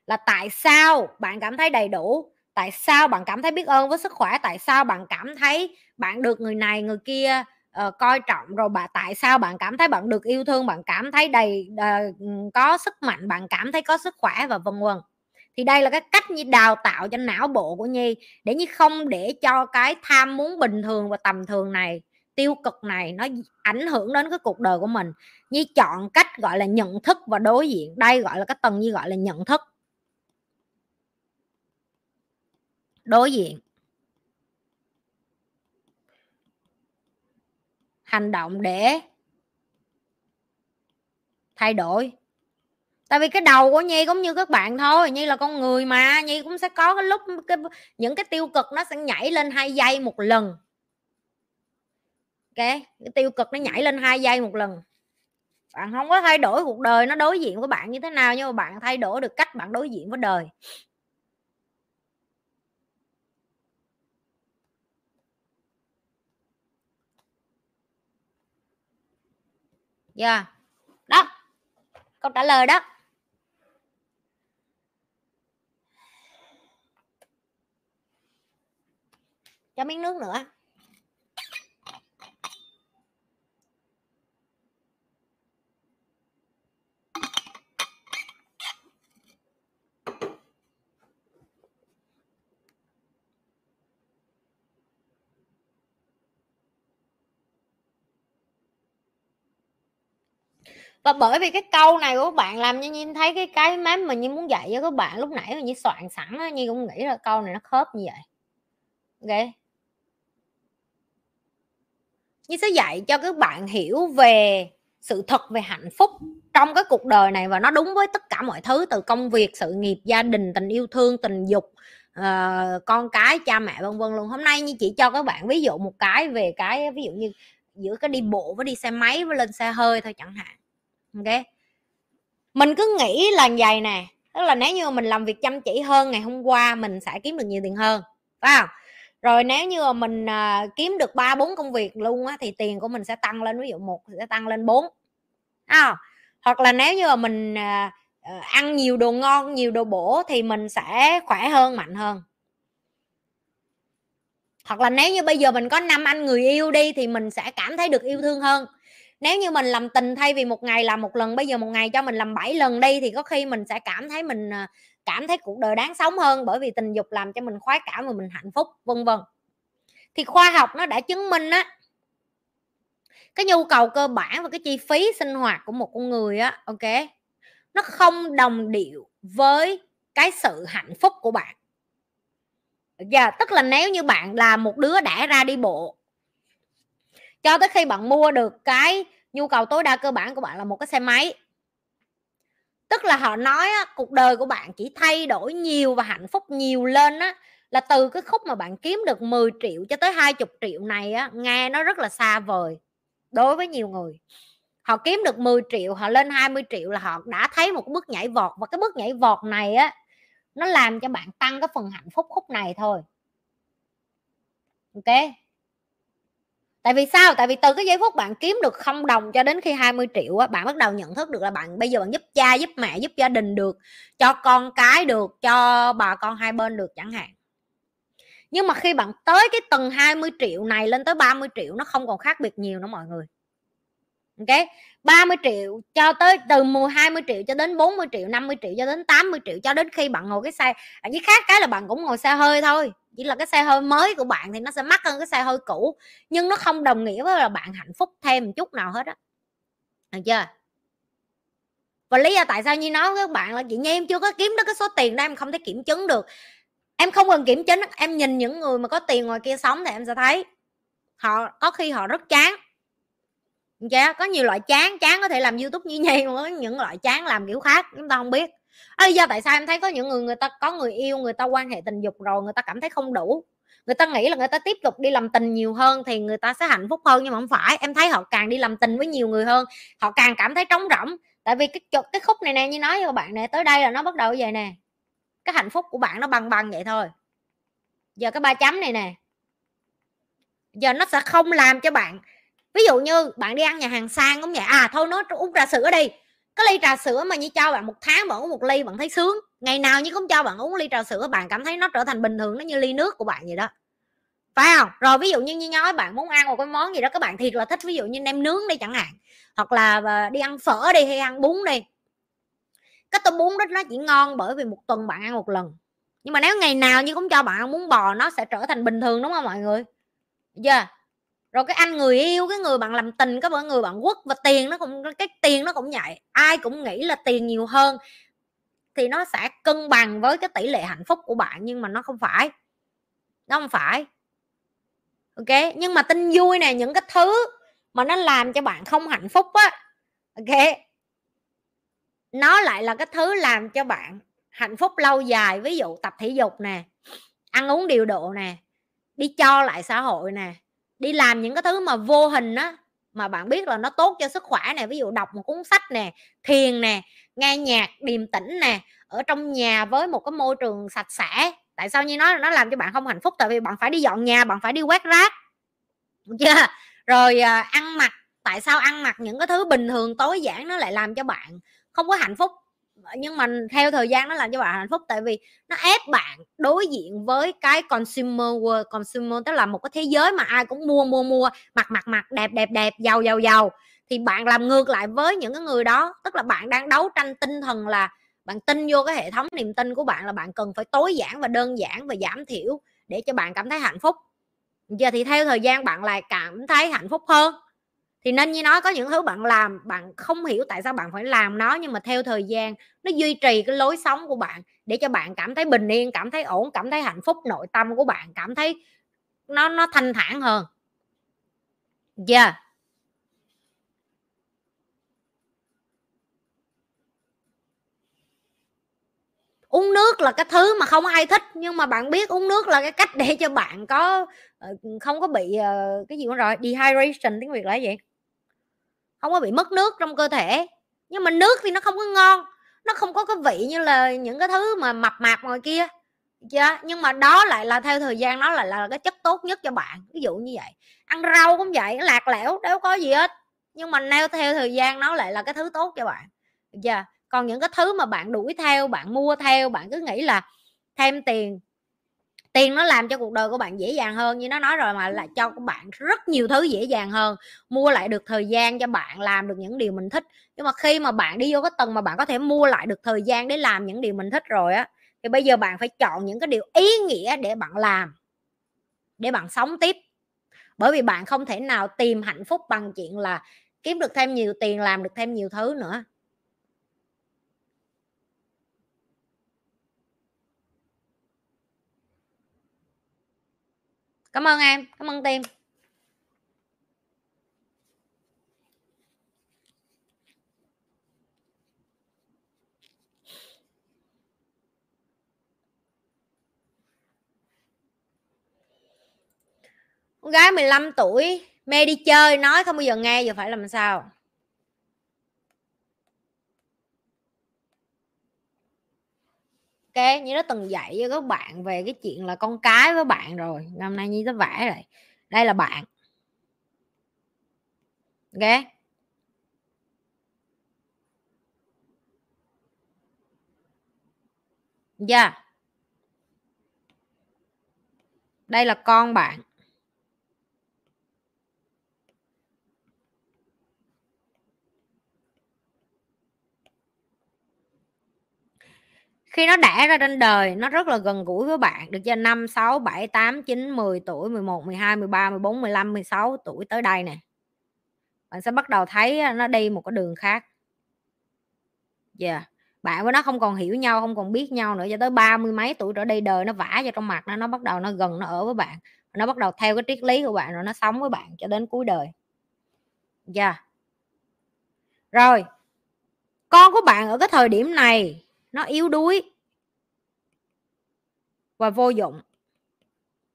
là tại sao bạn cảm thấy đầy đủ, tại sao bạn cảm thấy biết ơn với sức khỏe, tại sao bạn cảm thấy bạn được người này, người kia uh, coi trọng rồi bà tại sao bạn cảm thấy bạn được yêu thương bạn cảm thấy đầy uh, có sức mạnh bạn cảm thấy có sức khỏe và vân vân thì đây là cái cách như đào tạo cho não bộ của nhi để như không để cho cái tham muốn bình thường và tầm thường này tiêu cực này nó ảnh hưởng đến cái cuộc đời của mình. Như chọn cách gọi là nhận thức và đối diện đây gọi là cái tầng như gọi là nhận thức. Đối diện. Hành động để thay đổi. Tại vì cái đầu của nhi cũng như các bạn thôi nhi là con người mà nhi cũng sẽ có cái lúc cái, những cái tiêu cực nó sẽ nhảy lên hai giây một lần. Ok cái tiêu cực nó nhảy lên hai giây một lần. Bạn không có thay đổi cuộc đời nó đối diện với bạn như thế nào nhưng mà bạn thay đổi được cách bạn đối diện với đời. Yeah. đó. Câu trả lời đó. Cho miếng nước nữa. Và bởi vì cái câu này của các bạn làm như nhìn thấy cái cái mém mà như muốn dạy cho các bạn lúc nãy mà như soạn sẵn á như cũng nghĩ là câu này nó khớp như vậy. Ok. Như sẽ dạy cho các bạn hiểu về sự thật về hạnh phúc trong cái cuộc đời này và nó đúng với tất cả mọi thứ từ công việc sự nghiệp gia đình tình yêu thương tình dục uh, con cái cha mẹ vân vân luôn. Hôm nay như chỉ cho các bạn ví dụ một cái về cái ví dụ như giữa cái đi bộ với đi xe máy với lên xe hơi thôi chẳng hạn ok. Mình cứ nghĩ là vậy nè. Tức là nếu như mình làm việc chăm chỉ hơn ngày hôm qua mình sẽ kiếm được nhiều tiền hơn phải không? Rồi nếu như mà mình à, kiếm được ba bốn công việc luôn á thì tiền của mình sẽ tăng lên ví dụ một sẽ tăng lên bốn à, hoặc là nếu như mà mình à, ờ, ăn nhiều đồ ngon nhiều đồ bổ thì mình sẽ khỏe hơn mạnh hơn. Hoặc là nếu như bây giờ mình có năm anh người yêu đi thì mình sẽ cảm thấy được yêu thương hơn nếu như mình làm tình thay vì một ngày làm một lần bây giờ một ngày cho mình làm 7 lần đi thì có khi mình sẽ cảm thấy mình à, cảm thấy cuộc đời đáng sống hơn bởi vì tình dục làm cho mình khoái cảm và mình hạnh phúc vân vân. Thì khoa học nó đã chứng minh á cái nhu cầu cơ bản và cái chi phí sinh hoạt của một con người á ok nó không đồng điệu với cái sự hạnh phúc của bạn. Giờ yeah, tức là nếu như bạn là một đứa đã ra đi bộ cho tới khi bạn mua được cái nhu cầu tối đa cơ bản của bạn là một cái xe máy. Tức là họ nói á, cuộc đời của bạn chỉ thay đổi nhiều và hạnh phúc nhiều lên á là từ cái khúc mà bạn kiếm được 10 triệu cho tới 20 triệu này á nghe nó rất là xa vời đối với nhiều người. Họ kiếm được 10 triệu họ lên 20 triệu là họ đã thấy một bước nhảy vọt và cái bước nhảy vọt này á nó làm cho bạn tăng cái phần hạnh phúc khúc này thôi. Ok? Tại vì sao? Tại vì từ cái giây phút bạn kiếm được không đồng cho đến khi 20 triệu á, bạn bắt đầu nhận thức được là bạn, bây giờ bạn giúp cha, giúp mẹ, giúp gia đình được, cho con cái được, cho bà con hai bên được chẳng hạn. Nhưng mà khi bạn tới cái tầng 20 triệu này lên tới 30 triệu, nó không còn khác biệt nhiều nữa mọi người. Ok? 30 triệu cho tới từ 10 20 triệu cho đến 40 triệu 50 triệu cho đến 80 triệu cho đến khi bạn ngồi cái xe. À, với khác cái là bạn cũng ngồi xe hơi thôi. Chỉ là cái xe hơi mới của bạn thì nó sẽ mắc hơn cái xe hơi cũ. Nhưng nó không đồng nghĩa với là bạn hạnh phúc thêm một chút nào hết á. Được chưa? Và lý do tại sao như nói với các bạn là chị nhi em chưa có kiếm được cái số tiền đó em không thể kiểm chứng được. Em không cần kiểm chứng em nhìn những người mà có tiền ngoài kia sống thì em sẽ thấy họ có khi họ rất chán yeah, có nhiều loại chán chán có thể làm youtube như nhây có những loại chán làm kiểu khác chúng ta không biết. À, do tại sao em thấy có những người người ta có người yêu người ta quan hệ tình dục rồi người ta cảm thấy không đủ. Người ta nghĩ là người ta tiếp tục đi làm tình nhiều hơn thì người ta sẽ hạnh phúc hơn nhưng mà không phải. Em thấy họ càng đi làm tình với nhiều người hơn họ càng cảm thấy trống rỗng. Tại vì cái cái khúc này nè như nói với các bạn nè tới đây là nó bắt đầu vậy nè. Cái hạnh phúc của bạn nó bằng bằng vậy thôi. Giờ cái ba chấm này nè. Giờ nó sẽ không làm cho bạn ví dụ như bạn đi ăn nhà hàng sang cũng vậy. À thôi nó uống trà sữa đi. Cái ly trà sữa mà như cho bạn một tháng bạn uống một ly bạn thấy sướng. Ngày nào như cũng cho bạn uống ly trà sữa, bạn cảm thấy nó trở thành bình thường, nó như ly nước của bạn vậy đó. Phải không? Rồi ví dụ như như nói bạn muốn ăn một cái món gì đó, các bạn thiệt là thích, ví dụ như nem nướng đi chẳng hạn, hoặc là ờ, đi ăn phở đi hay ăn bún đi. Cái tô bún đó, nó chỉ ngon bởi vì một tuần bạn ăn một lần. Nhưng mà nếu ngày nào như cũng cho bạn ăn bún bò, nó sẽ trở thành bình thường, đúng không mọi người? Dạ yeah rồi cái anh người yêu, cái người bạn làm tình, cái người bạn quất và tiền nó cũng, cái tiền nó cũng vậy, ai cũng nghĩ là tiền nhiều hơn thì nó sẽ cân bằng với cái tỷ lệ hạnh phúc của bạn, nhưng mà nó không phải, nó không phải. Ok? Nhưng mà tin vui nè, những cái thứ mà nó làm cho bạn không hạnh phúc á, ok? Nó lại là cái thứ làm cho bạn hạnh phúc lâu dài, ví dụ tập thể dục nè, ăn uống điều độ nè, đi cho lại xã hội nè đi làm những cái thứ mà vô hình á mà bạn biết là nó tốt cho sức khỏe nè ví dụ đọc một cuốn sách nè thiền nè nghe nhạc điềm tĩnh nè ở trong nhà với một cái môi trường sạch sẽ. Tại sao như nó nó làm cho bạn không hạnh phúc? Tại vì bạn phải đi dọn nhà bạn phải đi quét rác. Chưa? Rồi à, ăn mặc. Tại sao ăn mặc những cái thứ bình thường tối giản nó lại làm cho bạn không có hạnh phúc? Ờ, nhưng mà theo thời gian nó làm cho bạn hạnh phúc, tại vì nó ép bạn đối diện với cái consumer world, consumer tức là một cái thế giới mà ai cũng mua mua mua, mặc mặc mặc, đẹp đẹp đẹp, giàu giàu giàu. Thì bạn làm ngược lại với những cái người đó, tức là bạn đang đấu tranh tinh thần là bạn tin vô cái hệ thống niềm tin của bạn là bạn cần phải tối giản và đơn giản và giảm thiểu để cho bạn cảm thấy hạnh phúc. Giờ thì theo thời gian bạn lại cảm thấy hạnh phúc hơn thì nên như nói có những thứ bạn làm, bạn không hiểu tại sao bạn phải làm nó, nhưng mà theo thời gian, nó duy trì cái lối sống của bạn để cho bạn cảm thấy bình yên, cảm thấy ổn, cảm thấy hạnh phúc, nội tâm của bạn cảm thấy nó nó thanh thản hơn. Yeah. Uống nước là cái thứ mà không ai thích, nhưng mà bạn biết uống nước là cái cách để cho bạn có ờ, không có bị ờ, cái gì rồi, dehydration, tiếng việt là gì? Không có bị mất nước trong cơ thể. Nhưng mà nước thì nó không có ngon, nó không có cái vị như là những cái thứ mà mập mạp ngoài kia. Chưa nhưng mà đó lại là theo thời gian nó lại là cái chất tốt nhất cho bạn, ví dụ như vậy. Ăn rau cũng vậy lạc lẽo đâu có gì hết, nhưng mà neo theo thời gian nó lại là cái thứ tốt cho bạn. Chưa? Còn những cái thứ mà bạn đuổi theo, bạn mua theo, bạn cứ nghĩ là thêm tiền tiền nó làm cho cuộc đời của bạn dễ dàng hơn, như nó nói rồi mà là cho các bạn rất nhiều thứ dễ dàng hơn, mua lại được thời gian cho bạn làm được những điều mình thích. Nhưng mà khi mà bạn đi vô cái tầng mà bạn có thể mua lại được thời gian để làm những điều mình thích rồi á, thì bây giờ bạn phải chọn những cái điều ý nghĩa để bạn làm, để bạn sống tiếp. Bởi vì bạn không thể nào tìm hạnh phúc bằng chuyện là kiếm được thêm nhiều tiền, làm được thêm nhiều thứ nữa. Cảm ơn em, cảm ơn tim con gái 15 tuổi, mê đi chơi, nói không bao giờ nghe, giờ phải làm sao? Ok như nó từng dạy cho các bạn về cái chuyện là con cái với bạn rồi hôm nay như nó vẽ rồi. Đây là bạn. Ok? Dạ. Yeah. đây là con bạn. Khi nó đẻ ra trên đời, nó rất là gần gũi với bạn, được cho 5 6 7 8 9 10 tuổi 11 12 13 14 15 16 tuổi tới đây nè. Bạn sẽ bắt đầu thấy nó đi một cái đường khác. Yeah. Bạn với nó không còn hiểu nhau, không còn biết nhau nữa, cho tới ba mươi mấy tuổi trở đi, đời nó vả vào trong mặt nó nó bắt đầu nó gần, nó ở với bạn. Nó bắt đầu theo cái triết lý của bạn rồi nó sống với bạn cho đến cuối đời. Dạ yeah. Rồi, con của bạn ở cái thời điểm này nó yếu đuối. Và vô dụng.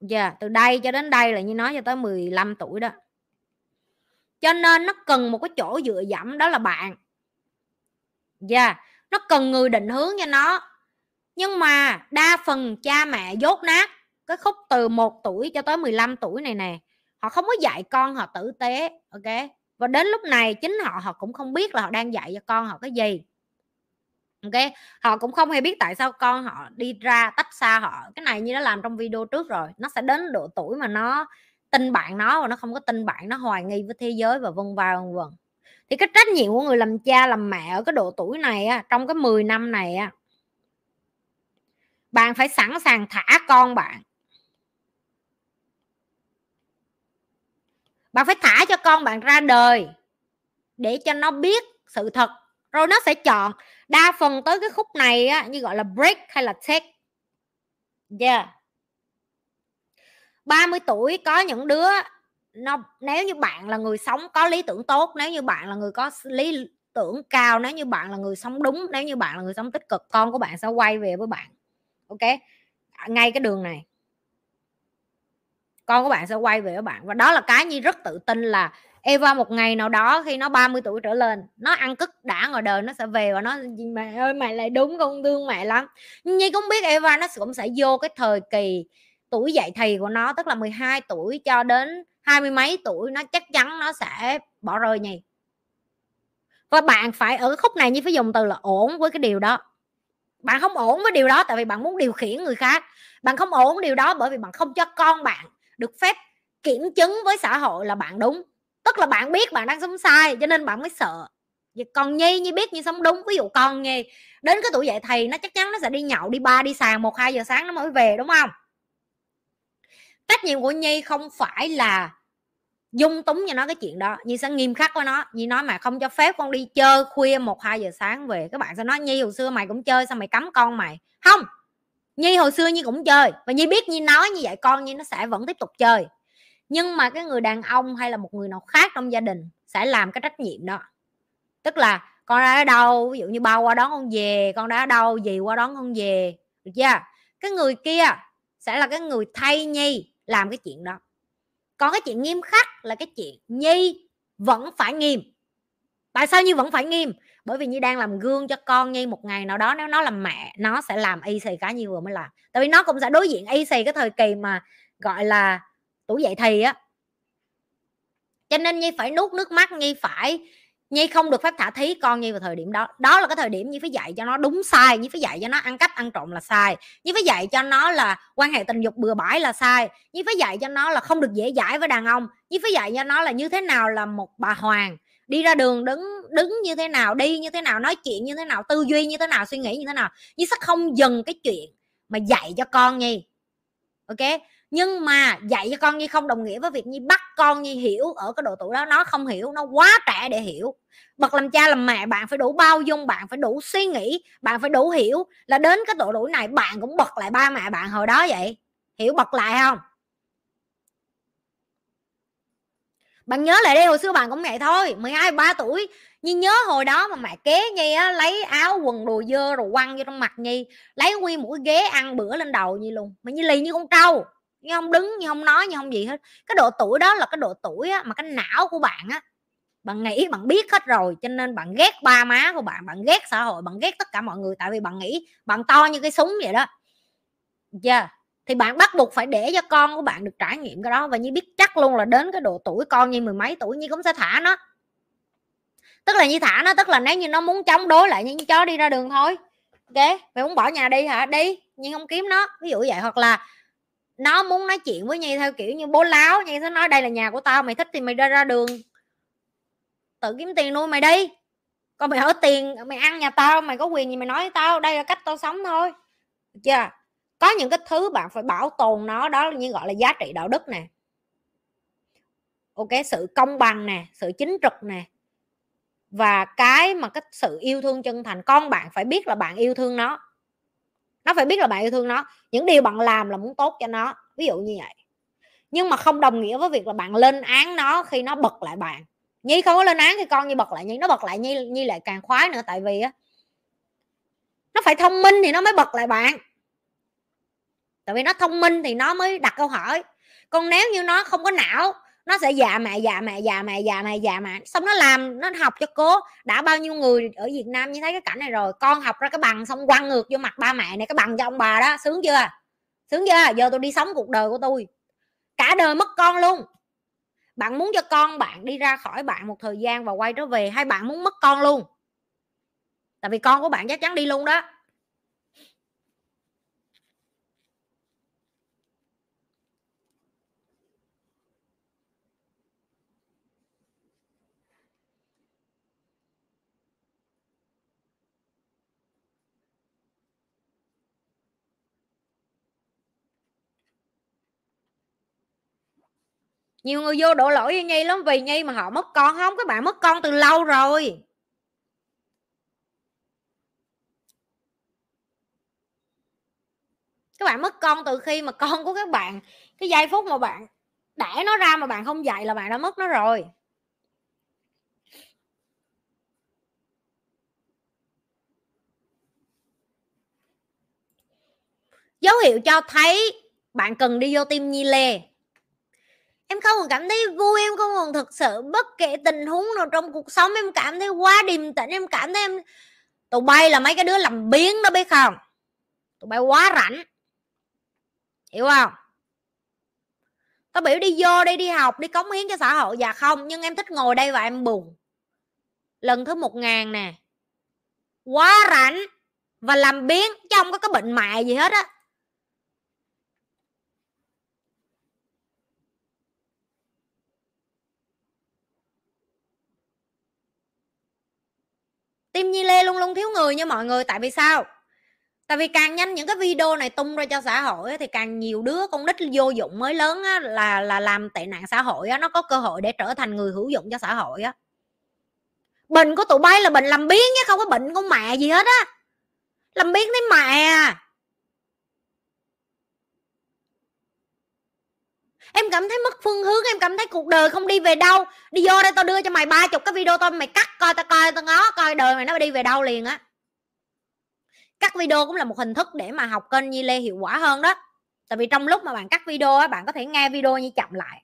Dạ yeah, từ đây cho đến đây là như nói cho tới 15 tuổi đó. Cho nên nó cần một cái chỗ dựa dẫm đó là bạn. Dạ yeah, nó cần người định hướng cho nó. Nhưng mà đa phần cha mẹ dốt nát cái khúc từ 1 tuổi cho tới 15 tuổi này nè họ không có dạy con họ tử tế ok? Và đến lúc này chính họ họ cũng không biết là họ đang dạy cho con họ cái gì ok họ cũng không hề biết tại sao con họ đi ra tách xa họ. Cái này như đã làm trong video trước rồi nó sẽ đến độ tuổi mà nó tin bạn nó và nó không có tin bạn nó hoài nghi với thế giới và vân vân vân vân. Thì cái trách nhiệm của người làm cha làm mẹ ở cái độ tuổi này á, trong cái 10 năm này á, bạn phải sẵn sàng thả con bạn. Bạn phải thả cho con bạn ra đời để cho nó biết sự thật rồi nó sẽ chọn đa phần tới cái khúc này á, như gọi là break hay là take. Yeah. 30 tuổi có những đứa nó nếu như bạn là người sống có lý tưởng tốt nếu như bạn là người có lý tưởng cao nếu như bạn là người sống đúng nếu như bạn là người sống tích cực con của bạn sẽ quay về với bạn. Ok? Ngay cái đường này. Con của bạn sẽ quay về với bạn. Và đó là cái như rất tự tin là Eva một ngày nào đó khi nó 30 tuổi trở lên, nó ăn cức đã ngoài đời nó sẽ về và nó mẹ ơi mẹ lại đúng con thương mẹ lắm. Nhưng cũng biết Eva nó cũng sẽ vô cái thời kỳ tuổi dậy thì của nó, tức là 12 tuổi cho đến hai mươi mấy tuổi, nó chắc chắn nó sẽ bỏ rơi nhỉ. Và bạn phải ở khúc này như phải dùng từ là ổn với cái điều đó. Bạn không ổn với điều đó tại vì bạn muốn điều khiển người khác. Bạn không ổn điều đó bởi vì bạn không cho con bạn được phép kiểm chứng với xã hội là bạn đúng tức là bạn biết bạn đang sống sai, cho nên bạn mới sợ. Còn nhi nhi biết như sống đúng. Ví dụ con nhi, đến cái tuổi dậy thì nó chắc chắn nó sẽ đi nhậu, đi ba đi sàn, một, hai giờ sáng nó mới về, đúng không? Trách nhiệm của nhi không phải là dung túng cho nó cái chuyện đó. Nhi sẽ nghiêm khắc với nó. Nhi nói mà không cho phép con đi chơi khuya một, hai giờ sáng về. Các bạn sẽ nói, nhi, hồi xưa mày cũng chơi, sao mày cấm con mày? Không. Nhi hồi xưa nhi cũng chơi. Và nhi biết nhi nói như vậy, con nhi nó sẽ vẫn tiếp tục chơi nhưng mà cái người đàn ông hay là một người nào khác trong gia đình sẽ làm cái trách nhiệm đó. Tức là con đã ở đâu? Ví dụ như bao qua đón con về, con đã ở đâu? Gì qua đón con về. Được chưa? Cái người kia sẽ là cái người thay nhi làm cái chuyện đó. Còn cái chuyện nghiêm khắc là cái chuyện nhi vẫn phải nghiêm. Tại sao nhi vẫn phải nghiêm? Bởi vì nhi đang làm gương cho con nhi, một ngày nào đó nếu nó làm mẹ, nó sẽ làm y xì cái nhi vừa mới làm. Tại vì nó cũng sẽ đối diện y xì cái thời kỳ mà, gọi là tuổi dậy thì á. Cho nên nhi phải nuốt nước mắt, nhi phải, nhi không được phép thả thí con nhi vào thời điểm đó. Đó là cái thời điểm nhi phải dạy cho nó đúng sai, nhi phải dạy cho nó ăn cắp ăn trộm là sai. Nhi phải dạy cho nó là quan hệ tình dục bừa bãi là sai. Nhi phải dạy cho nó là không được dễ dãi với đàn ông. Nhi phải dạy cho nó là như thế nào là một bà hoàng. Đi ra đường đứng đứng như thế nào, đi như thế nào, nói chuyện như thế nào, tư duy như thế nào, suy nghĩ như thế nào. Nhi sẽ không dừng cái chuyện mà dạy cho con nhi. Ok? Nhưng mà dạy cho con nhi không đồng nghĩa với việc nhi bắt con nhi hiểu ở cái độ tuổi đó, nó không hiểu, nó quá trẻ để hiểu. Bậc làm cha làm mẹ, bạn phải đủ bao dung, bạn phải đủ suy nghĩ, bạn phải đủ hiểu là đến cái độ tuổi này bạn cũng bật lại ba mẹ bạn hồi đó vậy. Hiểu bật lại không? Bạn nhớ lại đây hồi xưa bạn cũng vậy thôi 12 ba tuổi. Nhưng nhớ hồi đó mà mẹ kế nhi á, lấy áo, quần, đồ dơ rồi quăng vô trong mặt nhi, lấy nguyên một cái ghế ăn bữa lên đầu nhi luôn. Mà như lì như con trâu như không đứng như không nói như không gì hết. Cái độ tuổi đó là cái độ tuổi á, mà cái não của bạn á bạn nghĩ bạn biết hết rồi cho nên bạn ghét ba má của bạn bạn ghét xã hội bạn ghét tất cả mọi người tại vì bạn nghĩ bạn to như cái súng vậy đó. Chưa yeah. thì bạn bắt buộc phải để cho con của bạn được trải nghiệm cái đó và như biết chắc luôn là đến cái độ tuổi con như mười mấy tuổi như cũng sẽ thả nó. Tức là như thả nó tức là nếu như nó muốn chống đối lại những chó đi ra đường thôi. Ok mày muốn bỏ nhà đi hả? Đi nhưng không kiếm nó. Ví dụ vậy hoặc là nó muốn nói chuyện với nhi theo kiểu như bố láo, nhi sẽ nói, đây là nhà của tao, mày thích thì mày ra ra đường. Tự kiếm tiền nuôi mày đi. Còn mày ở tiền, mày ăn nhà tao, mày có quyền gì mày nói với tao, đây là cách tao sống thôi. Được chưa? Có những cái thứ bạn phải bảo tồn nó, đó như gọi là giá trị đạo đức nè. Ok, sự công bằng nè, sự chính trực nè. Và cái mà cái sự yêu thương chân thành, con bạn phải biết là bạn yêu thương nó nó phải biết là bạn yêu thương nó. Những điều bạn làm là muốn tốt cho nó, ví dụ như vậy. Nhưng mà không đồng nghĩa với việc là bạn lên án nó khi nó bật lại bạn. Nhi không có lên án khi con như bật lại nhi nó bật lại nhi nhi lại càng khoái nữa, tại vì á, nó phải thông minh thì nó mới bật lại bạn. Tại vì nó thông minh thì nó mới đặt câu hỏi. Còn nếu như nó không có não nó sẽ dạ mẹ dạ mẹ dạ mẹ dạ mẹ dạ mẹ xong nó làm, nó học cho cố. Đã bao nhiêu người ở việt nam như thấy cái cảnh này rồi. Con học ra cái bằng xong quăng ngược vô mặt ba mẹ này, cái bằng cho ông bà đó. Sướng chưa? Sướng chưa? Giờ tôi đi sống cuộc đời của tôi cả đời mất con luôn. Bạn muốn cho con bạn đi ra khỏi bạn một thời gian và quay trở về, hay bạn muốn mất con luôn? Tại vì con của bạn chắc chắn đi luôn đó. Nhiều người vô đổ lỗi cho nhi lắm vì nhi mà họ mất con. Không, các bạn mất con từ lâu rồi. Các bạn mất con từ khi mà con của các bạn, cái giây phút mà bạn đẻ nó ra mà bạn không dạy là bạn đã mất nó rồi. Dấu hiệu cho thấy bạn cần đi vô tim nhi lê em không còn cảm thấy vui, em không còn thực sự bất kể tình huống nào trong cuộc sống. Em cảm thấy quá điềm tĩnh, em cảm thấy em, tụi bay là mấy cái đứa làm biến đó biết không? Tụi bay quá rảnh. Hiểu không? Tao biểu đi vô đây đi học, đi cống hiến cho xã hội. Dạ không, nhưng em thích ngồi đây và em buồn. Lần thứ một ngàn nè. Quá rảnh và làm biến, chứ không có cái bệnh mại gì hết á. Team nhi lê luôn luôn thiếu người nha mọi người tại vì sao? Tại vì càng nhanh những cái video này tung ra cho xã hội thì càng nhiều đứa con nít vô dụng mới lớn á, là là làm tệ nạn xã hội á, nó có cơ hội để trở thành người hữu dụng cho xã hội á. Bệnh của tụi bay là bệnh làm biến chứ không có bệnh con mẹ gì hết á. Làm biến thấy mẹ à. Em cảm thấy mất phương hướng, em cảm thấy cuộc đời không đi về đâu. Đi vô đây tao đưa cho mày ba chục cái video tao mày cắt coi, tao coi, tao ngó coi đời mày nó đi về đâu liền á. Cắt video cũng là một hình thức để mà học kênh Nhi Lê hiệu quả hơn đó. Tại vì trong lúc mà bạn cắt video á, bạn có thể nghe video như chậm lại.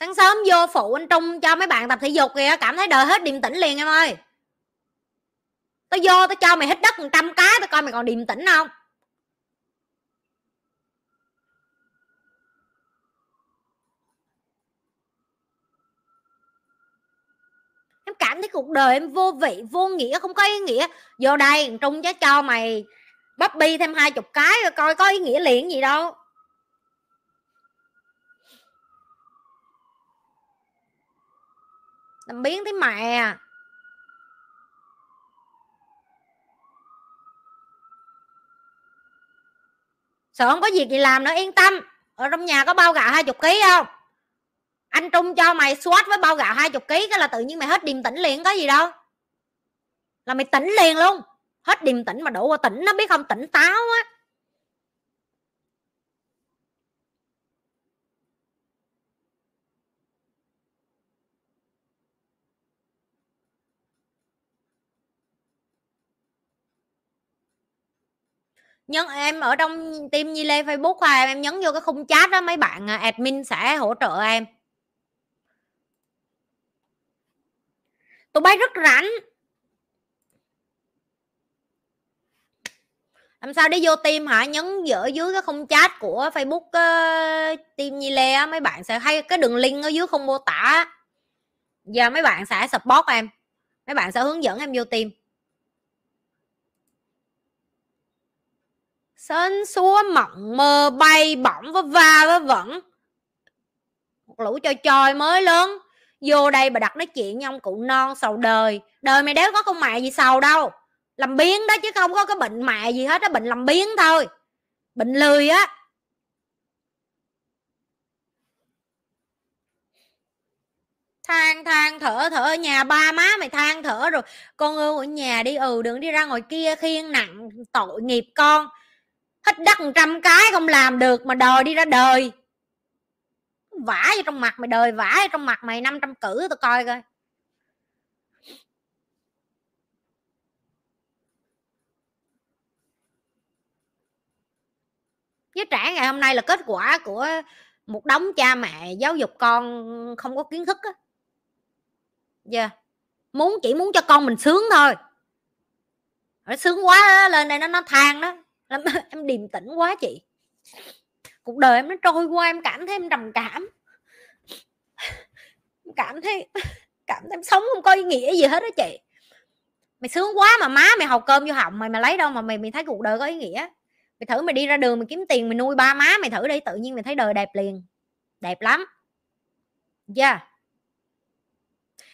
Sáng sớm vô phụ anh Trung cho mấy bạn tập thể dục kìa, cảm thấy đời hết điềm tĩnh liền em ơi. Tao vô tao cho mày hít đất một trăm cái, tao coi mày còn điềm tĩnh không em cảm thấy cuộc đời em vô vị, vô nghĩa, không có ý nghĩa. Vô đây trung chứ cho mày bắp bi thêm hai chục cái rồi coi có ý nghĩa liền gì đâu. Làm biến thấy mẹ. À sợ không có việc gì làm nữa, yên tâm. Ở trong nhà có bao gạo hai chục ký không? Anh trung cho mày swat với bao gạo hai chục ký, cái là tự nhiên mày hết điềm tĩnh liền, có gì đâu. Là mày tỉnh liền luôn. Hết điềm tĩnh mà đổ qua tỉnh, nó biết không? Tỉnh táo á. Nhấn em ở trong team Nhi Lê Facebook của em em nhấn vô cái khung chat đó, mấy bạn à, admin sẽ hỗ trợ em. Tụi bay rất rảnh. Làm sao để vô tim hả? Nhấn giữa dưới cái khung chat của facebook uh, team nhi lê á mấy bạn sẽ thấy cái đường link ở dưới không mô tả giờ mấy bạn sẽ support em. Mấy bạn sẽ hướng dẫn em vô tim sến xúa mộng mơ bay bỏng với va với vẫn một lũ cho chơi mới lớn vô đây bà đặt nói chuyện với ông cụ non sầu đời. Đời mày đéo có con mẹ gì sầu đâu. Làm biến đó chứ không có cái bệnh mẹ gì hết á bệnh làm biến thôi. Bệnh lười á. Than than, thở thở ở nhà ba má mày than thở rồi. Con ơi ở nhà đi ừ đừng đi ra ngoài kia khiêng nặng, tội nghiệp con. Hết đất trăm cái không làm được mà đòi đi ra đời vả vô trong mặt mày đời vả vô trong mặt mày 500 cử tao coi coi. Với trẻ ngày hôm nay là kết quả của một đống cha mẹ giáo dục con không có kiến thức á. Yeah. muốn chỉ muốn cho con mình sướng thôi. Nó sướng quá đó, lên đây nó nó than đó. Em điềm tĩnh quá chị cuộc đời em nó trôi qua, em cảm thấy em trầm cảm. Cảm thấy cảm thấy em sống không có ý nghĩa gì hết đó chị. Mày sướng quá mà má mày học cơm vô họng mày mà lấy đâu mà mày mày thấy cuộc đời có ý nghĩa? Mày thử mày đi ra đường mày kiếm tiền mày nuôi ba má mày thử đi, tự nhiên mày thấy đời đẹp liền. Đẹp lắm. Yeah.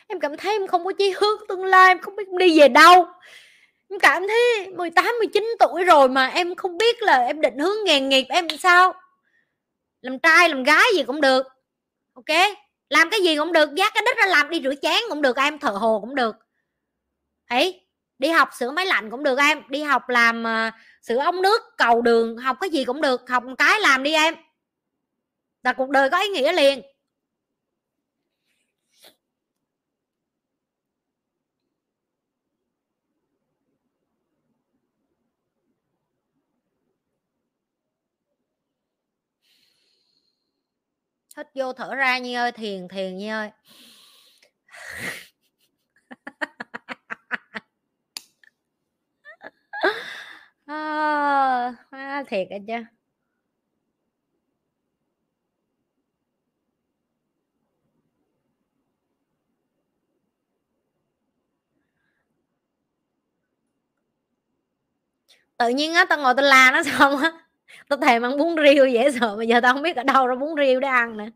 Em cảm thấy em không có chí hướng tương lai, em không biết em đi về đâu. Em cảm thấy 18 19 tuổi rồi mà em không biết là em định hướng nghề nghiệp em sao làm trai làm gái gì cũng được ok? Làm cái gì cũng được giác cái đít ra làm đi rửa chén cũng được em thợ hồ cũng được. Ấy đi học sửa máy lạnh cũng được em đi học làm uh, sửa ống nước cầu đường học cái gì cũng được học một cái làm đi em. Là cuộc đời có ý nghĩa liền. Hít vô thở ra nhi ơi thiền thiền nhi ơi. À, à, thiệt anh chứ. Tự nhiên á tao ngồi tao la nó xong á tao thèm ăn bún riêu dễ sợ, mà giờ tao không biết ở đâu ra bún riêu để ăn nè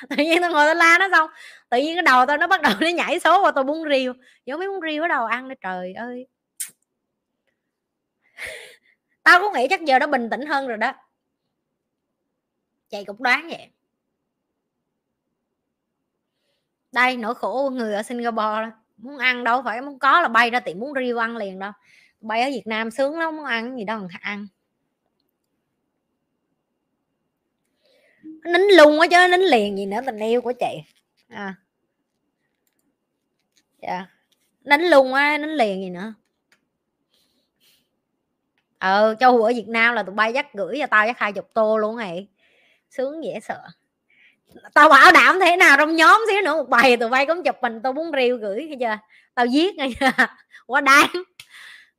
tự nhiên tao ngồi tao la nó xong, tự nhiên cái đầu tao nó bắt đầu nó nhảy số vào tao bún riêu. Giống mấy bún riêu ở đâu ăn nữa, trời ơi. Tao cũng nghĩ chắc giờ nó bình tĩnh hơn rồi đó. Chị cũng đoán vậy. Đây, nỗi khổ người ở Singapore muốn ăn đâu phải, muốn có là bay ra tiệm muốn riêu ăn liền đâu. Bay ở Việt Nam sướng lắm, muốn ăn gì đâu mà ăn. Nín luôn á chứ nín liền gì nữa tình yêu của chị. À. Dạ. Đánh luôn á đánh liền gì nữa. Ờ châu ở việt nam là tụi bay dắt gửi cho tao dắt hai chục tô luôn này sướng dễ sợ. Tao bảo đảm thế nào trong nhóm xíu nữa một bài tụi bay cũng chụp mình tao muốn riêu gửi hay chưa? Tao giết ngay quá đáng.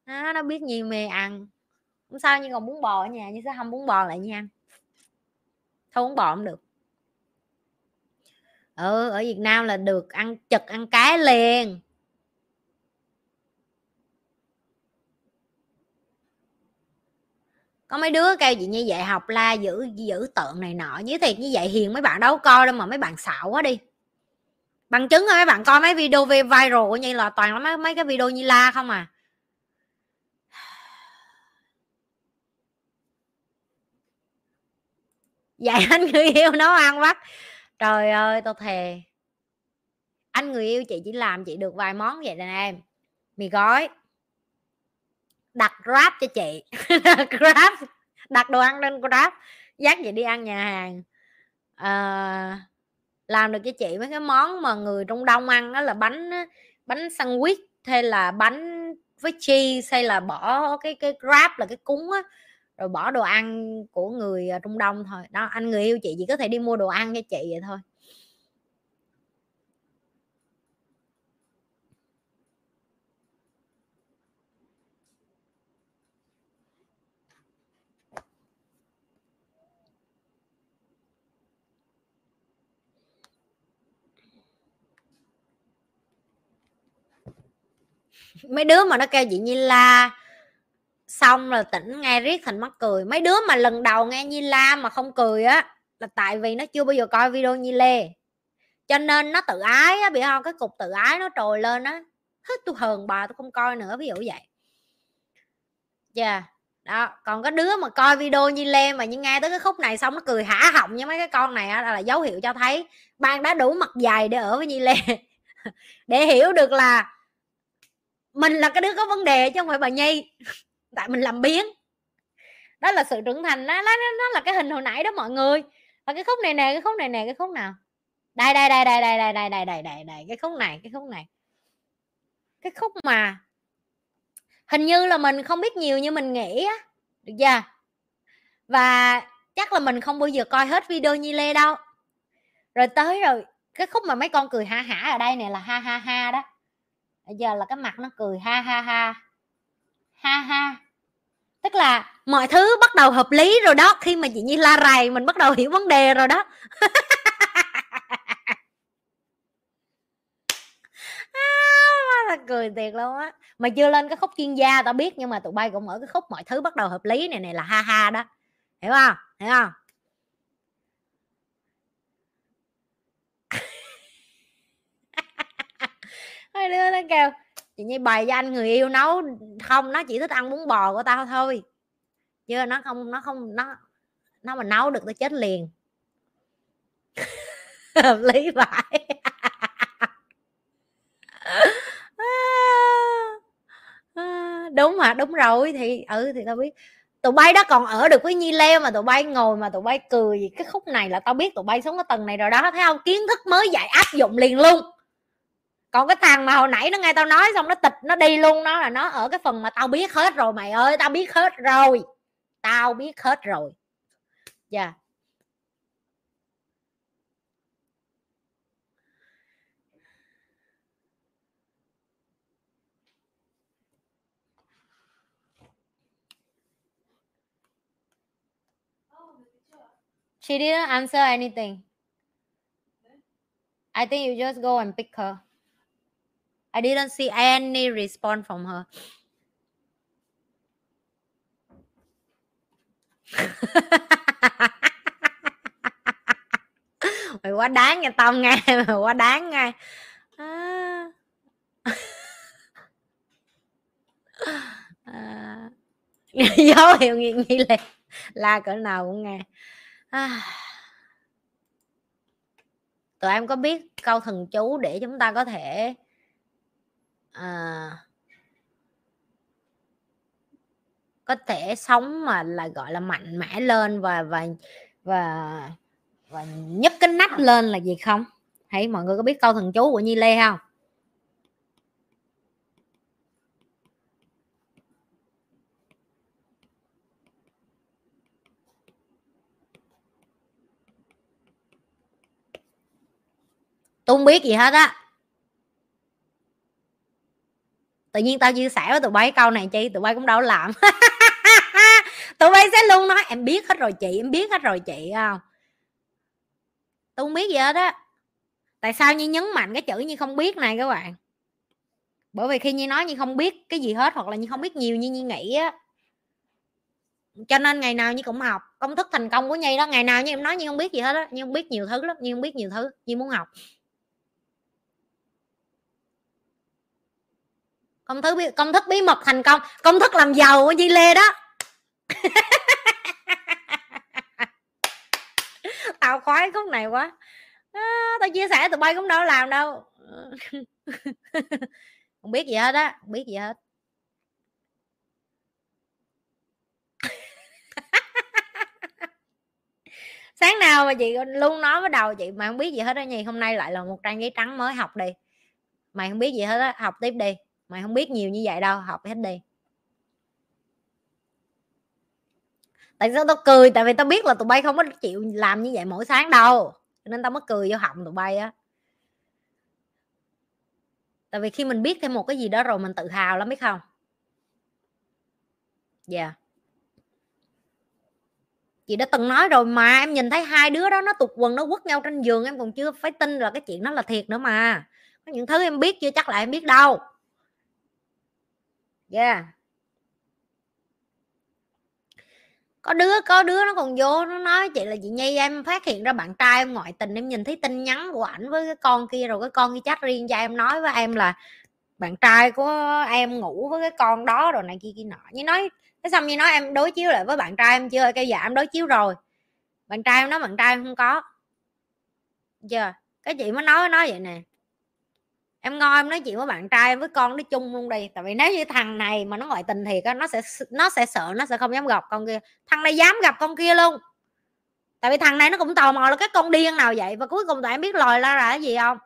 Đó, nó biết nhiều mề ăn. Không sao nhưng còn bún bò ở nhà như sao không bún bò lại nha không bún không được. Ừ ở việt nam là được ăn chật ăn cái liền. Có mấy đứa kêu chị như vậy học la giữ giữ tượng này nọ với thiệt như vậy hiền mấy bạn đâu coi đâu mà mấy bạn xạo quá đi. Bằng chứng mấy bạn coi mấy video viral của như là toàn là mấy, mấy cái video như la không à. Dạy anh người yêu nấu ăn bắt trời ơi tao thề. Anh người yêu chị chỉ làm chị được vài món vậy nè em. Mì gói đặt grab cho chị. Grab đặt đồ ăn lên grab dắt chị đi ăn nhà hàng. À, làm được cho chị mấy cái món mà người trung đông ăn đó là bánh bánh sandwich hay là bánh với cheese hay là bỏ cái cái grab là cái cúng á rồi bỏ đồ ăn của người ờ, trung đông thôi. Đó, anh người yêu chị chỉ có thể đi mua đồ ăn cho chị vậy thôi. Mấy đứa mà nó kêu chị như la xong là tỉnh nghe riết thành mắc cười. Mấy đứa mà lần đầu nghe nhi la mà không cười á, là tại vì nó chưa bao giờ coi video nhi lê. Cho nên nó tự ái á, bị không cái cục tự ái nó trồi lên á. Hết tôi hờn bà tôi không coi nữa, ví dụ vậy. Dạ yeah. đó, còn có đứa mà coi video như lê mà nhưng nghe tới cái khúc này xong nó cười hả họng như mấy cái con này á là dấu hiệu cho thấy ban đã đủ mặt dày để ở với nhi lê. Để hiểu được là mình là cái đứa có vấn đề chứ không phải bà nhi tại mình làm biến đó là sự trưởng thành đó, nó, nó là cái hình hồi nãy đó mọi người. Và cái khúc này nè cái khúc này nè cái khúc nào? Đây đây đây đây đây đây đây đây đây đây đây cái khúc này cái khúc này. Cái khúc mà hình như là mình không biết nhiều như mình nghĩ á được chưa? Và chắc là mình không bao giờ coi hết video như lê đâu. Rồi tới rồi cái khúc mà mấy con cười ha hả ở đây này là ha ha ha đó. Bây giờ là cái mặt nó cười ha ha ha ha ha. Tức là mọi thứ bắt đầu hợp lý rồi đó. Khi mà chị nhi la rầy mình bắt đầu hiểu vấn đề rồi đó. À, cười thiệt luôn á. Mà chưa lên cái khúc chuyên gia tao biết nhưng mà tụi bay cũng ở cái khúc mọi thứ bắt đầu hợp lý này này là ha ha đó. Hiểu không? Hiểu không? Hai đứa nó kêu chị nhi bày cho anh người yêu nấu, không, nó chỉ thích ăn bún bò của tao thôi. Chứ nó không nó không, nó nó mà nấu được tao chết liền. Hợp lý vậy à, đúng mà đúng rồi, thì ừ thì tao biết. Tụi bay đó còn ở được với nhi leo mà tụi bay ngồi mà tụi bay cười cái khúc này là tao biết tụi bay xuống cái tầng này rồi đó, thấy không? Kiến thức mới dạy áp dụng liền luôn còn cái thằng mà hồi nãy nó nghe tao nói xong nó tịch, nó đi luôn, nó là nó ở cái phần mà tao biết hết rồi, mày ơi, tao biết hết rồi tao biết hết rồi dạ yeah. She didn't answer anything. I think you just go and pick her. I didn't see any response from her. mày quá đáng nha, tao nghe, mày quá đáng nghe à. à. dấu hiệu nghi nghi là la cỡ nào cũng nghe à. tụi em có biết câu thần chú để chúng ta có thể à, có thể sống mà là gọi là mạnh mẽ lên và và và và nhấc cái nắp lên là gì không? Hãy mọi người có biết câu thần chú của nhi lê không? Tôi không biết gì hết á. Tự nhiên tao chia sẻ với tụi bay câu này chi? Tụi bay cũng đâu làm. Tụi bay sẽ luôn nói, em biết hết rồi chị, em biết hết rồi chị không? Tôi không biết gì hết á. Tại sao như nhấn mạnh cái chữ như không biết này các bạn? Bởi vì khi như nói như không biết cái gì hết hoặc là như không biết nhiều như như nghĩ á. Cho nên ngày nào như cũng học. Công thức thành công của nhi đó, ngày nào như em nói như không biết gì hết á. Như không biết nhiều thứ lắm như không biết nhiều thứ như muốn học. Công thức bí công thức bí mật thành công. Công thức làm giàu của Di Lê đó. Tao khoái khúc này quá. À, tao chia sẻ tụi bay cũng đâu làm đâu. Không biết gì hết á không biết gì hết. Sáng nào mà chị luôn nói với đầu chị mà không biết gì hết đó nhì hôm nay lại là một trang giấy trắng mới học đi. Mày không biết gì hết á học tiếp đi mày không biết nhiều như vậy đâu, học hết đi. Tại sao tao cười? Tại vì tao biết là tụi bay không có chịu làm như vậy mỗi sáng đâu. Nên tao mới cười vô họng tụi bay á. Tại vì khi mình biết thêm một cái gì đó rồi mình tự hào lắm, biết không? Dạ. Yeah. chị đã từng nói rồi mà, em nhìn thấy hai đứa đó nó tụt quần, nó quất nhau trên giường, em còn chưa phải tin là cái chuyện đó là thiệt nữa mà. Có những thứ em biết chưa chắc là em biết đâu yeah. Có đứa có đứa nó còn vô, nó nói chị là chị nhi, em phát hiện ra bạn trai em ngoại tình, em nhìn thấy tin nhắn của ảnh với cái con kia rồi, cái con kia chat riêng cho em nói với em là bạn trai của em ngủ với cái con đó rồi này kia kia nọ. Như nói, cái xong như nói em đối chiếu lại với bạn trai em chưa? Cái dạ em đối chiếu rồi. Bạn trai em nói bạn trai em không có. Chưa? Cái chị mới nói nói vậy nè em ngon, em nói chuyện với bạn trai với con nó chung luôn đi. Tại vì nếu như thằng này mà nó ngoại tình thiệt á, nó sẽ nó sẽ sợ, nó sẽ không dám gặp con kia. Thằng này dám gặp con kia luôn. Tại vì thằng này nó cũng tò mò là cái con điên nào vậy? Và cuối cùng tụi em biết lòi ra là cái gì không?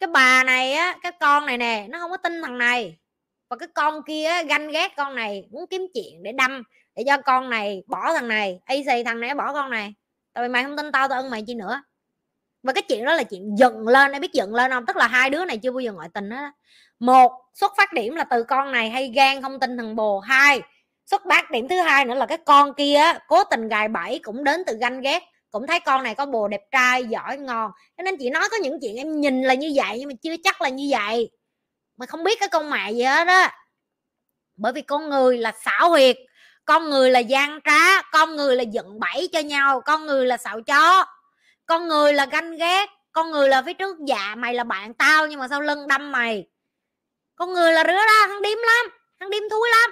Cái bà này á, cái con này nè, nó không có tin thằng này. Và cái con kia ganh ghét con này, muốn kiếm chuyện để đâm, để cho con này bỏ thằng này. Y xì, thằng này bỏ con này. Tại vì mày không tin tao tao ưng mày chi nữa và cái chuyện đó là chuyện dựng lên, em biết dựng lên không? Tức là hai đứa này chưa bao giờ ngoại tình đó một, xuất phát điểm là từ con này hay gan không tin thằng bồ. Hai, xuất phát điểm thứ hai nữa là cái con kia cố tình gài bẫy cũng đến từ ganh ghét. Cũng thấy con này có bồ đẹp trai, giỏi, ngon. Cho nên chị nói có những chuyện em nhìn là như vậy nhưng mà chưa chắc là như vậy. Mà không biết cái con mẹ gì hết á. Bởi vì con người là xảo huyệt, con người là gian trá, con người là dựng bẫy cho nhau, con người là xạo chó con người là ganh ghét, con người là phía trước dạ mày là bạn tao, nhưng mà sau lưng đâm mày? Con người là rứa ra thằng điếm lắm thằng điếm thúi lắm.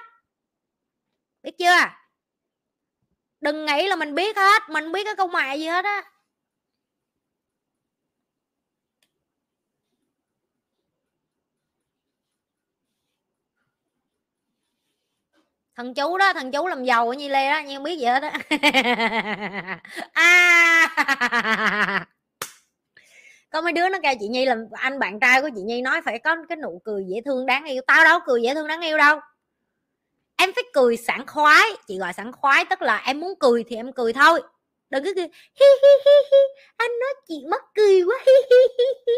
Biết chưa? Đừng nghĩ là mình biết hết, mình biết cái câu mẹ gì hết á. Thằng chú đó thằng chú làm giàu ở nhi lê đó nhưng biết gì hết đó à có mấy đứa nó kêu chị nhi làm anh bạn trai của chị nhi nói phải có cái nụ cười dễ thương đáng yêu. Tao đâu cười dễ thương đáng yêu đâu. Em phải cười sảng khoái. Chị gọi sảng khoái tức là em muốn cười thì em cười thôi. Đừng cứ cười hi hi hi hi. Anh nói chị mắc cười quá, hi hi hi hi.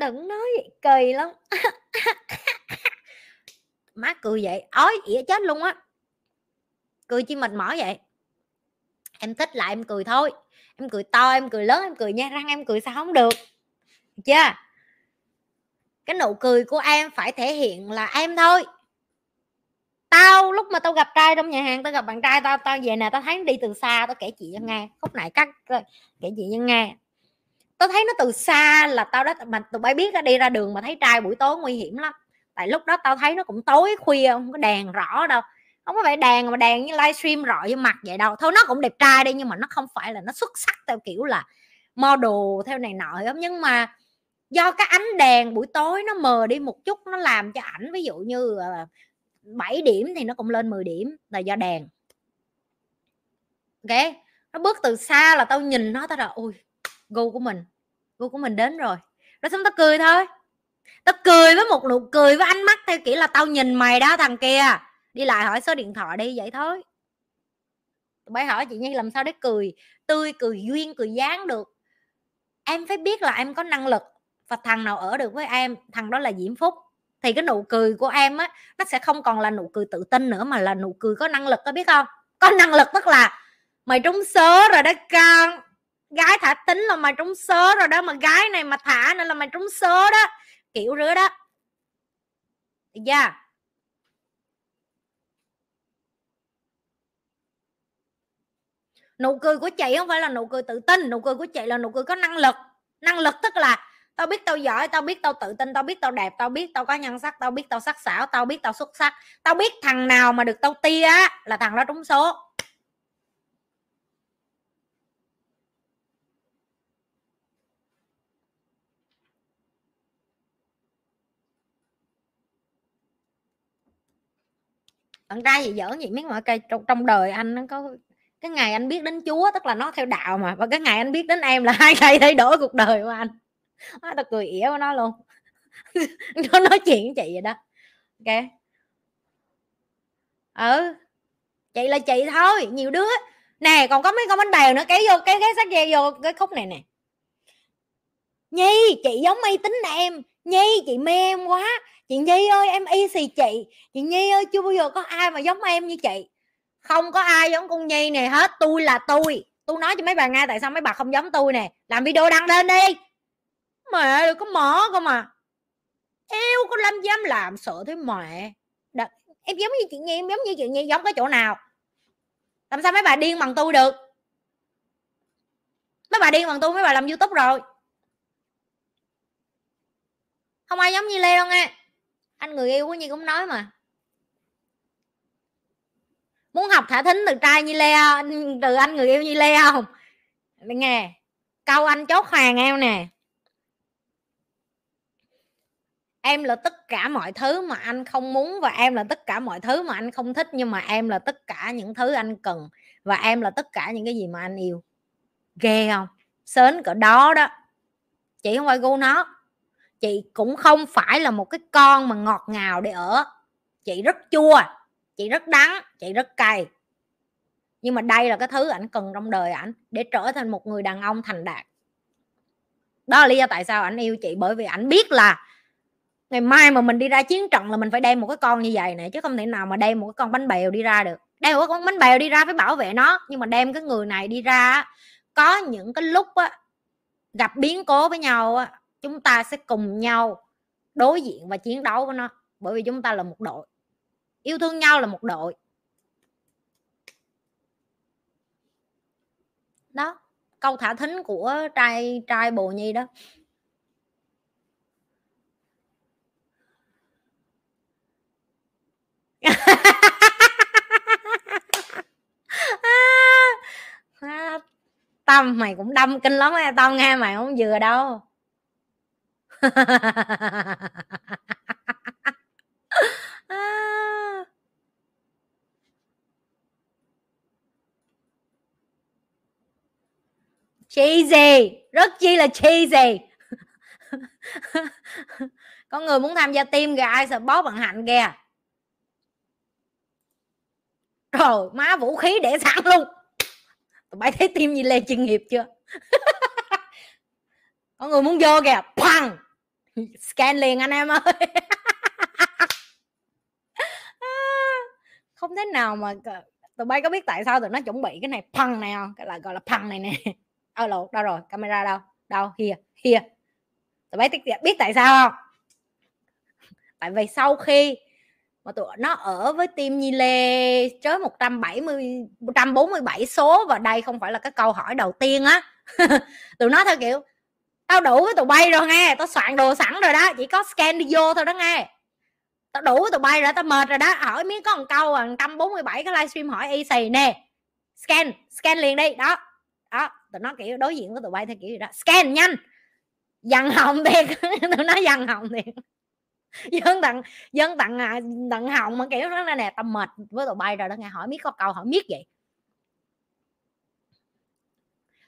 Đừng nói vậy, kỳ lắm. Má cười vậy, ói ỉa chết luôn á. Cười chi mệt mỏi vậy. Em thích lại em cười thôi, em cười to, em cười lớn, em cười nha, răng em cười sao không được. Chưa? Cái nụ cười của em phải thể hiện là em thôi. Tao lúc mà tao gặp trai trong nhà hàng, tao gặp bạn trai tao tao về nè, tao thấy đi từ xa, tao kể chị cho nghe. Khúc này cắt kể chị cho nghe tao thấy nó từ xa là tao đó mà tụi bay biết đi ra đường mà thấy trai buổi tối nguy hiểm lắm. Tại lúc đó tao thấy nó cũng tối khuya, không có đèn rõ đâu. Không có phải đèn mà đèn như livestream rọi vô mặt vậy đâu. Thôi nó cũng đẹp trai đi, nhưng mà nó không phải là nó xuất sắc theo kiểu là model theo này nọ lắm nhưng mà do cái ánh đèn buổi tối nó mờ đi một chút, nó làm cho ảnh ví dụ như ờ, 7 điểm thì nó cũng lên 10 điểm là do đèn. Ok? Nó bước từ xa là tao nhìn nó, tao là ui gu của mình, gu của mình đến rồi. Rồi xong tao cười thôi. Tao cười với một nụ cười với ánh mắt theo kiểu là tao nhìn mày đó, thằng kia. Đi lại hỏi số điện thoại đi, vậy thôi. Tụi hỏi chị nhi làm sao để cười, tươi, cười duyên, cười dáng được. Em phải biết là em có năng lực và thằng nào ở được với em, thằng đó là diễm phúc. Thì cái nụ cười của em á, nó sẽ không còn là nụ cười tự tin nữa mà là nụ cười có năng lực, có biết không? Có năng lực tức là mày trúng số rồi đó con gái thả tính là mày trúng số rồi đó, mà gái này mà thả nữa là mày trúng số đó. Kiểu rứa đó. Được chưa nụ cười của chị không phải là nụ cười tự tin, nụ cười của chị là nụ cười có năng lực. Năng lực tức là tao biết tao giỏi, tao biết tao tự tin, tao biết tao đẹp, tao biết tao có nhân sắc, tao biết tao sắc sảo, tao biết tao xuất sắc. Tao biết thằng nào mà được tao tia là thằng đó trúng số. Bạn trai gì giỡn gì miếng mọi cây trong, trong đời anh nó có cái ngày anh biết đến chúa tức là nó theo đạo mà và cái ngày anh biết đến em là hai ngày thay đổi cuộc đời của anh. Nó tao cười ỉa của nó luôn. Nó nói chuyện với chị vậy đó. Ok. Ừ. Chị là chị thôi nhiều đứa. Nè còn có mấy con bánh bèo nữa kéo vô cái cái sách dây vô cái khúc này nè. Nhi chị giống mây tính em nhi, chị mê em quá. Chị nhi ơi, em y xì chị. Chị nhi ơi, chưa bao giờ có ai mà giống em như chị. Không có ai giống con nhi này hết tôi là tôi. Tôi nói cho mấy bà nghe tại sao mấy bà không giống tôi nè. Làm video đăng lên đi. Mẹ có mở cơ mà. Yêu có lâm dám làm, sợ thế mẹ. Đ- em giống như chị nhi, em giống như chị nhi, giống cái chỗ nào? Làm sao mấy bà điên bằng tôi được? Mấy bà điên bằng tôi, mấy bà làm youtube rồi không ai giống như lê đâu nghe. Anh người yêu của nhi cũng nói mà. Muốn học thả thính từ trai như lê từ anh người yêu như lê không? Nghe, câu anh chốt hàng em nè. Em là tất cả mọi thứ mà anh không muốn và em là tất cả mọi thứ mà anh không thích, nhưng mà em là tất cả những thứ anh cần và em là tất cả những cái gì mà anh yêu. Ghê không? Sến cỡ đó đó. Chị không phải gu nó chị cũng không phải là một cái con mà ngọt ngào để ở. Chị rất chua chị rất đắng chị rất cay. Nhưng mà đây là cái thứ ảnh cần trong đời ảnh để trở thành một người đàn ông thành đạt. Đó là lý do tại sao ảnh yêu chị bởi vì ảnh biết là ngày mai mà mình đi ra chiến trận là mình phải đem một cái con như vậy này chứ không thể nào mà đem một cái con bánh bèo đi ra được. Đem một con bánh bèo đi ra phải bảo vệ nó nhưng mà đem cái người này đi ra có những cái lúc á, gặp biến cố với nhau á, chúng ta sẽ cùng nhau đối diện và chiến đấu với nó, bởi vì chúng ta là một đội. Yêu thương nhau là một đội. Đó, câu thả thính của trai trai bồ nhi đó. À, Tâm mày cũng đâm kinh lắm á, tao nghe mày không vừa đâu. cheesy, rất chi là cheesy. Có người muốn tham gia tim kìa ai sợ bóp bằng hạnh kìa. Rồi má vũ khí để sẵn luôn. Tụi bay thấy tim gì lê chuyên nghiệp chưa? Có người muốn vô kìa. Phăng scan liền anh em ơi. À, không thế nào mà tụi bay có biết tại sao tụi nó chuẩn bị cái này phăng này không? Cái là, gọi là phăng này nè. Ơ lộ đâu rồi? Camera đâu? Đâu? Hìa hìa tụi bay biết tại sao không? Tại vì sau khi mà tụi nó ở với team Nhi Lê chớ 170 147 số và đây không phải là cái câu hỏi đầu tiên á, tụi nó theo kiểu tao đủ với tụi bay rồi nghe, tao soạn đồ sẵn rồi đó, chỉ có scan đi vô thôi đó nghe. Tao đủ với tụi bay rồi, tao mệt rồi đó, hỏi miếng có một câu à 147 cái livestream hỏi y xì nè. Scan scan liền đi, đó đó, tụi nó kiểu đối diện với tụi bay theo kiểu gì đó. Scan nhanh, dằn hồng thiệt, tụi nó dằn hồng thiệt. Dân tặng dân tặng à, tặng hồng mà kiểu đó nè, tao mệt với tụi bay rồi đó nghe, hỏi miết có câu, hỏi miết vậy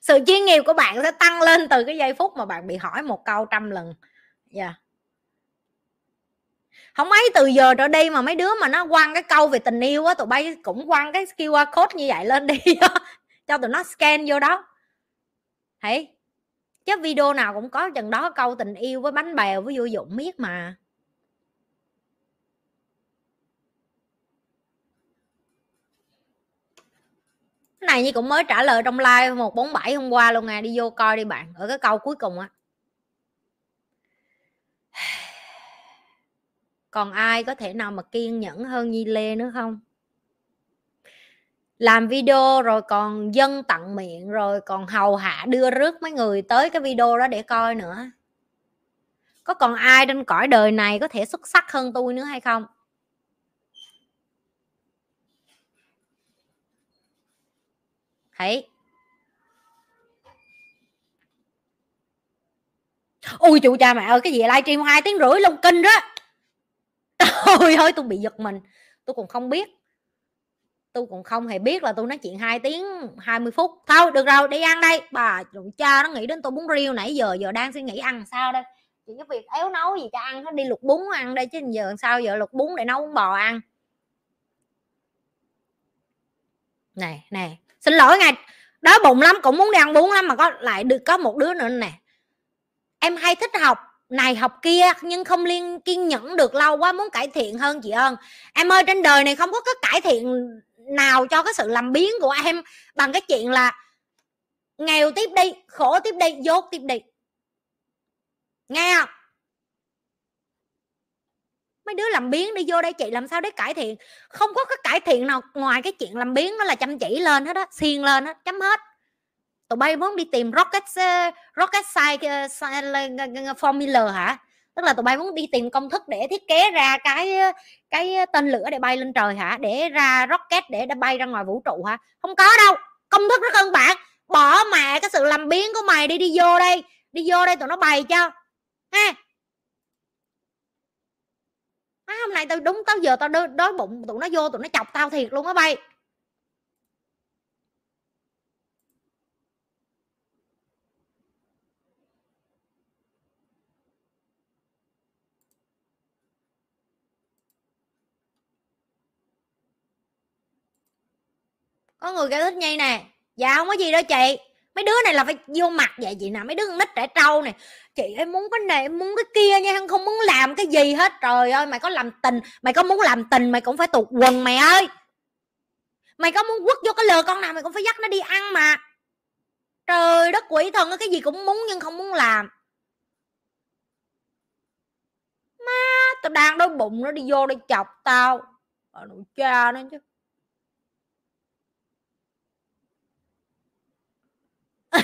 sự chuyên nghiệp của bạn sẽ tăng lên từ cái giây phút mà bạn bị hỏi một câu trăm lần. Dạ. Yeah. không mấy từ giờ trở đi mà mấy đứa mà nó quăng cái câu về tình yêu á, tụi bay cũng quăng cái QR code như vậy lên đi cho tụi nó scan vô đó. Thấy chứ video nào cũng có chừng đó câu tình yêu với bánh bèo với vô dụng biết mà. Cái này như cũng mới trả lời trong live 147 hôm qua luôn à. Đi vô coi đi bạn, ở cái câu cuối cùng á. Còn ai có thể nào mà kiên nhẫn hơn Nhi Lê nữa không? Làm video rồi còn dân tặng miệng, rồi còn hầu hạ đưa rước mấy người tới cái video đó để coi nữa. Có còn ai trên cõi đời này có thể xuất sắc hơn tôi nữa hay không? Thấy ôi chủ cha mẹ ơi, cái gì livestream hai tiếng rưỡi lông kinh đó. Ôi ơi, tôi bị giật mình. Tôi còn không biết. Tôi còn không hề biết là tôi nói chuyện 2 tiếng 20 phút. Thôi, được rồi, đi ăn đây. Bà chủ cha nó nghĩ đến tôi bún riêu nãy giờ giờ đang suy nghĩ ăn sao đây? Chỉ cái việc éo nấu gì cho ăn, nó đi luộc bún ăn đây chứ giờ sao giờ luộc bún để nấu bún bò ăn? Này nè xin lỗi ngài, đói bụng lắm, cũng muốn đi ăn bún lắm mà có lại được, có một đứa nữa nè. Em hay thích học này học kia, nhưng không liên, kiên nhẫn được lâu quá, muốn cải thiện hơn chị ơn em ơi, trên đời này không có cái cải thiện nào cho cái sự làm biến của em, bằng cái chuyện là nghèo tiếp đi, khổ tiếp đi, dốt tiếp đi. Nghe không? Mấy đứa làm biến đi vô đây chị làm sao để cải thiện? Không có cái cải thiện nào ngoài cái chuyện làm biến nó là chăm chỉ lên hết á, xiên lên hết chấm hết. Tụi bay muốn đi tìm rocket ờ, rocket science ờ, formula hả? Tức là tụi bay muốn đi tìm công thức để thiết kế ra cái ờ, cái tên lửa để bay lên trời hả? Để ra rocket để bay ra ngoài vũ trụ hả? Không có đâu, công thức rất đơn bản. Bỏ mẹ cái sự làm biến của mày đi đi vô đây, đi vô đây tụi nó bày cho, ha? À, hôm nay tao đúng tao giờ tao đói, đói bụng tụi nó vô tụi nó chọc tao thiệt luôn á bay. Có người kêu thích nhi nè. Dạ không có gì đâu chị mấy đứa này là phải vô mặt vậy chị nào mấy đứa con nít trẻ trâu này chị em muốn cái này em muốn cái kia nha không muốn làm cái gì hết. Trời ơi mày có làm tình mày có muốn làm tình mày cũng phải tuột quần mày ơi. Mày có muốn quất vô cái lừa con nào mày cũng phải dắt nó đi ăn mà. Trời đất quỷ thần cái gì cũng muốn nhưng không muốn làm. Má tao đang đói bụng nó đi vô đây chọc tao. Ờ, à, nội cha nó chứ.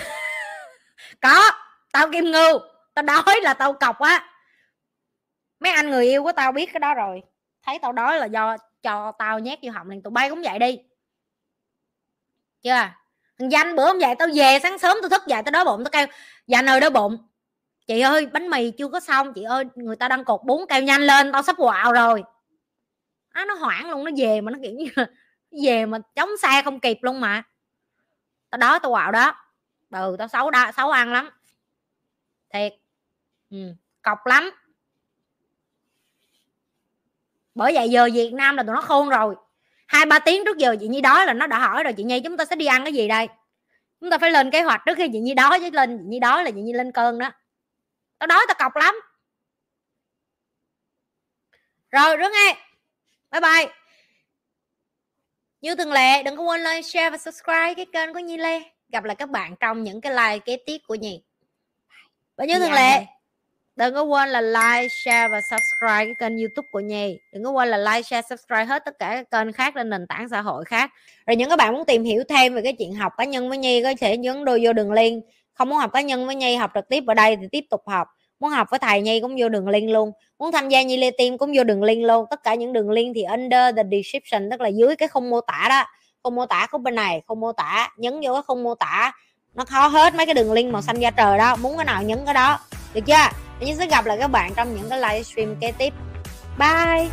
có, tao kim ngưu tao đói là tao cọc á. Mấy anh người yêu của tao biết cái đó rồi. Thấy tao đói là do cho tao nhét vô họng liền, tụi bay cũng vậy đi. Chưa à? thằng danh bữa không vậy tao về, sáng sớm tao thức dậy tao đói bụng, tao kêu dạ ơi đói bụng. Chị ơi, bánh mì chưa có xong, chị ơi, người ta đang cột bún kêu nhanh lên, tao sắp quạo rồi. Á, nó hoảng luôn, nó về mà nó kiểu như về mà chống xe không kịp luôn mà. Tao đói, tao quạo đó ừ tao xấu đa xấu ăn lắm. Thiệt. Ừ, cọc lắm. Bởi vậy giờ Việt Nam là tụi nó khôn rồi. Hai ba tiếng trước giờ chị Nhi đói là nó đã hỏi rồi. Chị Nhi chúng ta sẽ đi ăn cái gì đây? Chúng ta phải lên kế hoạch trước khi chị Nhi đói chứ lên chị Nhi đói là chị Nhi lên cơn đó. Tao đói tao cọc lắm. Rồi rước nghe bye bye. Như thường lệ đừng có quên like share và subscribe cái kênh của Nhi Lê gặp lại các bạn trong những cái like kế tiếp của Nhi và như thường lệ đừng có quên là like share và subscribe cái kênh youtube của nhi đừng có quên là like share subscribe hết tất cả các kênh khác trên nền tảng xã hội khác. Rồi những các bạn muốn tìm hiểu thêm về cái chuyện học cá nhân với nhi có thể nhấn đôi vô đường link. Không muốn học cá nhân với nhi học trực tiếp ở đây thì tiếp tục học. Muốn học với thầy nhi cũng vô đường link luôn. Muốn tham gia nhi lê tim cũng vô đường link luôn. Tất cả những đường link thì under the description tức là dưới cái khung mô tả đó không mô tả khúc bên này, không mô tả, nhấn vô cái không mô tả. Nó khó hết mấy cái đường link màu xanh da trời đó, muốn cái nào nhấn cái đó. Được chưa? Mình sẽ gặp lại các bạn trong những cái livestream kế tiếp. Bye!